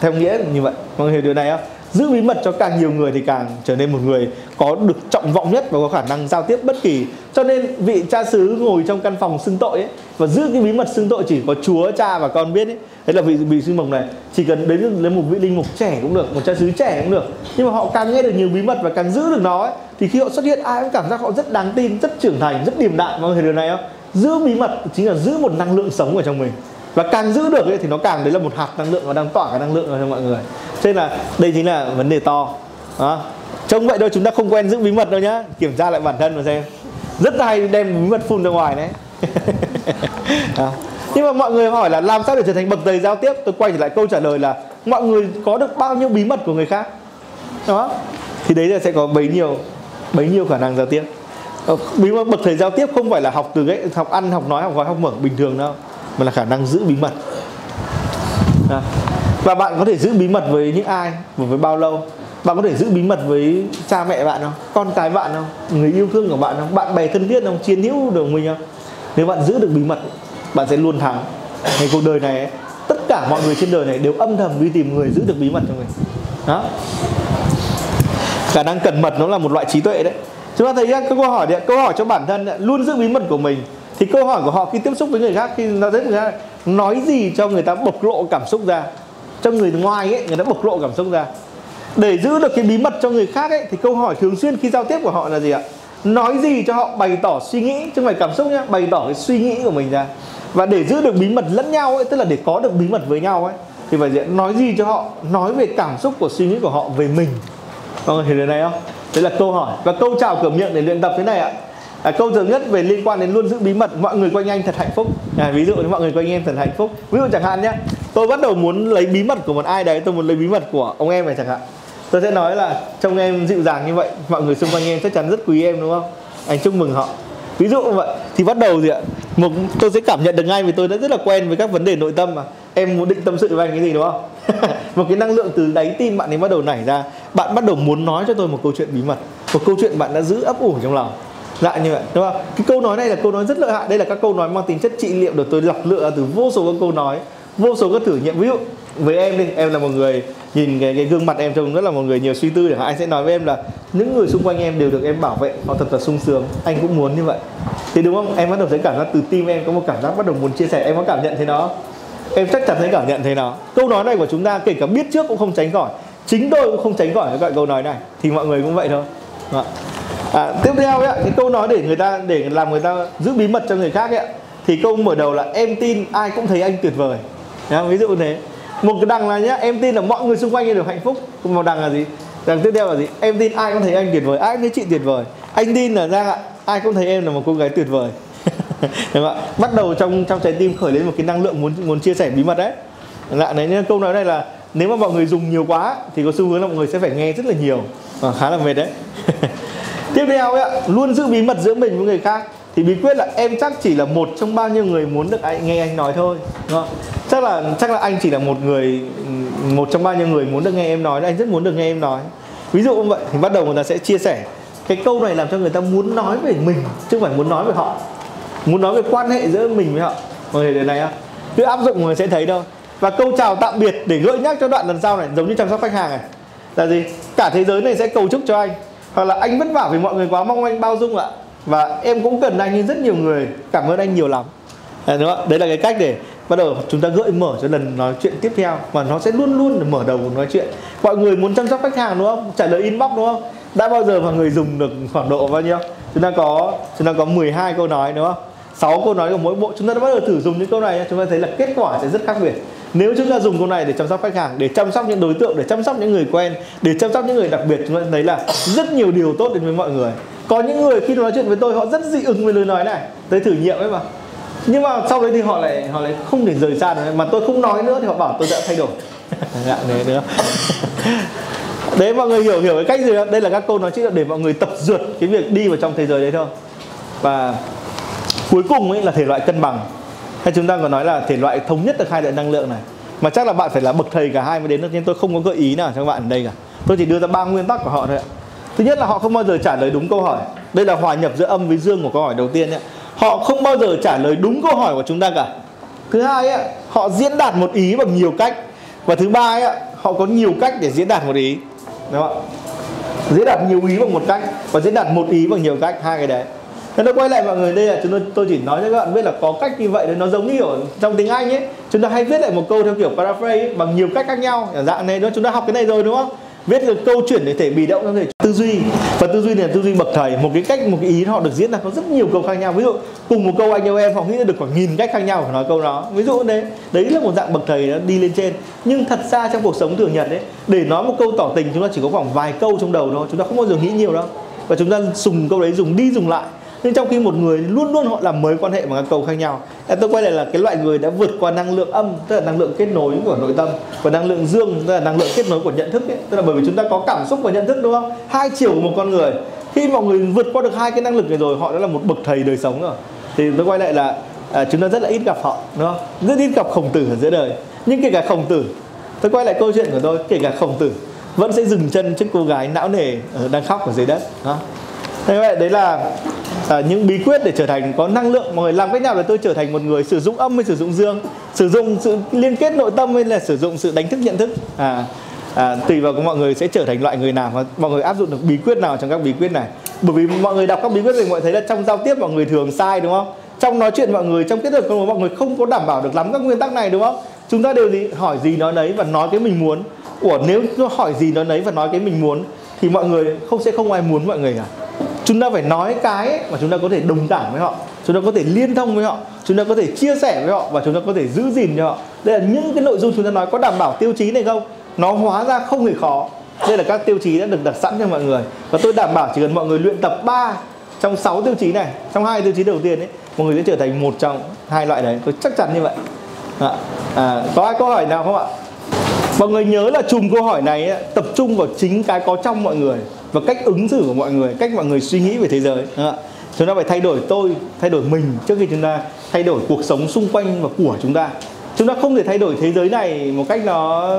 Theo nghĩa như vậy. Mọi người hiểu điều này không? Giữ bí mật cho càng nhiều người thì càng trở nên một người có được trọng vọng nhất và có khả năng giao tiếp bất kỳ. Cho nên vị cha xứ ngồi trong căn phòng xưng tội ấy và giữ cái bí mật xưng tội chỉ có chúa cha và con biết ấy. Đấy là vị vị sư mộc này chỉ cần đến lấy một vị linh mục trẻ cũng được một cha xứ trẻ cũng được. Nhưng mà họ càng nghe được nhiều bí mật và càng giữ được nó ấy, thì khi họ xuất hiện ai cũng cảm giác họ rất đáng tin rất trưởng thành rất điềm đạm. Mọi người điều này không giữ bí mật chính là giữ một năng lượng sống ở trong mình. Và càng giữ được ấy, thì nó càng đấy là một hạt năng lượng và đang tỏa cái năng lượng ra cho mọi người thế nên là đây chính là vấn đề to. Đó. trông vậy thôi, chúng ta không quen giữ bí mật đâu nhá. Kiểm tra lại bản thân mà xem. Rất hay đem bí mật phun ra ngoài đấy. Đó. nhưng mà mọi người hỏi là làm sao để trở thành bậc thầy giao tiếp? Tôi quay trở lại câu trả lời là mọi người có được bao nhiêu bí mật của người khác? Đó. Thì đấy là sẽ có bấy nhiêu bấy nhiêu khả năng giao tiếp. Ờ, bí mật bậc thầy giao tiếp không phải là học từ cái học ăn, học nói, học gói học mở bình thường đâu, mà là khả năng giữ bí mật. Đó và bạn có thể giữ bí mật với những ai và với bao lâu? Bạn có thể giữ bí mật với cha mẹ bạn không? Con cái bạn không? Người yêu thương của bạn không? Bạn bè thân thiết không? Chiến hữu được mình không? Nếu bạn giữ được bí mật bạn sẽ luôn thắng. Ngày cuộc đời này tất cả mọi người trên đời này đều âm thầm đi tìm người giữ được bí mật cho mình. Đó. Khả năng cẩn mật nó là một loại trí tuệ đấy. Chúng ta thấy các câu hỏi đấy, câu hỏi cho bản thân luôn giữ bí mật của mình thì câu hỏi của họ khi tiếp xúc với người khác khi nó rất là nói gì cho người ta bộc lộ cảm xúc ra? Cho người ngoài ấy, người ta bộc lộ cảm xúc ra. Để giữ được cái bí mật cho người khác ấy, thì câu hỏi thường xuyên khi giao tiếp của họ là gì ạ? Nói gì cho họ bày tỏ suy nghĩ, chứ không phải cảm xúc nhá, bày tỏ cái suy nghĩ của mình ra. Và để giữ được bí mật lẫn nhau ấy, tức là để có được bí mật với nhau ấy, thì phải gì? nói gì cho họ, nói về cảm xúc của suy nghĩ của họ về mình. Mọi người hiểu điều này không? Đấy là câu hỏi. Và câu chào cửa miệng để luyện tập thế này ạ à, câu thường nhất về liên quan đến luôn giữ bí mật mọi người quanh anh thật hạnh phúc. À, ví dụ như mọi người quanh em thật hạnh phúc. Ví dụ chẳng hạn nhé tôi bắt đầu muốn lấy bí mật của một ai đấy tôi muốn lấy bí mật của ông em này chẳng hạn. Tôi sẽ nói là trông em dịu dàng như vậy mọi người xung quanh em chắc chắn rất quý em đúng không? Anh chúc mừng họ. Ví dụ vậy thì bắt đầu gì ạ một tôi sẽ cảm nhận được ngay vì tôi đã rất là quen với các vấn đề nội tâm mà. Em muốn định tâm sự với anh cái gì đúng không? Một cái năng lượng từ đáy tim bạn ấy bắt đầu nảy ra. Bạn bắt đầu muốn nói cho tôi một câu chuyện bí mật một câu chuyện bạn đã giữ ấp ủ trong lòng dạ như vậy. Đúng không? Cái câu nói này là câu nói rất lợi hại. Đây là các câu nói mang tính chất trị liệu được tôi lọc lựa từ vô số các câu nói vô số các thử nghiệm. Ví dụ với em đi em là một người nhìn cái, cái gương mặt em trông rất là một người nhiều suy tư để anh sẽ nói với em là những người xung quanh em đều được em bảo vệ họ thật là sung sướng. Anh cũng muốn như vậy. Thì đúng không? Em bắt đầu thấy cảm giác từ tim em có một cảm giác bắt đầu muốn chia sẻ. Em có cảm nhận thấy nó em chắc chắn thấy cảm nhận thấy nó. Câu nói này của chúng ta kể cả biết trước cũng không tránh khỏi. Chính tôi cũng không tránh khỏi cái loại câu nói này. Thì mọi người cũng vậy thôi. Vâng. à, tiếp theo ấy, cái câu nói để người ta để làm người ta giữ bí mật cho người khác ấy, thì câu mở đầu là em tin ai cũng thấy anh tuyệt vời. Nhá, ví dụ thế. Một cái đằng là nhá em tin là mọi người xung quanh đều hạnh phúc. Một đằng là gì? Đằng tiếp theo là gì? Em tin ai cũng thấy anh tuyệt vời. Ai cũng thấy chị tuyệt vời. Anh tin là ra ai cũng thấy em là một cô gái tuyệt vời. Đúng không? bắt đầu trong trong trái tim khởi lên một cái năng lượng muốn muốn chia sẻ bí mật đấy. Lại đấy câu nói này là nếu mà mọi người dùng nhiều quá thì có xu hướng là mọi người sẽ phải nghe rất là nhiều. À, khá là mệt đấy. Tiếp theo ấy, luôn giữ bí mật giữa mình với người khác. Thì bí quyết là em chắc chỉ là một trong bao nhiêu người muốn được anh nghe anh nói thôi đúng không? chắc là chắc là anh chỉ là một người một trong bao nhiêu người muốn được nghe em nói anh rất muốn được nghe em nói. Ví dụ như vậy thì bắt đầu người ta sẽ chia sẻ. Cái câu này làm cho người ta muốn nói về mình chứ không phải muốn nói về họ. Muốn nói về quan hệ giữa mình với họ. Mọi người này không cứ áp dụng người sẽ thấy đâu và câu chào tạm biệt để gợi nhắc cho đoạn lần sau này giống như chăm sóc khách hàng này. Là gì? Cả thế giới này sẽ cầu chúc cho anh. Hoặc là anh vất vả vì mọi người quá mong anh bao dung ạ. Và em cũng cần anh như rất nhiều người. Cảm ơn anh nhiều lắm. Đấy, đúng không? đấy là cái cách để bắt đầu chúng ta gợi mở cho lần nói chuyện tiếp theo. Và nó sẽ luôn luôn mở đầu cuộc nói chuyện. Mọi người muốn chăm sóc khách hàng đúng không? Trả lời inbox đúng không? Đã bao giờ mà người dùng được khoảng độ bao nhiêu? Chúng ta có chúng ta có 12 câu nói đúng không? Sáu câu nói của mỗi bộ, chúng ta đã bắt đầu thử dùng những câu này chúng ta thấy là kết quả sẽ rất khác biệt. Nếu chúng ta dùng câu này để chăm sóc khách hàng, để chăm sóc những đối tượng, để chăm sóc những người quen, để chăm sóc những người đặc biệt, chúng ta thấy là rất nhiều điều tốt đến với mọi người. Có những người khi nói chuyện với tôi, họ rất dị ứng với lời nói này. Tôi thử nghiệm ấy mà. Nhưng mà sau đấy thì họ lại họ lại không thể rời xa được mà tôi không nói nữa thì họ bảo tôi đã thay đổi. Ngạn đấy nữa đấy, mọi người hiểu hiểu cái cách gì đó đây là các câu nói chuyện để mọi người tập dượt cái việc đi vào trong thế giới đấy thôi. Và cuối cùng ấy là thể loại cân bằng. Hay chúng ta còn nói là thể loại thống nhất được hai loại năng lượng này. Mà chắc là bạn phải là bậc thầy cả hai mới đến được nhưng tôi không có gợi ý nào cho các bạn ở đây cả. Tôi chỉ đưa ra ba nguyên tắc của họ thôi ạ. Thứ nhất là họ không bao giờ trả lời đúng câu hỏi. Đây là hòa nhập giữa âm với dương của câu hỏi đầu tiên nhé họ không bao giờ trả lời đúng câu hỏi của chúng ta cả. Thứ hai ấy, họ diễn đạt một ý bằng nhiều cách. Và thứ ba ấy, họ có nhiều cách để diễn đạt một ý. Đúng không ạ? Diễn đạt nhiều ý bằng một cách và diễn đạt một ý bằng nhiều cách. Hai cái đấy. Thế nó quay lại mọi người đây là chúng tôi tôi chỉ nói cho các bạn biết là có cách như vậy nó giống như ở trong tiếng Anh ấy. Chúng ta hay viết lại một câu theo kiểu paraphrase ấy, bằng nhiều cách khác nhau. Dạng này đó chúng ta học cái này rồi đúng không? Viết được câu chuyển để thể bị động trong thể tư duy. Và tư duy này là tư duy bậc thầy. Một cái cách một cái ý họ được diễn ra có rất nhiều câu khác nhau. Ví dụ cùng một câu anh yêu em họ nghĩ ra được khoảng nghìn cách khác nhau để nói câu đó. Ví dụ đấy đấy là một dạng bậc thầy nó đi lên trên. Nhưng thật ra trong cuộc sống thường nhật đấy để nói một câu tỏ tình chúng ta chỉ có khoảng vài câu trong đầu thôi. Chúng ta không bao giờ nghĩ nhiều đâu. Và chúng ta dùng câu đấy dùng đi dùng lại nhưng trong khi một người luôn luôn họ làm mới quan hệ bằng các câu khác nhau tôi quay lại là cái loại người đã vượt qua năng lượng âm tức là năng lượng kết nối của nội tâm và năng lượng dương tức là năng lượng kết nối của nhận thức ấy. tức là bởi vì chúng ta có cảm xúc và nhận thức đúng không? Hai chiều của một con người. Khi mọi người vượt qua được hai cái năng lực này rồi họ đã là một bậc thầy đời sống rồi. Thì tôi quay lại là à, chúng ta rất là ít gặp họ đúng không? Rất ít gặp khổng tử ở giữa đời. Nhưng kể cả khổng tử tôi quay lại câu chuyện của tôi kể cả khổng tử vẫn sẽ dừng chân trước cô gái não nề ờ, đang khóc ở dưới đất đó thế vậy đấy là à, những bí quyết để trở thành có năng lượng mọi người làm cách nào để tôi trở thành một người sử dụng âm hay sử dụng dương? Sử dụng sự liên kết nội tâm hay là sử dụng sự đánh thức nhận thức? À, à, tùy vào mọi người sẽ trở thành loại người nào và mọi người áp dụng được bí quyết nào trong các bí quyết này. Bởi vì mọi người đọc các bí quyết thì mọi người thấy là trong giao tiếp mọi người thường sai đúng không? Trong nói chuyện mọi người trong kết hợp của mọi người không có đảm bảo được lắm các nguyên tắc này đúng không? Chúng ta đều gì hỏi gì nói đấy và nói cái mình muốn. Của nếu hỏi gì nói đấy và nói cái mình muốn thì mọi người không sẽ không ai muốn mọi người cả chúng ta phải nói cái mà chúng ta có thể đồng cảm với họ. Chúng ta có thể liên thông với họ. Chúng ta có thể chia sẻ với họ và chúng ta có thể giữ gìn cho họ. Đây là những cái nội dung chúng ta nói có đảm bảo tiêu chí này không? Nó hóa ra không hề khó. Đây là các tiêu chí đã được đặt sẵn cho mọi người. Và tôi đảm bảo chỉ cần mọi người luyện tập 3 trong 6 tiêu chí này trong hai tiêu chí đầu tiên ấy mọi người sẽ trở thành một trong hai loại đấy. Tôi chắc chắn như vậy. À, à, có ai câu hỏi nào không ạ? Mọi người nhớ là chùm câu hỏi này ấy, tập trung vào chính cái có trong mọi người và cách ứng xử của mọi người cách mọi người suy nghĩ về thế giới. Chúng ta phải thay đổi tôi thay đổi mình trước khi chúng ta thay đổi cuộc sống xung quanh và của chúng ta. Chúng ta không thể thay đổi thế giới này một cách nó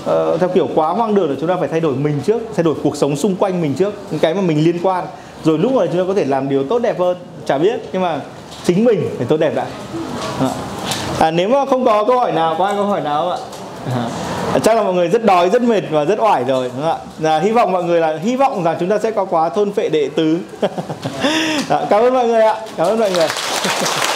uh, theo kiểu quá hoang đường là chúng ta phải thay đổi mình trước thay đổi cuộc sống xung quanh mình trước. Những cái mà mình liên quan. Rồi lúc này chúng ta có thể làm điều tốt đẹp hơn. Chả biết nhưng mà chính mình phải tốt đẹp đã. À, nếu mà không có câu hỏi nào có ai câu hỏi nào không ạ? À chắc là mọi người rất đói, rất mệt và rất oải rồi, đúng không ạ? Là hy vọng mọi người là, hy vọng rằng chúng ta sẽ có quá thôn phệ đệ tứ. Dạ, cảm ơn mọi người ạ. Cảm ơn mọi người.